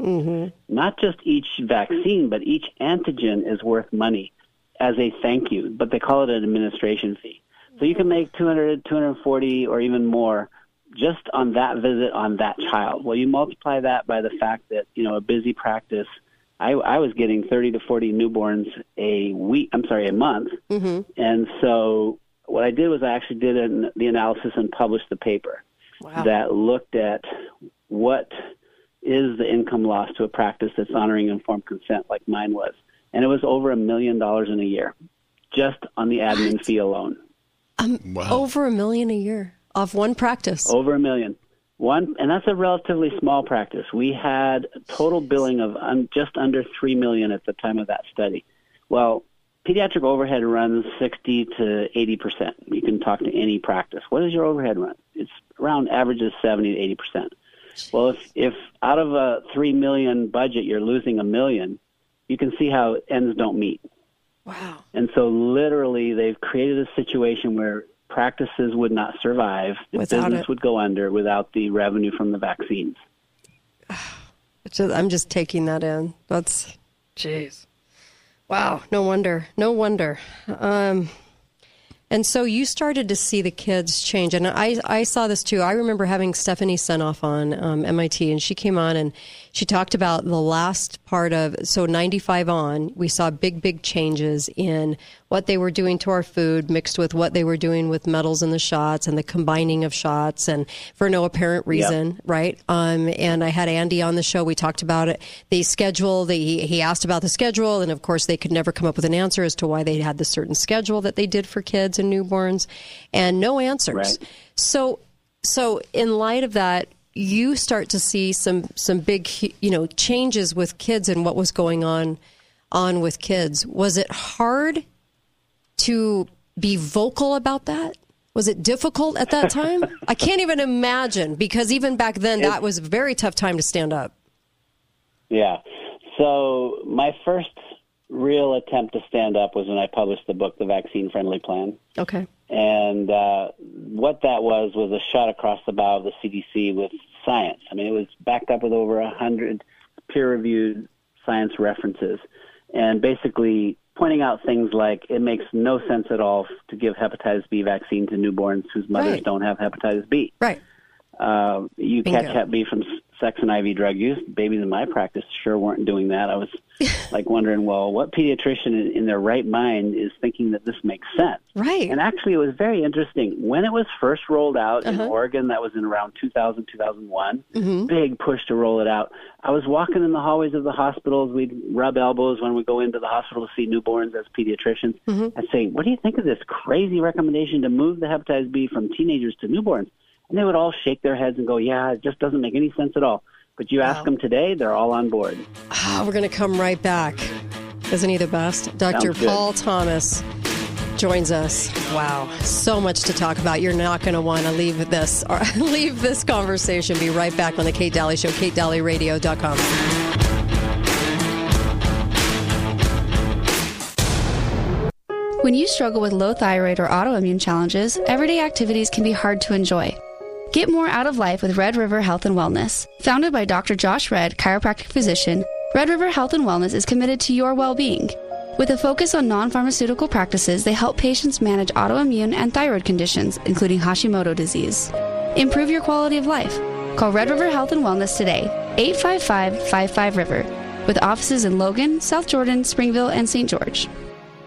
not just each vaccine, but each antigen is worth money as a thank you, but they call it an administration fee. So you can make 200, 240 or even more just on that visit on that child. Well, you multiply that by the fact that, you know, a busy practice, I, I was getting 30 to 40 newborns a week, I'm sorry, a month. Mm-hmm. And so what I did was I actually did an, the analysis and published the paper that looked at what is the income loss to a practice that's honoring informed consent like mine was. And it was over a million dollars in a year just on the admin fee alone. Um, Over a million a year off one practice. Over a million. One, and that's a relatively small practice. We had total billing of un, just under three million at the time of that study. Well, pediatric overhead runs sixty to eighty percent. You can talk to any practice. What is your overhead run? It's around average averages seventy to eighty percent. Well, if if out of a three million budget you're losing a million, you can see how ends don't meet. Wow. And so, literally, they've created a situation where practices would not survive. The Without business it. would go under without the revenue from the vaccines. I'm just taking that in. That's, jeez. Wow. No wonder. No wonder. Um, and so you started to see the kids change, and I I saw this too. I remember having Stephanie Seneff on um, MIT, and she came on and she talked about the last part of so 95 on. We saw big big changes in what they were doing to our food, mixed with what they were doing with metals in the shots and the combining of shots, and for no apparent reason, right? Um, and I had Andy on the show. We talked about it. The schedule. The, he, he asked about the schedule, and of course, they could never come up with an answer as to why they had the certain schedule that they did for kids and newborns, and no answers. So, so in light of that, you start to see some some big you know changes with kids and what was going on on with kids. Was it hard to be vocal about that? Was it difficult at that time? I can't even imagine because even back then, that was a very tough time to stand up. Yeah. So my first real attempt to stand up was when I published the book, The Vaccine Friendly Plan. Okay. And uh, what that was was a shot across the bow of the CDC with science. I mean, it was backed up with over a hundred peer-reviewed science references, and basically pointing out things like it makes no sense at all to give hepatitis B vaccine to newborns whose mothers Right. don't have hepatitis B. Right. Uh, you Bingo. catch Hep B from sex and IV drug use. Babies in my practice sure weren't doing that. I was like wondering, well, what pediatrician in, in their right mind is thinking that this makes sense? Right. And actually, it was very interesting. When it was first rolled out in Uh-huh. Oregon, that was in around 2000, 2001, Mhm. big push to roll it out. I was walking in the hallways of the hospitals. We'd rub elbows when we go into the hospital to see newborns as pediatricians. Mhm. I'd say, what do you think of this crazy recommendation to move the hepatitis B from teenagers to newborns? And they would all shake their heads and go, yeah, it just doesn't make any sense at all. But you ask them today, they're all on board. Ah, we're going to come right back. Isn't he the best? Dr. Sounds good. Paul Thomas joins us. Wow, so much to talk about. You're not going to want to leave this or leave this conversation. Be right back on the Kate Dalley Show, KateDalleyRadio.com. When you struggle with low thyroid or autoimmune challenges, everyday activities can be hard to enjoy. Get more out of life with Red River Health and Wellness. Founded by Dr. Josh Redd, chiropractic physician, Red River Health and Wellness is committed to your well being. With a focus on non pharmaceutical practices, they help patients manage autoimmune and thyroid conditions, including Hashimoto disease. Improve your quality of life. Call Red River Health and Wellness today, 855 55 River, with offices in Logan, South Jordan, Springville, and St. George.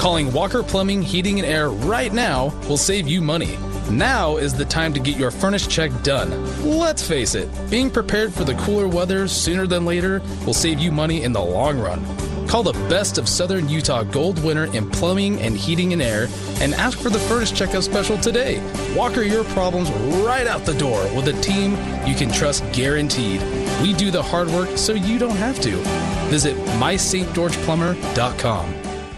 Calling Walker Plumbing, Heating, and Air right now will save you money. Now is the time to get your furnace check done. Let's face it, being prepared for the cooler weather sooner than later will save you money in the long run. Call the best of Southern Utah gold winner in plumbing and heating and air and ask for the furnace checkup special today. Walker your problems right out the door with a team you can trust guaranteed. We do the hard work so you don't have to. Visit mystgeorgeplumber.com.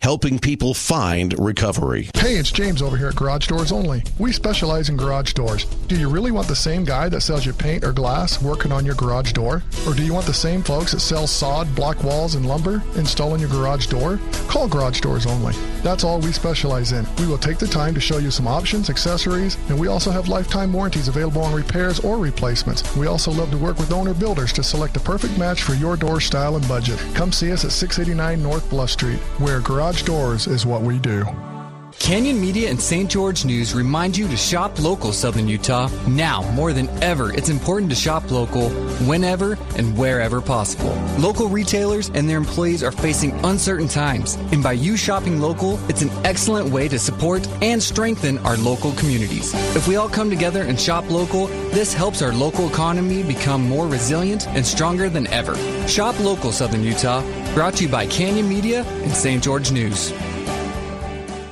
helping people find recovery. Hey, it's James over here at Garage Doors Only. We specialize in garage doors. Do you really want the same guy that sells you paint or glass working on your garage door? Or do you want the same folks that sell sod, block walls, and lumber installing your garage door? Call Garage Doors Only. That's all we specialize in. We will take the time to show you some options, accessories, and we also have lifetime warranties available on repairs or replacements. We also love to work with owner builders to select the perfect match for your door style and budget. Come see us at 689 North Bluff Street, where garage doors is what we do. Canyon Media and St. George News remind you to shop local, Southern Utah. Now, more than ever, it's important to shop local whenever and wherever possible. Local retailers and their employees are facing uncertain times, and by you shopping local, it's an excellent way to support and strengthen our local communities. If we all come together and shop local, this helps our local economy become more resilient and stronger than ever. Shop local, Southern Utah. Brought to you by Canyon Media and St. George News.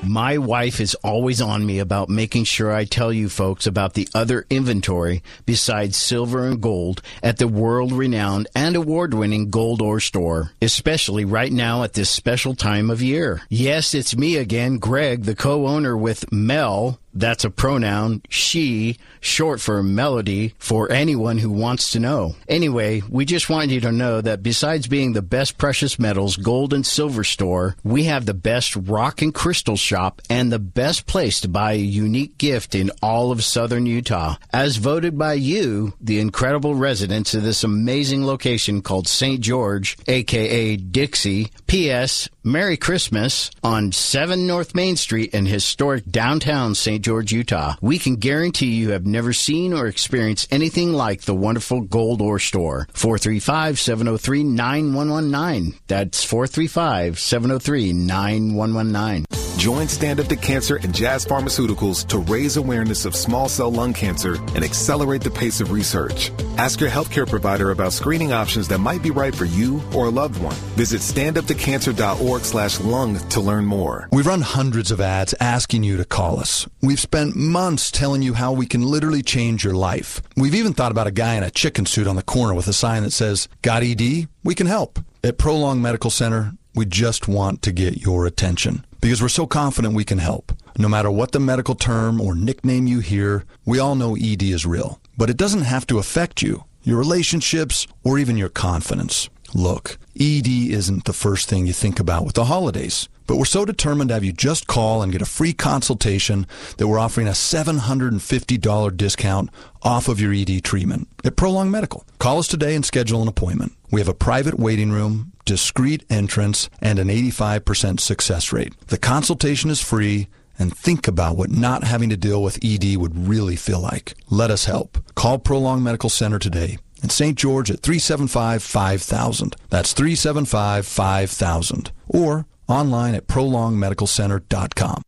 My wife is always on me about making sure I tell you folks about the other inventory besides silver and gold at the world renowned and award winning Gold Ore Store, especially right now at this special time of year. Yes, it's me again, Greg, the co owner with Mel. That's a pronoun, she, short for melody, for anyone who wants to know. Anyway, we just want you to know that besides being the best precious metals, gold, and silver store, we have the best rock and crystal shop and the best place to buy a unique gift in all of southern Utah. As voted by you, the incredible residents of this amazing location called St. George, aka Dixie. P.S. Merry Christmas on 7 North Main Street in historic downtown St. George, Utah. We can guarantee you have never seen or experienced anything like the wonderful Gold Ore Store. 435 703 9119. That's 435 703 9119. Join Stand Up to Cancer and Jazz Pharmaceuticals to raise awareness of small cell lung cancer and accelerate the pace of research. Ask your healthcare provider about screening options that might be right for you or a loved one. Visit standuptocancer.org slash lung to learn more. We've run hundreds of ads asking you to call us. We've spent months telling you how we can literally change your life. We've even thought about a guy in a chicken suit on the corner with a sign that says, Got ED? We can help. At Prolong Medical Center, we just want to get your attention because we're so confident we can help. No matter what the medical term or nickname you hear, we all know ED is real. But it doesn't have to affect you, your relationships, or even your confidence. Look, ED isn't the first thing you think about with the holidays. But we're so determined to have you just call and get a free consultation that we're offering a $750 discount off of your ED treatment at Prolong Medical. Call us today and schedule an appointment. We have a private waiting room, discreet entrance, and an 85% success rate. The consultation is free and think about what not having to deal with ED would really feel like. Let us help. Call Prolong Medical Center today in St. George at 375 5000. That's 375 5000. Or online at prolongmedicalcenter.com.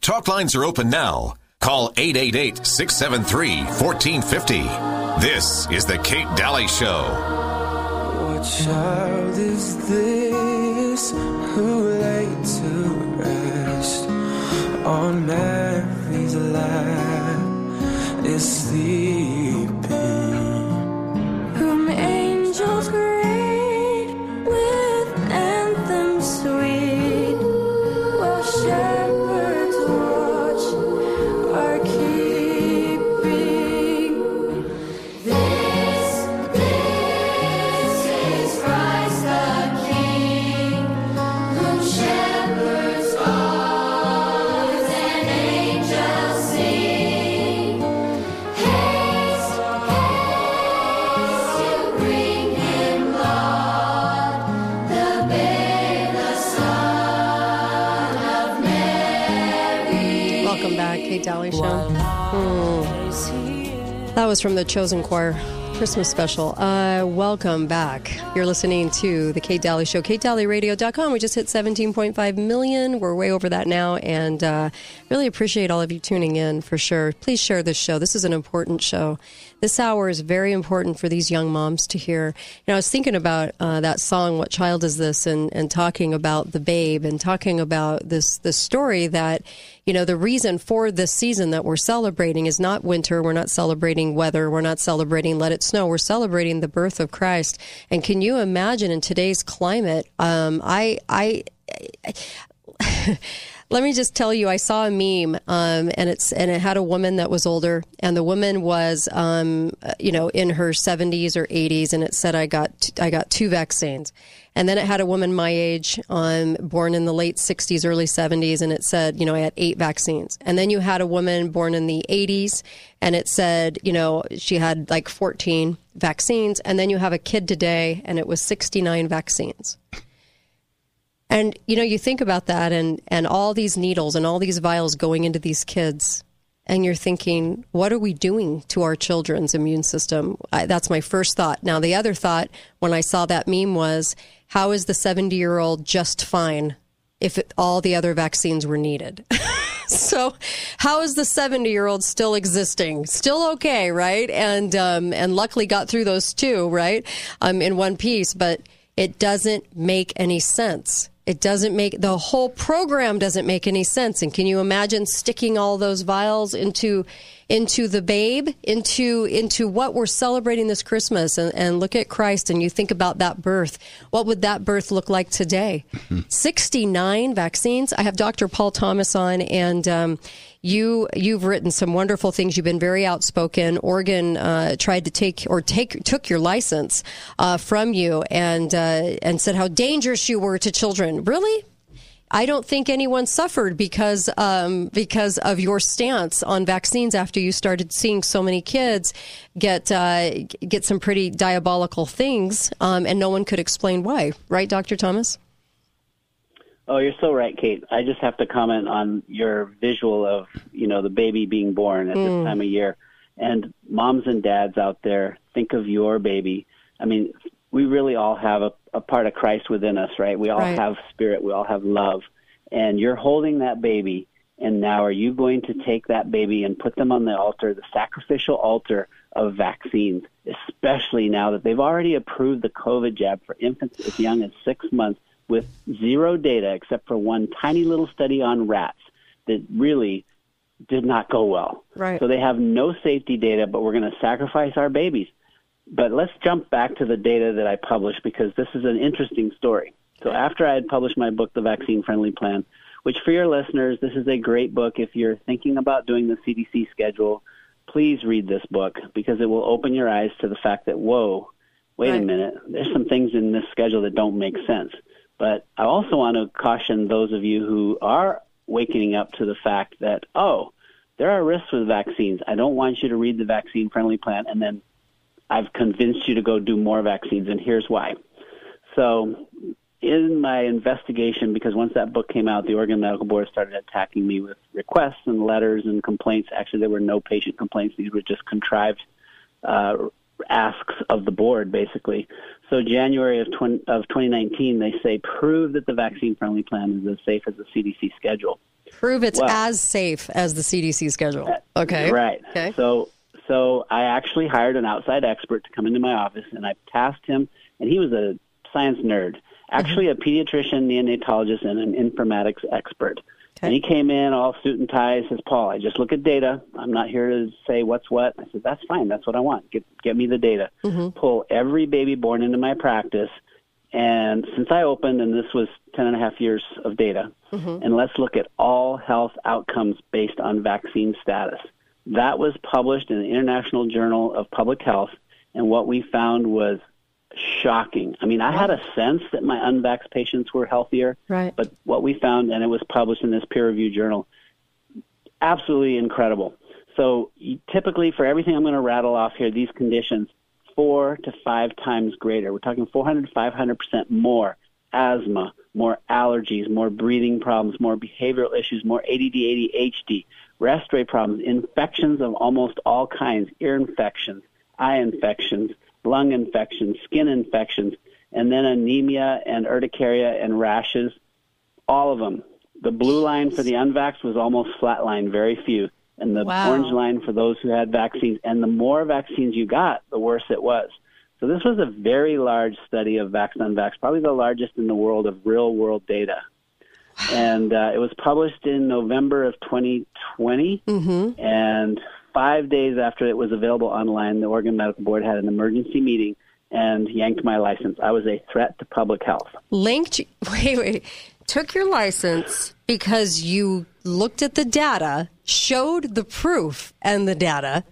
Talk lines are open now. Call 888 673 1450. This is The Kate Dalley Show. Child is this who laid to rest on Mary's lap is sleeping? Was from the Chosen Choir Christmas special. Uh, welcome back. You're listening to the Kate Dalley Show, KateDalleyRadio.com. We just hit 17.5 million. We're way over that now, and uh, really appreciate all of you tuning in for sure. Please share this show. This is an important show. This hour is very important for these young moms to hear. You know, I was thinking about uh, that song, "What Child Is This," and, and talking about the babe, and talking about this this story that you know the reason for this season that we're celebrating is not winter. We're not celebrating weather. We're not celebrating let it snow. We're celebrating the birth of Christ. And can you imagine in today's climate? Um, I I. Let me just tell you, I saw a meme, um, and it's and it had a woman that was older, and the woman was, um, you know, in her 70s or 80s, and it said, "I got I got two vaccines," and then it had a woman my age, um, born in the late 60s, early 70s, and it said, you know, I had eight vaccines, and then you had a woman born in the 80s, and it said, you know, she had like 14 vaccines, and then you have a kid today, and it was 69 vaccines. And you know, you think about that and and all these needles and all these vials going into these kids and you're thinking, what are we doing to our children's immune system? I, that's my first thought. Now, the other thought when I saw that meme was, how is the 70 year old just fine if it, all the other vaccines were needed? so, how is the 70 year old still existing? Still okay, right? And um, and luckily got through those two, right? Um, in one piece, but it doesn't make any sense. It doesn't make the whole program doesn't make any sense. And can you imagine sticking all those vials into into the babe, into into what we're celebrating this Christmas and, and look at Christ and you think about that birth. What would that birth look like today? 69 vaccines. I have Dr. Paul Thomas on and um, you you've written some wonderful things. You've been very outspoken. Oregon uh, tried to take or take took your license uh, from you and uh, and said how dangerous you were to children. Really? I don't think anyone suffered because um, because of your stance on vaccines after you started seeing so many kids get uh, get some pretty diabolical things, um, and no one could explain why. Right, Doctor Thomas? Oh, you're so right, Kate. I just have to comment on your visual of, you know, the baby being born at Mm. this time of year. And moms and dads out there, think of your baby. I mean, we really all have a, a part of Christ within us, right? We all Right. have spirit, we all have love. and you're holding that baby, and now are you going to take that baby and put them on the altar, the sacrificial altar of vaccines, especially now that they've already approved the COVID jab for infants as young as six months with zero data except for one tiny little study on rats that really did not go well. Right. So they have no safety data, but we're going to sacrifice our babies. But let's jump back to the data that I published because this is an interesting story. So after I had published my book, The Vaccine Friendly Plan, which for your listeners, this is a great book if you're thinking about doing the CDC schedule. Please read this book because it will open your eyes to the fact that, whoa, wait a minute, there's some things in this schedule that don't make sense. But I also want to caution those of you who are waking up to the fact that, oh, there are risks with vaccines. I don't want you to read the vaccine friendly plan and then I've convinced you to go do more vaccines, and here's why. So, in my investigation, because once that book came out, the Oregon Medical Board started attacking me with requests and letters and complaints. Actually, there were no patient complaints; these were just contrived uh, asks of the board, basically. So, January of, 20, of 2019, they say prove that the vaccine-friendly plan is as safe as the CDC schedule. Prove it's Well- as safe as the CDC schedule. Okay. Right. Okay. So so I actually hired an outside expert to come into my office and I tasked him and he was a science nerd. Mm-hmm. Actually a pediatrician, neonatologist and an informatics expert. And he came in all suit and tie, says, Paul, I just look at data. I'm not here to say what's what. I said, That's fine, that's what I want. Get get me the data. Mm-hmm. Pull every baby born into my practice and since I opened, and this was 10 and a half years of data, mm-hmm. and let's look at all health outcomes based on vaccine status. That was published in the International Journal of Public Health, and what we found was shocking. I mean, I had a sense that my unvaxxed patients were healthier, Right. but what we found, and it was published in this peer reviewed journal, absolutely incredible. So typically, for everything I'm going to rattle off here, these conditions, four to five times greater. We're talking 400 to 500 percent more asthma, more allergies, more breathing problems, more behavioral issues, more ADD, ADHD, respiratory problems, infections of almost all kinds, ear infections, eye infections, lung infections, skin infections, and then anemia and urticaria and rashes, all of them. The blue line for the unvax was almost flatline, very few. And the Wow. orange line for those who had vaccines. And the more vaccines you got, the worse it was. So this was a very large study of vax unvax, probably the largest in the world of real world data. And uh, it was published in November of 2020. Mm-hmm. And five days after it was available online, the Oregon Medical Board had an emergency meeting and yanked my license. I was a threat to public health. Linked, wait, wait. Took your license because you looked at the data, showed the proof and the data,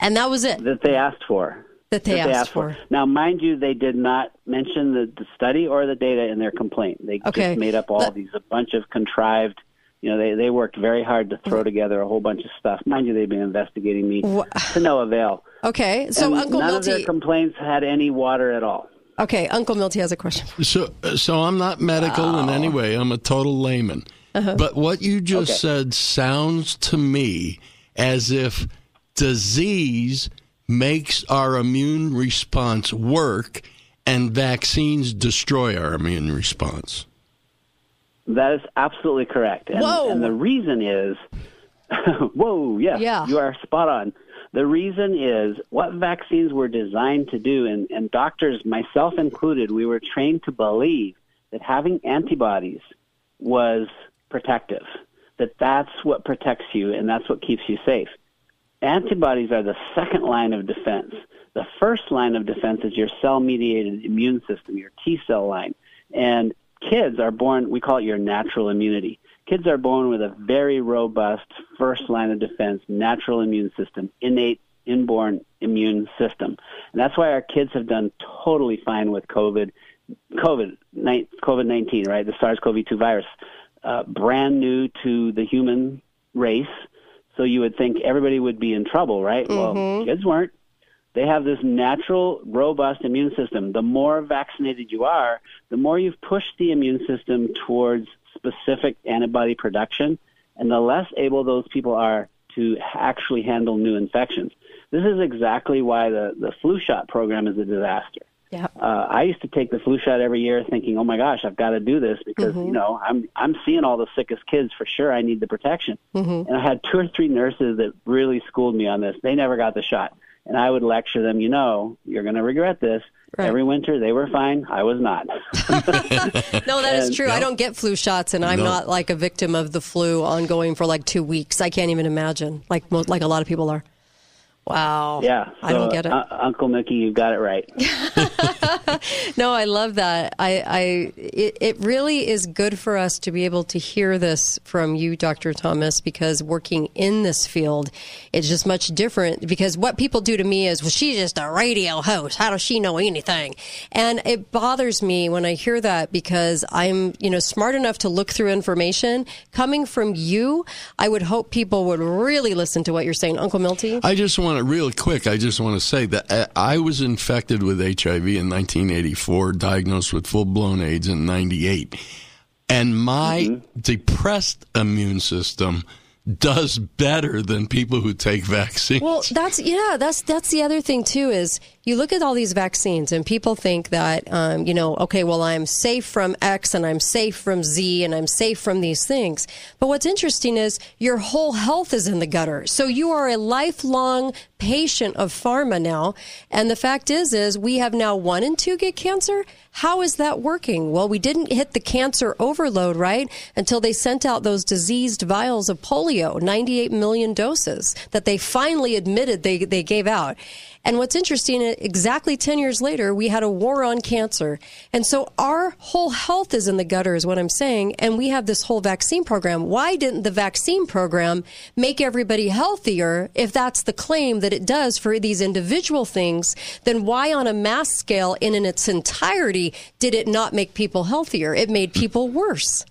and that was it. that they asked for. That they asked for. Now, mind you, they did not mention the, the study or the data in their complaint. They Okay. just made up all these a bunch of contrived. You know, they they worked very hard to throw together a whole bunch of stuff. Mind you, they've been investigating me to no avail. Okay, so And Uncle none of their Milty. complaints had any water at all. Okay, Uncle Milty has a question. So, so I'm not medical in any way. I'm a total layman. Uh-huh. But what you just Okay. said sounds to me as if disease makes our immune response work and vaccines destroy our immune response. That is absolutely correct. And, Whoa. and the reason is, whoa, yes, Yeah. you are spot on. The reason is what vaccines were designed to do, and, and doctors, myself included, we were trained to believe that having antibodies was protective, that that's what protects you and that's what keeps you safe. Antibodies are the second line of defense. The first line of defense is your cell mediated immune system, your T cell line. And kids are born, we call it your natural immunity. Kids are born with a very robust first line of defense, natural immune system, innate, inborn immune system. And that's why our kids have done totally fine with COVID, COVID, COVID 19, right? The SARS CoV 2 virus, uh, brand new to the human race. So you would think everybody would be in trouble, right? Well, mm-hmm. kids weren't. They have this natural, robust immune system. The more vaccinated you are, the more you've pushed the immune system towards specific antibody production, and the less able those people are to actually handle new infections. This is exactly why the, the flu shot program is a disaster. Yeah. Uh, I used to take the flu shot every year, thinking, "Oh my gosh, I've got to do this because Mhm. you know I'm I'm seeing all the sickest kids for sure. I need the protection." Mhm. And I had two or three nurses that really schooled me on this. They never got the shot, and I would lecture them. You know, you're going to regret this. Right. Every winter, they were fine. I was not. No, that is And- true. I don't get flu shots, and I'm No. not like a victim of the flu ongoing for like two weeks. I can't even imagine, like mo- like a lot of people are. Wow. Yeah, I don't get it. Uh, Uncle Mickey, you got it right. no, I love that. I, I it, it really is good for us to be able to hear this from you, Dr. Thomas, because working in this field, it's just much different. Because what people do to me is, well, she's just a radio host. How does she know anything? And it bothers me when I hear that because I'm, you know, smart enough to look through information coming from you. I would hope people would really listen to what you're saying, Uncle Milty. I just want to, real quick, I just want to say that uh, I was infected with HIV in 1984, diagnosed with full blown AIDS in 98. And my depressed immune system does better than people who take vaccines. Well, that's yeah, that's that's the other thing too is you look at all these vaccines and people think that um, you know okay, well I'm safe from X and I'm safe from Z and I'm safe from these things. But what's interesting is your whole health is in the gutter. So you are a lifelong patient of pharma now, and the fact is is we have now one and two get cancer. How is that working? Well, we didn't hit the cancer overload, right? Until they sent out those diseased vials of polio, 98 million doses that they finally admitted they, they gave out. And what's interesting, uh, exactly 10 years later, we had a war on cancer. And so our whole health is in the gutter, is what I'm saying. And we have this whole vaccine program. Why didn't the vaccine program make everybody healthier if that's the claim that it does for these individual things? Then why on a mass scale and in its entirety did it not make people healthier? It made people worse.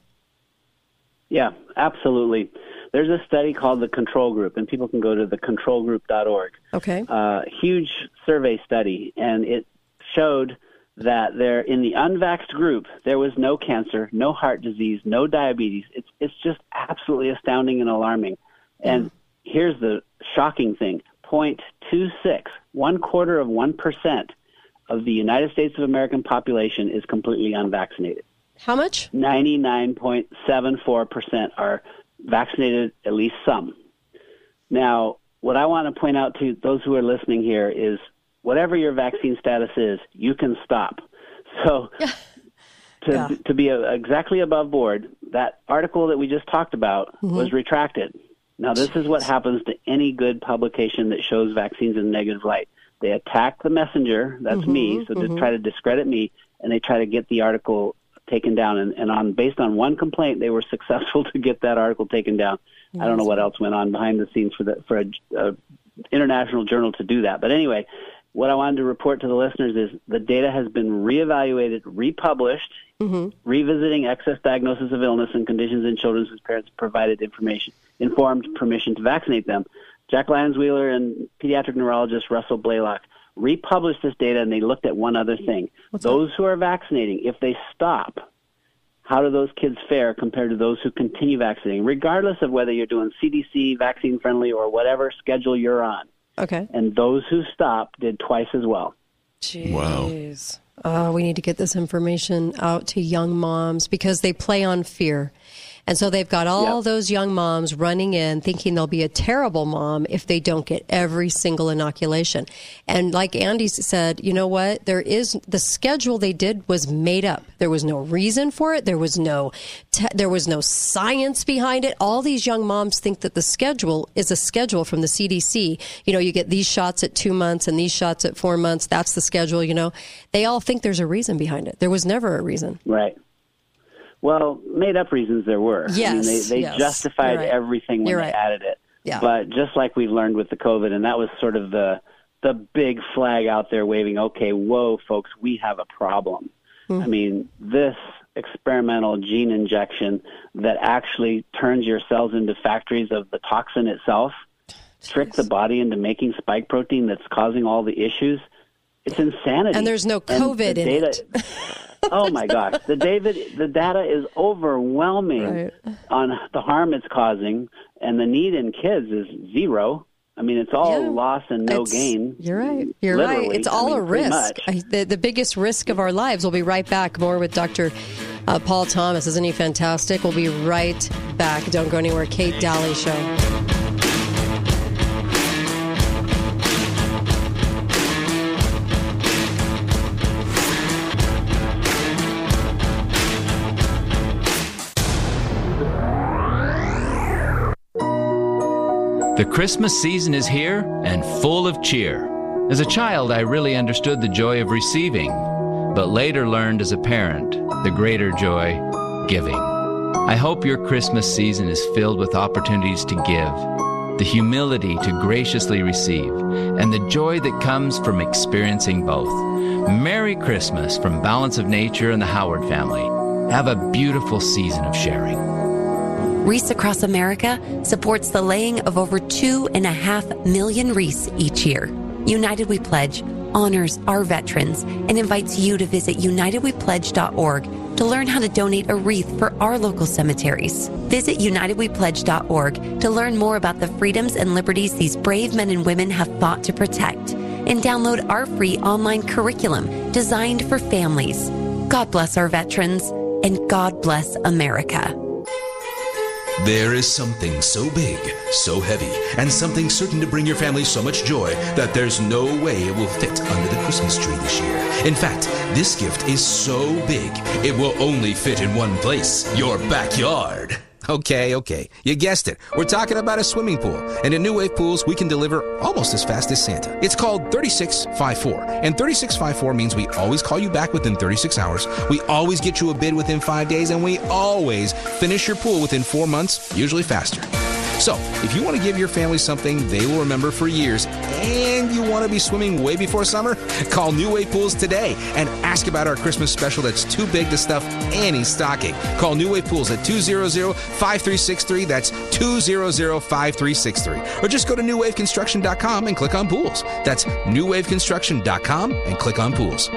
Yeah, absolutely. There's a study called the Control Group, and people can go to the thecontrolgroup.org. Okay. Uh, huge survey study, and it showed that there in the unvaxxed group there was no cancer, no heart disease, no diabetes. It's it's just absolutely astounding and alarming. And here's the shocking thing: 0.26, one quarter of one percent of the United States of American population is completely unvaccinated. How much? 99.74% are vaccinated, at least some. Now, what I want to point out to those who are listening here is whatever your vaccine status is, you can stop. So, to, Yeah. to be uh exactly above board, that article that we just talked about Mhm. was retracted. Now, this is what happens to any good publication that shows vaccines in a negative light. They attack the messenger, that's me, Mhm, so to mhm. try to discredit me, and they try to get the article taken down. And, and on based on one complaint, they were successful to get that article taken down. I don't know what else went on behind the scenes for the for a, a international journal to do that. But anyway, what I wanted to report to the listeners is the data has been reevaluated, republished, mm-hmm. revisiting excess diagnosis of illness and conditions in children whose parents provided information, informed permission to vaccinate them. Jack Lyons Weiler and pediatric neurologist Russell Blaylock republished this data and they looked at one other thing. those who are vaccinating, if they stop, how do those kids fare compared to those who continue vaccinating, regardless of whether you're doing CDC, vaccine friendly, or whatever schedule you're on? Okay. And those who stop did twice as well. Jeez. Oh, we need to get this information out to young moms because they play on fear. And so they've got all Yep. those young moms running in thinking they'll be a terrible mom if they don't get every single inoculation. And like Andy said, you know what? There is the schedule they did was made up. There was no reason for it. There was no te- there was no science behind it. All these young moms think that the schedule is a schedule from the CDC. You know, you get these shots at 2 months and these shots at 4 months. That's the schedule, you know. They all think there's a reason behind it. There was never a reason. Right. Well, made up reasons there were. I mean, they, they yes. justified right. everything when You're they right. added it. Yeah. But just like we've learned with the COVID, and that was sort of the the big flag out there waving, okay, whoa, folks, we have a problem. Hmm. I mean, this experimental gene injection that actually turns your cells into factories of the toxin itself, trick the body into making spike protein that's causing all the issues. It's insanity. And there's no COVID the in data, it. oh my gosh, the David, the data is overwhelming Right. on the harm it's causing, and the need in kids is zero. I mean, it's all Yeah. loss and no It's- gain. You're right. You're right. Literally. It's I all mean, a risk. I, the, the biggest risk of our lives. We'll be right back. More with Dr. Uh, Paul Thomas. Isn't he fantastic? We'll be right back. Don't go anywhere. Kate Dalley Show. The Christmas season is here and full of cheer. As a child, I really understood the joy of receiving, but later learned as a parent the greater joy giving. I hope your Christmas season is filled with opportunities to give, the humility to graciously receive, and the joy that comes from experiencing both. Merry Christmas from Balance of Nature and the Howard family. Have a beautiful season of sharing. Wreaths Across America supports the laying of over two and a half million wreaths each year. United We Pledge honors our veterans and invites you to visit unitedwepledge.org to learn how to donate a wreath for our local cemeteries. Visit unitedwepledge.org to learn more about the freedoms and liberties these brave men and women have fought to protect and download our free online curriculum designed for families. God bless our veterans and God bless America. There is something so big, so heavy, and something certain to bring your family so much joy that there's no way it will fit under the Christmas tree this year. In fact, this gift is so big, it will only fit in one place your backyard. Okay, okay. You guessed it. We're talking about a swimming pool. And in New Wave Pools, we can deliver almost as fast as Santa. It's called 3654. And 3654 means we always call you back within 36 hours. We always get you a bid within five days. And we always finish your pool within four months, usually faster. So, if you want to give your family something they will remember for years and you want to be swimming way before summer, call New Wave Pools today and ask about our Christmas special that's too big to stuff any stocking. Call New Wave Pools at 200-5363. That's 200-5363. Or just go to newwaveconstruction.com and click on pools. That's newwaveconstruction.com and click on pools.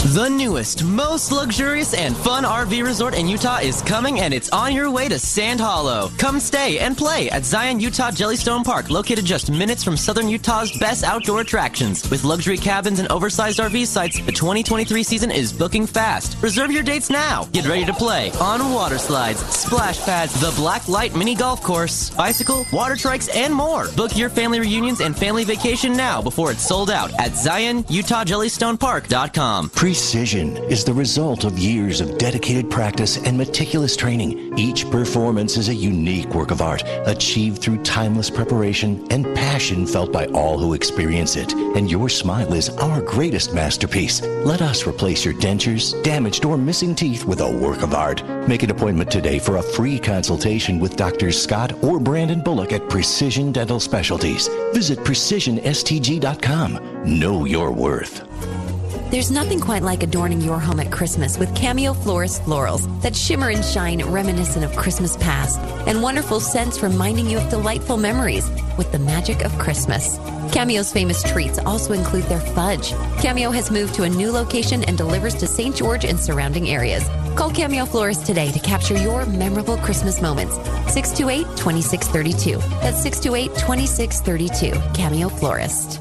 The newest, most luxurious and fun RV resort in Utah is coming and it's on your way to Sand Hollow. Come stay and play at Zion Utah Jellystone Park, located just minutes from southern Utah's best outdoor attractions. With luxury cabins and oversized RV sites, the 2023 season is booking fast. Reserve your dates now. Get ready to play on water slides, splash pads, the Black Light mini golf course, bicycle, water trikes, and more. Book your family reunions and family vacation now before it's sold out at ZionUtahJellystonePark.com. Precision is the result of years of dedicated practice and meticulous training. Each performance is a unique work of art, achieved through timeless preparation and passion felt by all who experience it. And your smile is our greatest masterpiece. Let us replace your dentures, damaged, or missing teeth with a work of art. Make an appointment today for a free consultation with Drs. Scott or Brandon Bullock at Precision Dental Specialties. Visit precisionstg.com. Know your worth. There's nothing quite like adorning your home at Christmas with Cameo Florist florals that shimmer and shine reminiscent of Christmas past and wonderful scents reminding you of delightful memories with the magic of Christmas. Cameo's famous treats also include their fudge. Cameo has moved to a new location and delivers to St. George and surrounding areas. Call Cameo Florist today to capture your memorable Christmas moments. 628 2632. That's 628 2632. Cameo Florist.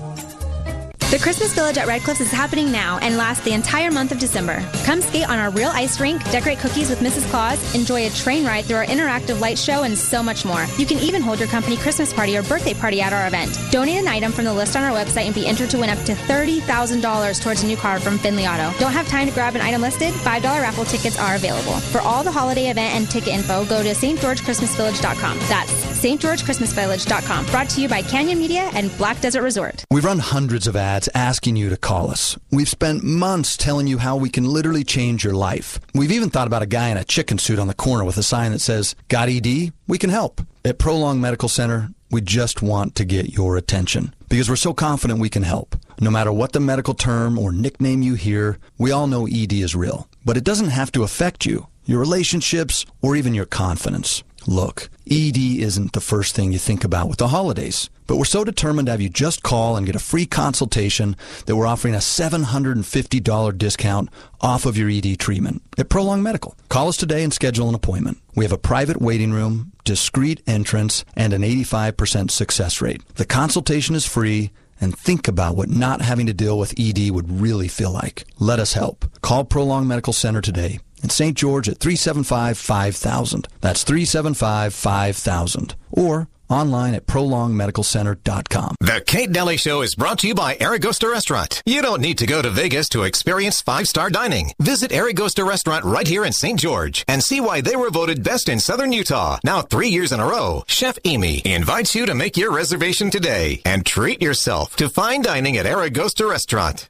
The Christmas Village at Red Cliffs is happening now and lasts the entire month of December. Come skate on our real ice rink, decorate cookies with Mrs. Claus, enjoy a train ride through our interactive light show, and so much more. You can even hold your company Christmas party or birthday party at our event. Donate an item from the list on our website and be entered to win up to $30,000 towards a new car from Finley Auto. Don't have time to grab an item listed? $5 raffle tickets are available. For all the holiday event and ticket info, go to stgeorgechristmasvillage.com. That's stgeorgechristmasvillage.com. Brought to you by Canyon Media and Black Desert Resort. We've run hundreds of ads asking you to call us. We've spent months telling you how we can literally change your life. We've even thought about a guy in a chicken suit on the corner with a sign that says, Got ED? We can help. At Prolong Medical Center, we just want to get your attention because we're so confident we can help. No matter what the medical term or nickname you hear, we all know ED is real. But it doesn't have to affect you, your relationships, or even your confidence. Look, ED isn't the first thing you think about with the holidays, but we're so determined to have you just call and get a free consultation that we're offering a $750 discount off of your ED treatment at Prolong Medical. Call us today and schedule an appointment. We have a private waiting room, discreet entrance, and an 85% success rate. The consultation is free and think about what not having to deal with ED would really feel like. Let us help. Call Prolong Medical Center today in St. George at 375 5000. That's 375 5000. Or online at prolongmedicalcenter.com. The Kate Dalley Show is brought to you by Aragosta Restaurant. You don't need to go to Vegas to experience five-star dining. Visit Aragosta Restaurant right here in St. George and see why they were voted best in Southern Utah. Now three years in a row, Chef Amy invites you to make your reservation today and treat yourself to fine dining at Aragosta Restaurant.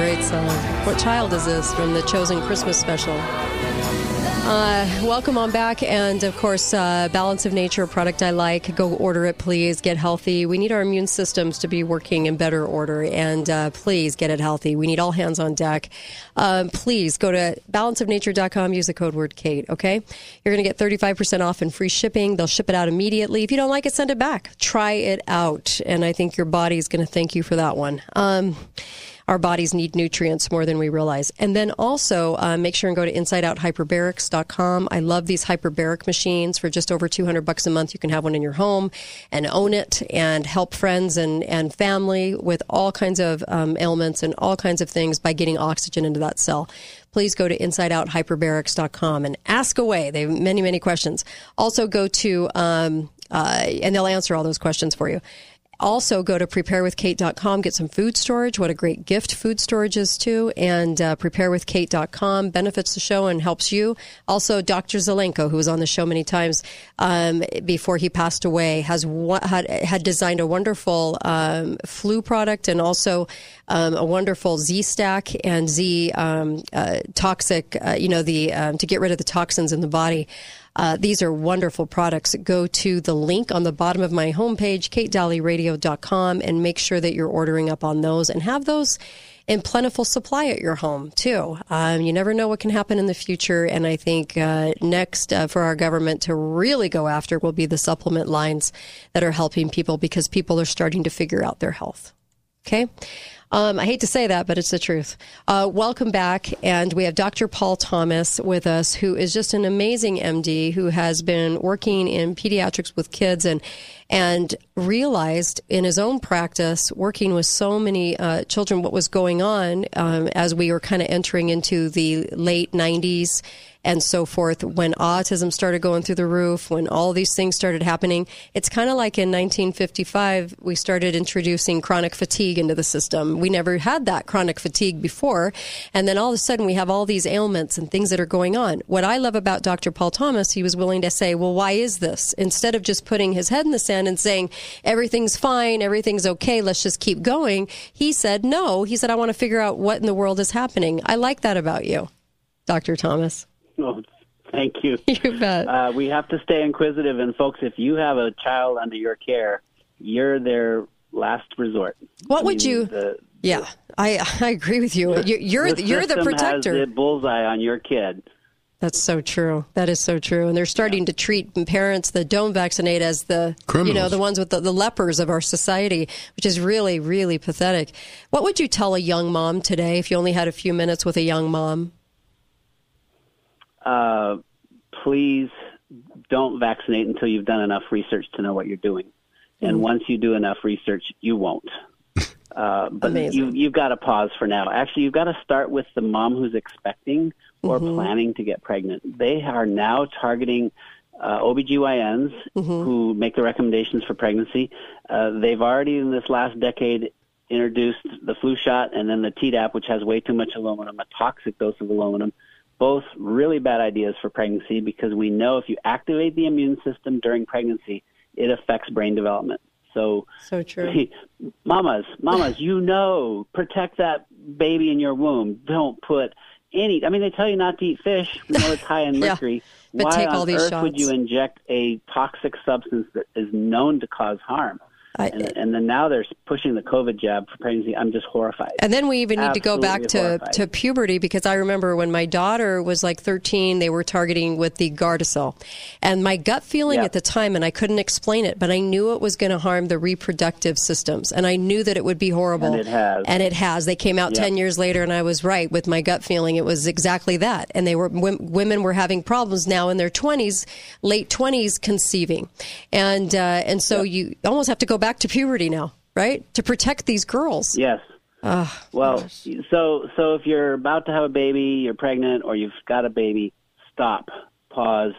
Great song. What child is this from the Chosen Christmas special? Uh, welcome on back. And of course, uh, Balance of Nature, product I like. Go order it, please. Get healthy. We need our immune systems to be working in better order. And uh, please get it healthy. We need all hands on deck. Um, please go to balanceofnature.com. Use the code word Kate, okay? You're going to get 35% off and free shipping. They'll ship it out immediately. If you don't like it, send it back. Try it out. And I think your body's going to thank you for that one. Um, our bodies need nutrients more than we realize. And then also uh, make sure and go to insideouthyperbarics.com. I love these hyperbaric machines for just over 200 bucks a month. You can have one in your home and own it and help friends and, and family with all kinds of um, ailments and all kinds of things by getting oxygen into that cell please go to insideouthyperbarics.com and ask away. They have many, many questions. Also, go to, um, uh, and they'll answer all those questions for you. Also, go to preparewithkate.com, get some food storage. What a great gift food storage is, too. And uh, preparewithkate.com benefits the show and helps you. Also, Dr. Zelenko, who was on the show many times um, before he passed away, has had, had designed a wonderful um, flu product and also um, a wonderful Z Stack and Z um, uh, toxic, uh, you know, the um, to get rid of the toxins in the body. Uh, these are wonderful products. Go to the link on the bottom of my homepage, katedalleyradio.com, and make sure that you're ordering up on those and have those in plentiful supply at your home, too. Um, you never know what can happen in the future. And I think uh, next uh, for our government to really go after will be the supplement lines that are helping people because people are starting to figure out their health. Okay. Um, I hate to say that, but it's the truth. Uh, welcome back. And we have Dr. Paul Thomas with us, who is just an amazing MD who has been working in pediatrics with kids and, and realized in his own practice, working with so many uh, children, what was going on um, as we were kind of entering into the late 90s and so forth. When autism started going through the roof when all these things started happening it's kind of like in 1955 we started introducing chronic fatigue into the system. We never had that chronic fatigue before and then all of a sudden we have all these ailments and things that are going on. What i love about dr paul thomas he was willing to say well why is this? Instead of just putting his head in the sand and saying everything's fine everything's okay let's just keep going he said no. He said i want to figure out what in the world is happening. I like that about you dr thomas Oh, thank you. You bet. Uh, we have to stay inquisitive, and folks, if you have a child under your care, you're their last resort. What I would mean, you? The, yeah, I I agree with you. You- You're the you're the system protector. Has the bullseye on your kid. That's so true. That is so true. And they're starting to treat parents that don't vaccinate as the you know the ones with the, the lepers of our society, which is really really pathetic. What would you tell a young mom today if you only had a few minutes with a young mom? Uh, please don't vaccinate until you've done enough research to know what you're doing. And Mm. once you do enough research, you won't. Uh, but Amazing. you, you've got to pause for now. Actually, you've got to start with the mom who's expecting or Mhm. planning to get pregnant. They are now targeting uh, OBGYNs who make the recommendations for pregnancy. Uh, they've already, in this last decade, introduced the flu shot and then the Tdap, which has way too much aluminum, a toxic dose of aluminum. Both really bad ideas for pregnancy because we know if you activate the immune system during pregnancy, it affects brain development. So, So true. mamas, mamas, you know, protect that baby in your womb. Don't put any. I mean, they tell you not to eat fish. We know it's high in Yeah, mercury. but Why take on all these earth would you inject a toxic substance that is known to cause harm? And, and then now they're pushing the COVID jab for pregnancy. I'm just horrified. And then we even need to go back to, horrified. to puberty because I remember when my daughter was like 13, they were targeting with the Gardasil. And my gut feeling Yeah. at the time, and I couldn't explain it, but I knew it was going to harm the reproductive systems. And I knew that it would be horrible. And it has. And it has. They came out Yeah. 10 years later, and I was right with my gut feeling. It was exactly that. And they were women were having problems now in their 20s, late 20s, conceiving. And, uh, and so you almost have to go back to puberty now, right? To protect these girls. Yes. Ah, Well, so so if you're about to have a baby, you're pregnant, or you've got a baby, stop, pause,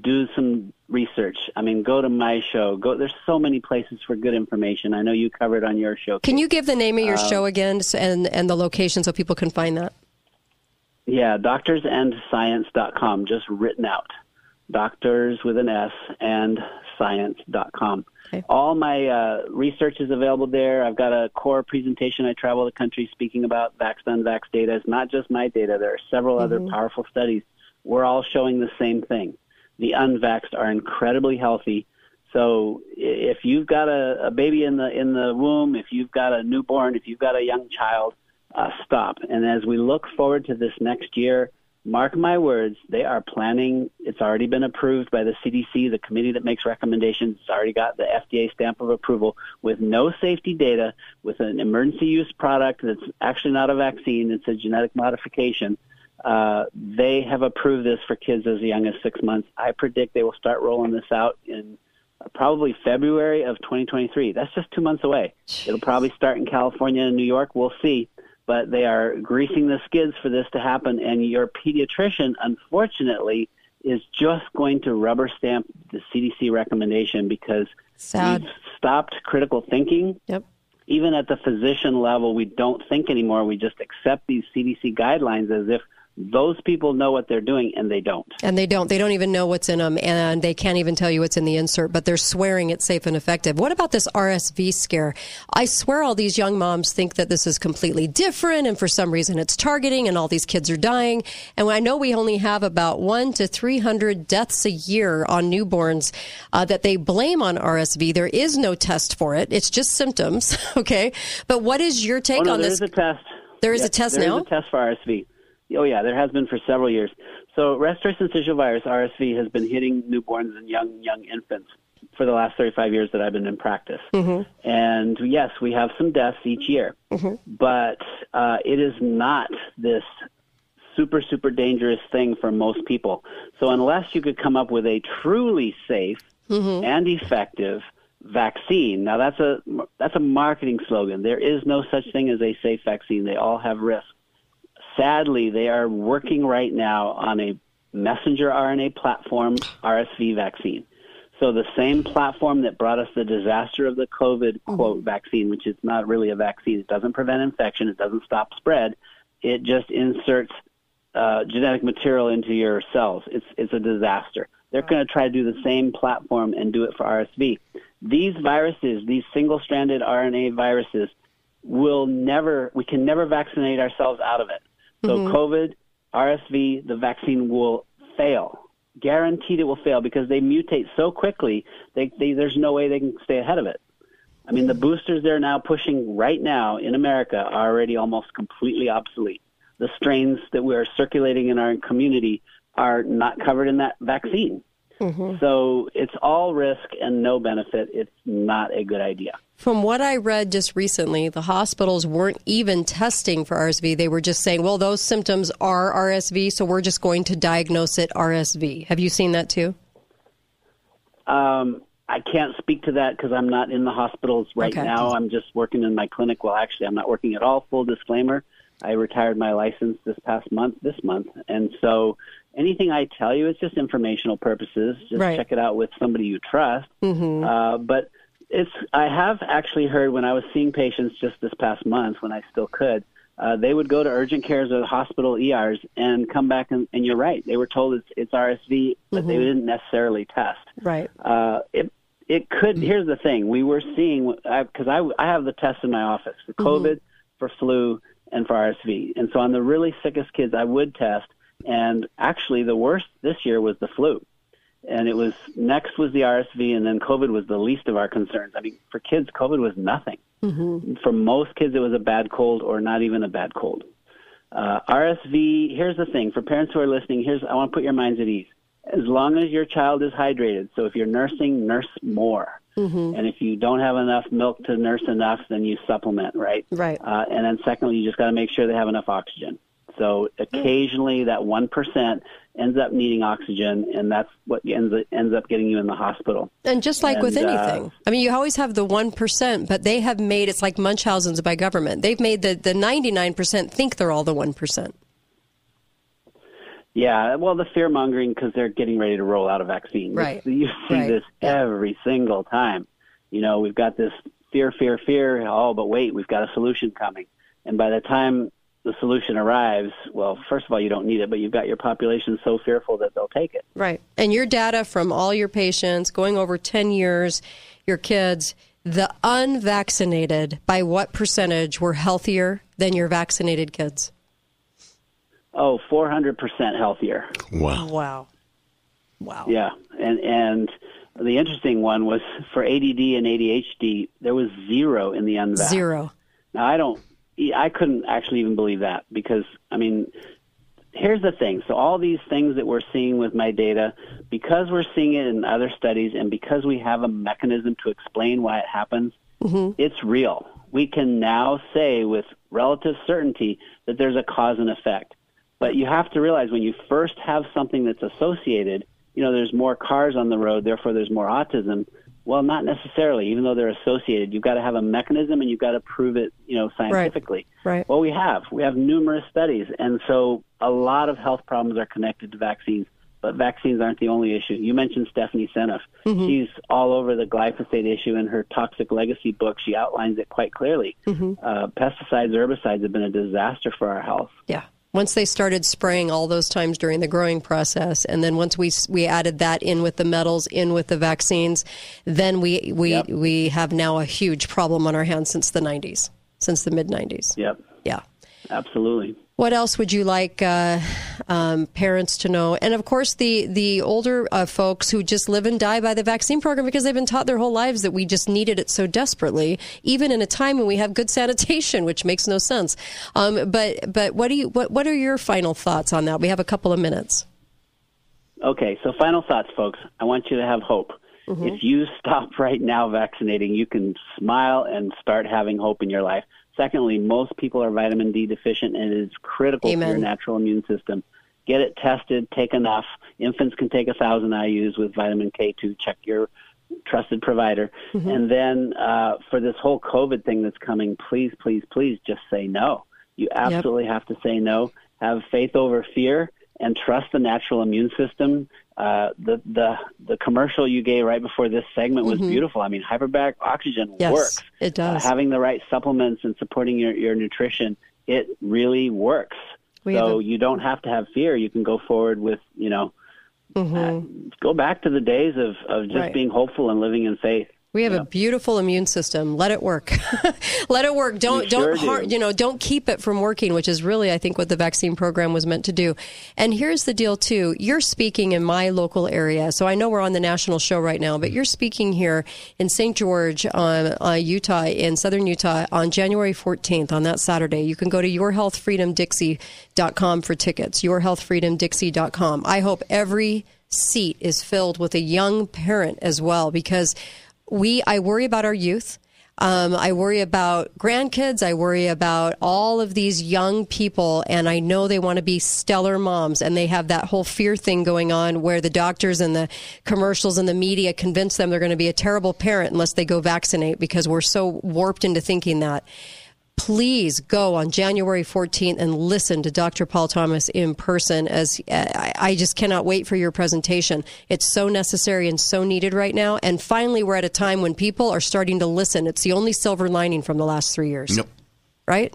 do some research. I mean, go to my show. Go. There's so many places for good information. I know you covered on your show. Can you give the name of your Um, show again and and the location so people can find that? Yeah, doctorsandscience.com, just written out. Doctors with an S and science.com. All my uh, research is available there. I've got a core presentation. I travel the country speaking about vax unvax data. It's not just my data. There are several other Mm-hmm. powerful studies. We're all showing the same thing. The unvaxxed are incredibly healthy. So if you've got a, a baby in the in the womb, if you've got a newborn, if you've got a young child, uh, stop. And as we look forward to this next year, mark my words, they are planning. It's already been approved by the CDC, the committee that makes recommendations. It's already got the FDA stamp of approval with no safety data, with an emergency use product that's actually not a vaccine, it's a genetic modification. Uh, they have approved this for kids as young as six months. I predict they will start rolling this out in probably February of 2023. That's just two months away. It'll probably start in California and New York. We'll see. But they are greasing the skids for this to happen. And your pediatrician, unfortunately, is just going to rubber stamp the CDC recommendation because Sad. we've stopped critical thinking. Yep. Even at the physician level, we don't think anymore. We just accept these CDC guidelines as if those people know what they're doing, and they don't. And they don't. They don't even know what's in them, and they can't even tell you what's in the insert. But they're swearing it's safe and effective. What about this RSV scare? I swear all these young moms think that this is completely different, and for some reason it's targeting, and all these kids are dying. And I know we only have about one to three hundred deaths a year on newborns uh, that they blame on RSV. There is no test for it. It's just symptoms. okay. But what is your take oh, no, on there this? is a test. There is a Yes, test there is now? a test for RSV. Oh yeah, there has been for several years. So respiratory syncytial virus (RSV) has been hitting newborns and young young infants for the last 35 years that I've been in practice. Mm-hmm. And yes, we have some deaths each year, but uh, it is not this super super dangerous thing for most people. So unless you could come up with a truly safe and effective vaccine, now that's a that's a marketing slogan. There is no such thing as a safe vaccine. They all have risks. Sadly, they are working right now on a messenger RNA platform RSV vaccine. So the same platform that brought us the disaster of the COVID quote vaccine, which is not really a vaccine. It doesn't prevent infection. It doesn't stop spread. It just inserts uh, genetic material into your cells. It's it's a disaster. They're going to try to do the same platform and do it for RSV. These viruses, these single-stranded RNA viruses, will never. We can never vaccinate ourselves out of it. So Mhm. COVID, RSV, the vaccine will fail. Guaranteed it will fail because they mutate so quickly. They, they there's no way they can stay ahead of it. I mean, the boosters they're now pushing right now in America are already almost completely obsolete. The strains that we are circulating in our community are not covered in that vaccine. So it's all risk and no benefit. It's not a good idea. From what I read just recently, the hospitals weren't even testing for RSV. They were just saying, well, those symptoms are RSV, so we're just going to diagnose it RSV. Have you seen that too? Um, I can't speak to that because I'm not in the hospitals right Okay. now. I'm just working in my clinic. Well, actually, I'm not working at all. Full disclaimer: I retired my license this past month, this month, and so anything I tell you is just informational purposes. Just Right. check it out with somebody you trust. Mm-hmm. Uh, but it's I have actually heard when I was seeing patients just this past month when I still could, uh, they would go to urgent cares or hospital ERs and come back and, and you're right, they were told it's it's RSV, but they Mhm. didn't necessarily test. Right. Uh, it it could. Here's the thing: we were seeing because I, I have the test in my office for COVID, for flu, and for RSV, and so on the really sickest kids, I would test. And actually, the worst this year was the flu, and it was next was the RSV, and then COVID was the least of our concerns. I mean, for kids, COVID was nothing. Mm-hmm. For most kids, it was a bad cold or not even a bad cold. Uh, RSV. Here's the thing: for parents who are listening, here's I want to put your minds at ease. As long as your child is hydrated, so if you're nursing, nurse more. Mm-hmm. And if you don't have enough milk to nurse enough, then you supplement, right? Right. Uh, and then secondly, you just got to make sure they have enough oxygen. So occasionally that 1% ends up needing oxygen, and that's what ends, ends up getting you in the hospital. And just like with And, uh, anything, I mean, you always have the 1%, but they have made it's like Munchausen's by government. They've made the, the 99% think they're all the 1%. Yeah, well, the fear mongering because they're getting ready to roll out a vaccine. Right. You see Right. this every single time. You know, we've got this fear, fear, fear. Oh, but wait, we've got a solution coming. And by the time the solution arrives, well, first of all, you don't need it, but you've got your population so fearful that they'll take it. Right. And your data from all your patients going over 10 years, your kids, the unvaccinated, by what percentage were healthier than your vaccinated kids? Oh, 400% healthier. Wow. Oh, wow. Wow. Yeah, and and the interesting one was for ADD and ADHD, there was zero in the unvax. Zero. Now I don't, I couldn't actually even believe that because I mean, here's the thing. So all these things that we're seeing with my data, because we're seeing it in other studies, and because we have a mechanism to explain why it happens, mm-hmm. it's real. We can now say with relative certainty that there's a cause and effect. But you have to realize when you first have something that's associated, you know, there's more cars on the road, therefore there's more autism. Well, not necessarily. Even though they're associated, you've got to have a mechanism and you've got to prove it, you know, scientifically. Right. right. Well, we have. We have numerous studies. And so a lot of health problems are connected to vaccines, but vaccines aren't the only issue. You mentioned Stephanie Seneff. Mhm. She's all over the glyphosate issue in her Toxic Legacy book. She outlines it quite clearly. Mhm. Uh, pesticides, herbicides have been a disaster for our health. Yeah. Once they started spraying all those times during the growing process, and then once we we added that in with the metals, in with the vaccines, then we we we have now a huge problem on our hands since the 90s, since the mid 90s. Yep. Yeah. Absolutely. What else would you like uh, um, parents to know? And of course, the the older uh, folks who just live and die by the vaccine program because they've been taught their whole lives that we just needed it so desperately, even in a time when we have good sanitation, which makes no sense. Um, but but what do you what what are your final thoughts on that? We have a couple of minutes. Okay, so final thoughts, folks. I want you to have hope. Mhm. If you stop right now vaccinating, you can smile and start having hope in your life. Secondly, most people are vitamin D deficient, and it is critical Amen. for your natural immune system. Get it tested. Take enough. Infants can take a thousand IU's with vitamin K2. Check your trusted provider. Mm-hmm. And then uh, for this whole COVID thing that's coming, please, please, please, just say no. You absolutely have to say no. Have faith over fear and trust the natural immune system. Uh, the the the commercial you gave right before this segment was Mhm. beautiful. I mean, hyperbaric oxygen Yes, works. it does. Uh, having the right supplements and supporting your your nutrition, it really works. We so a- you don't have to have fear. You can go forward with you know Mhm. go back to the days of of just Right. being hopeful and living in faith. We have a beautiful immune system. Let it work. Let it work. Don't We don't har- do. you know don't keep it from working, which is really I think what the vaccine program was meant to do. And here's the deal too. You're speaking in my local area, so I know we're on the national show right now, but you're speaking here in St. George, uh, uh, Utah, in southern Utah, on January 14th on that Saturday. You can go to yourhealthfreedomdixie.com for tickets. Yourhealthfreedomdixie.com. I hope every seat is filled with a young parent as well because we I worry about our youth. Um, I worry about grandkids. I worry about all of these young people, and I know they want to be stellar moms, and they have that whole fear thing going on where the doctors and the commercials and the media convince them they're going to be a terrible parent unless they go vaccinate because we're so warped into thinking that please go on January 14th and listen to Dr. Paul Thomas in person as uh, I, I just cannot wait for your presentation. It's so necessary and so needed right now. And finally, we're at a time when people are starting to listen. It's the only silver lining from the last three years. Yep. Right?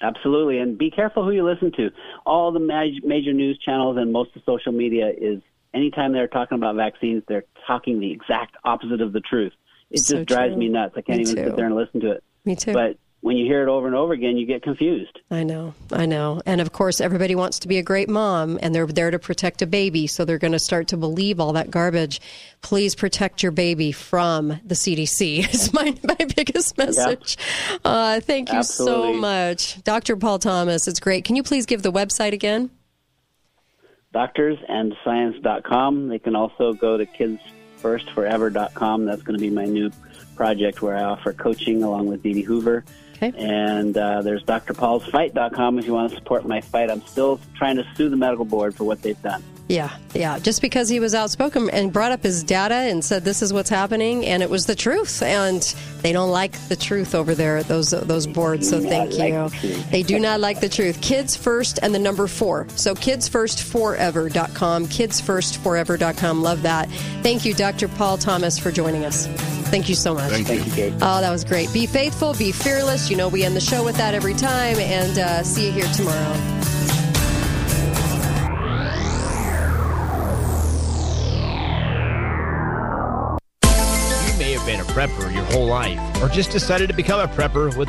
Absolutely, and be careful who you listen to. All the major news channels and most of social media is anytime they're talking about vaccines, they're talking the exact opposite of the truth. It So just drives true. me nuts. I can't Me even too. sit there and listen to it. Me too. But when you hear it over and over again, you get confused. I know, I know. And of course, everybody wants to be a great mom and they're there to protect a baby. So they're going to start to believe all that garbage. Please protect your baby from the CDC, is my, my biggest message. Uh, thank you so much. Dr. Paul Thomas, it's great. Can you please give the website again? Doctorsandscience.com. They can also go to kidsfirst4ever.com. That's going to be my new project where I offer coaching along with Dee Dee Hoover. And uh, there's drpaulsfight.com if you want to support my fight. I'm still trying to sue the medical board for what they've done. Yeah, yeah. Just because he was outspoken and brought up his data and said this is what's happening, and it was the truth, and they don't like the truth over there at those those boards. So thank you. They do not like the truth. Kids first and the number four. So kidsfirst4ever.com. Kidsfirst4ever.com. Love that. Thank you, Dr. Paul Thomas, for joining us. Thank you so much. Thank you. Thank you, Kate. Oh, that was great. Be faithful, be fearless. You know, we end the show with that every time, and uh, see you here tomorrow. Been a prepper your whole life, or just decided to become a prepper with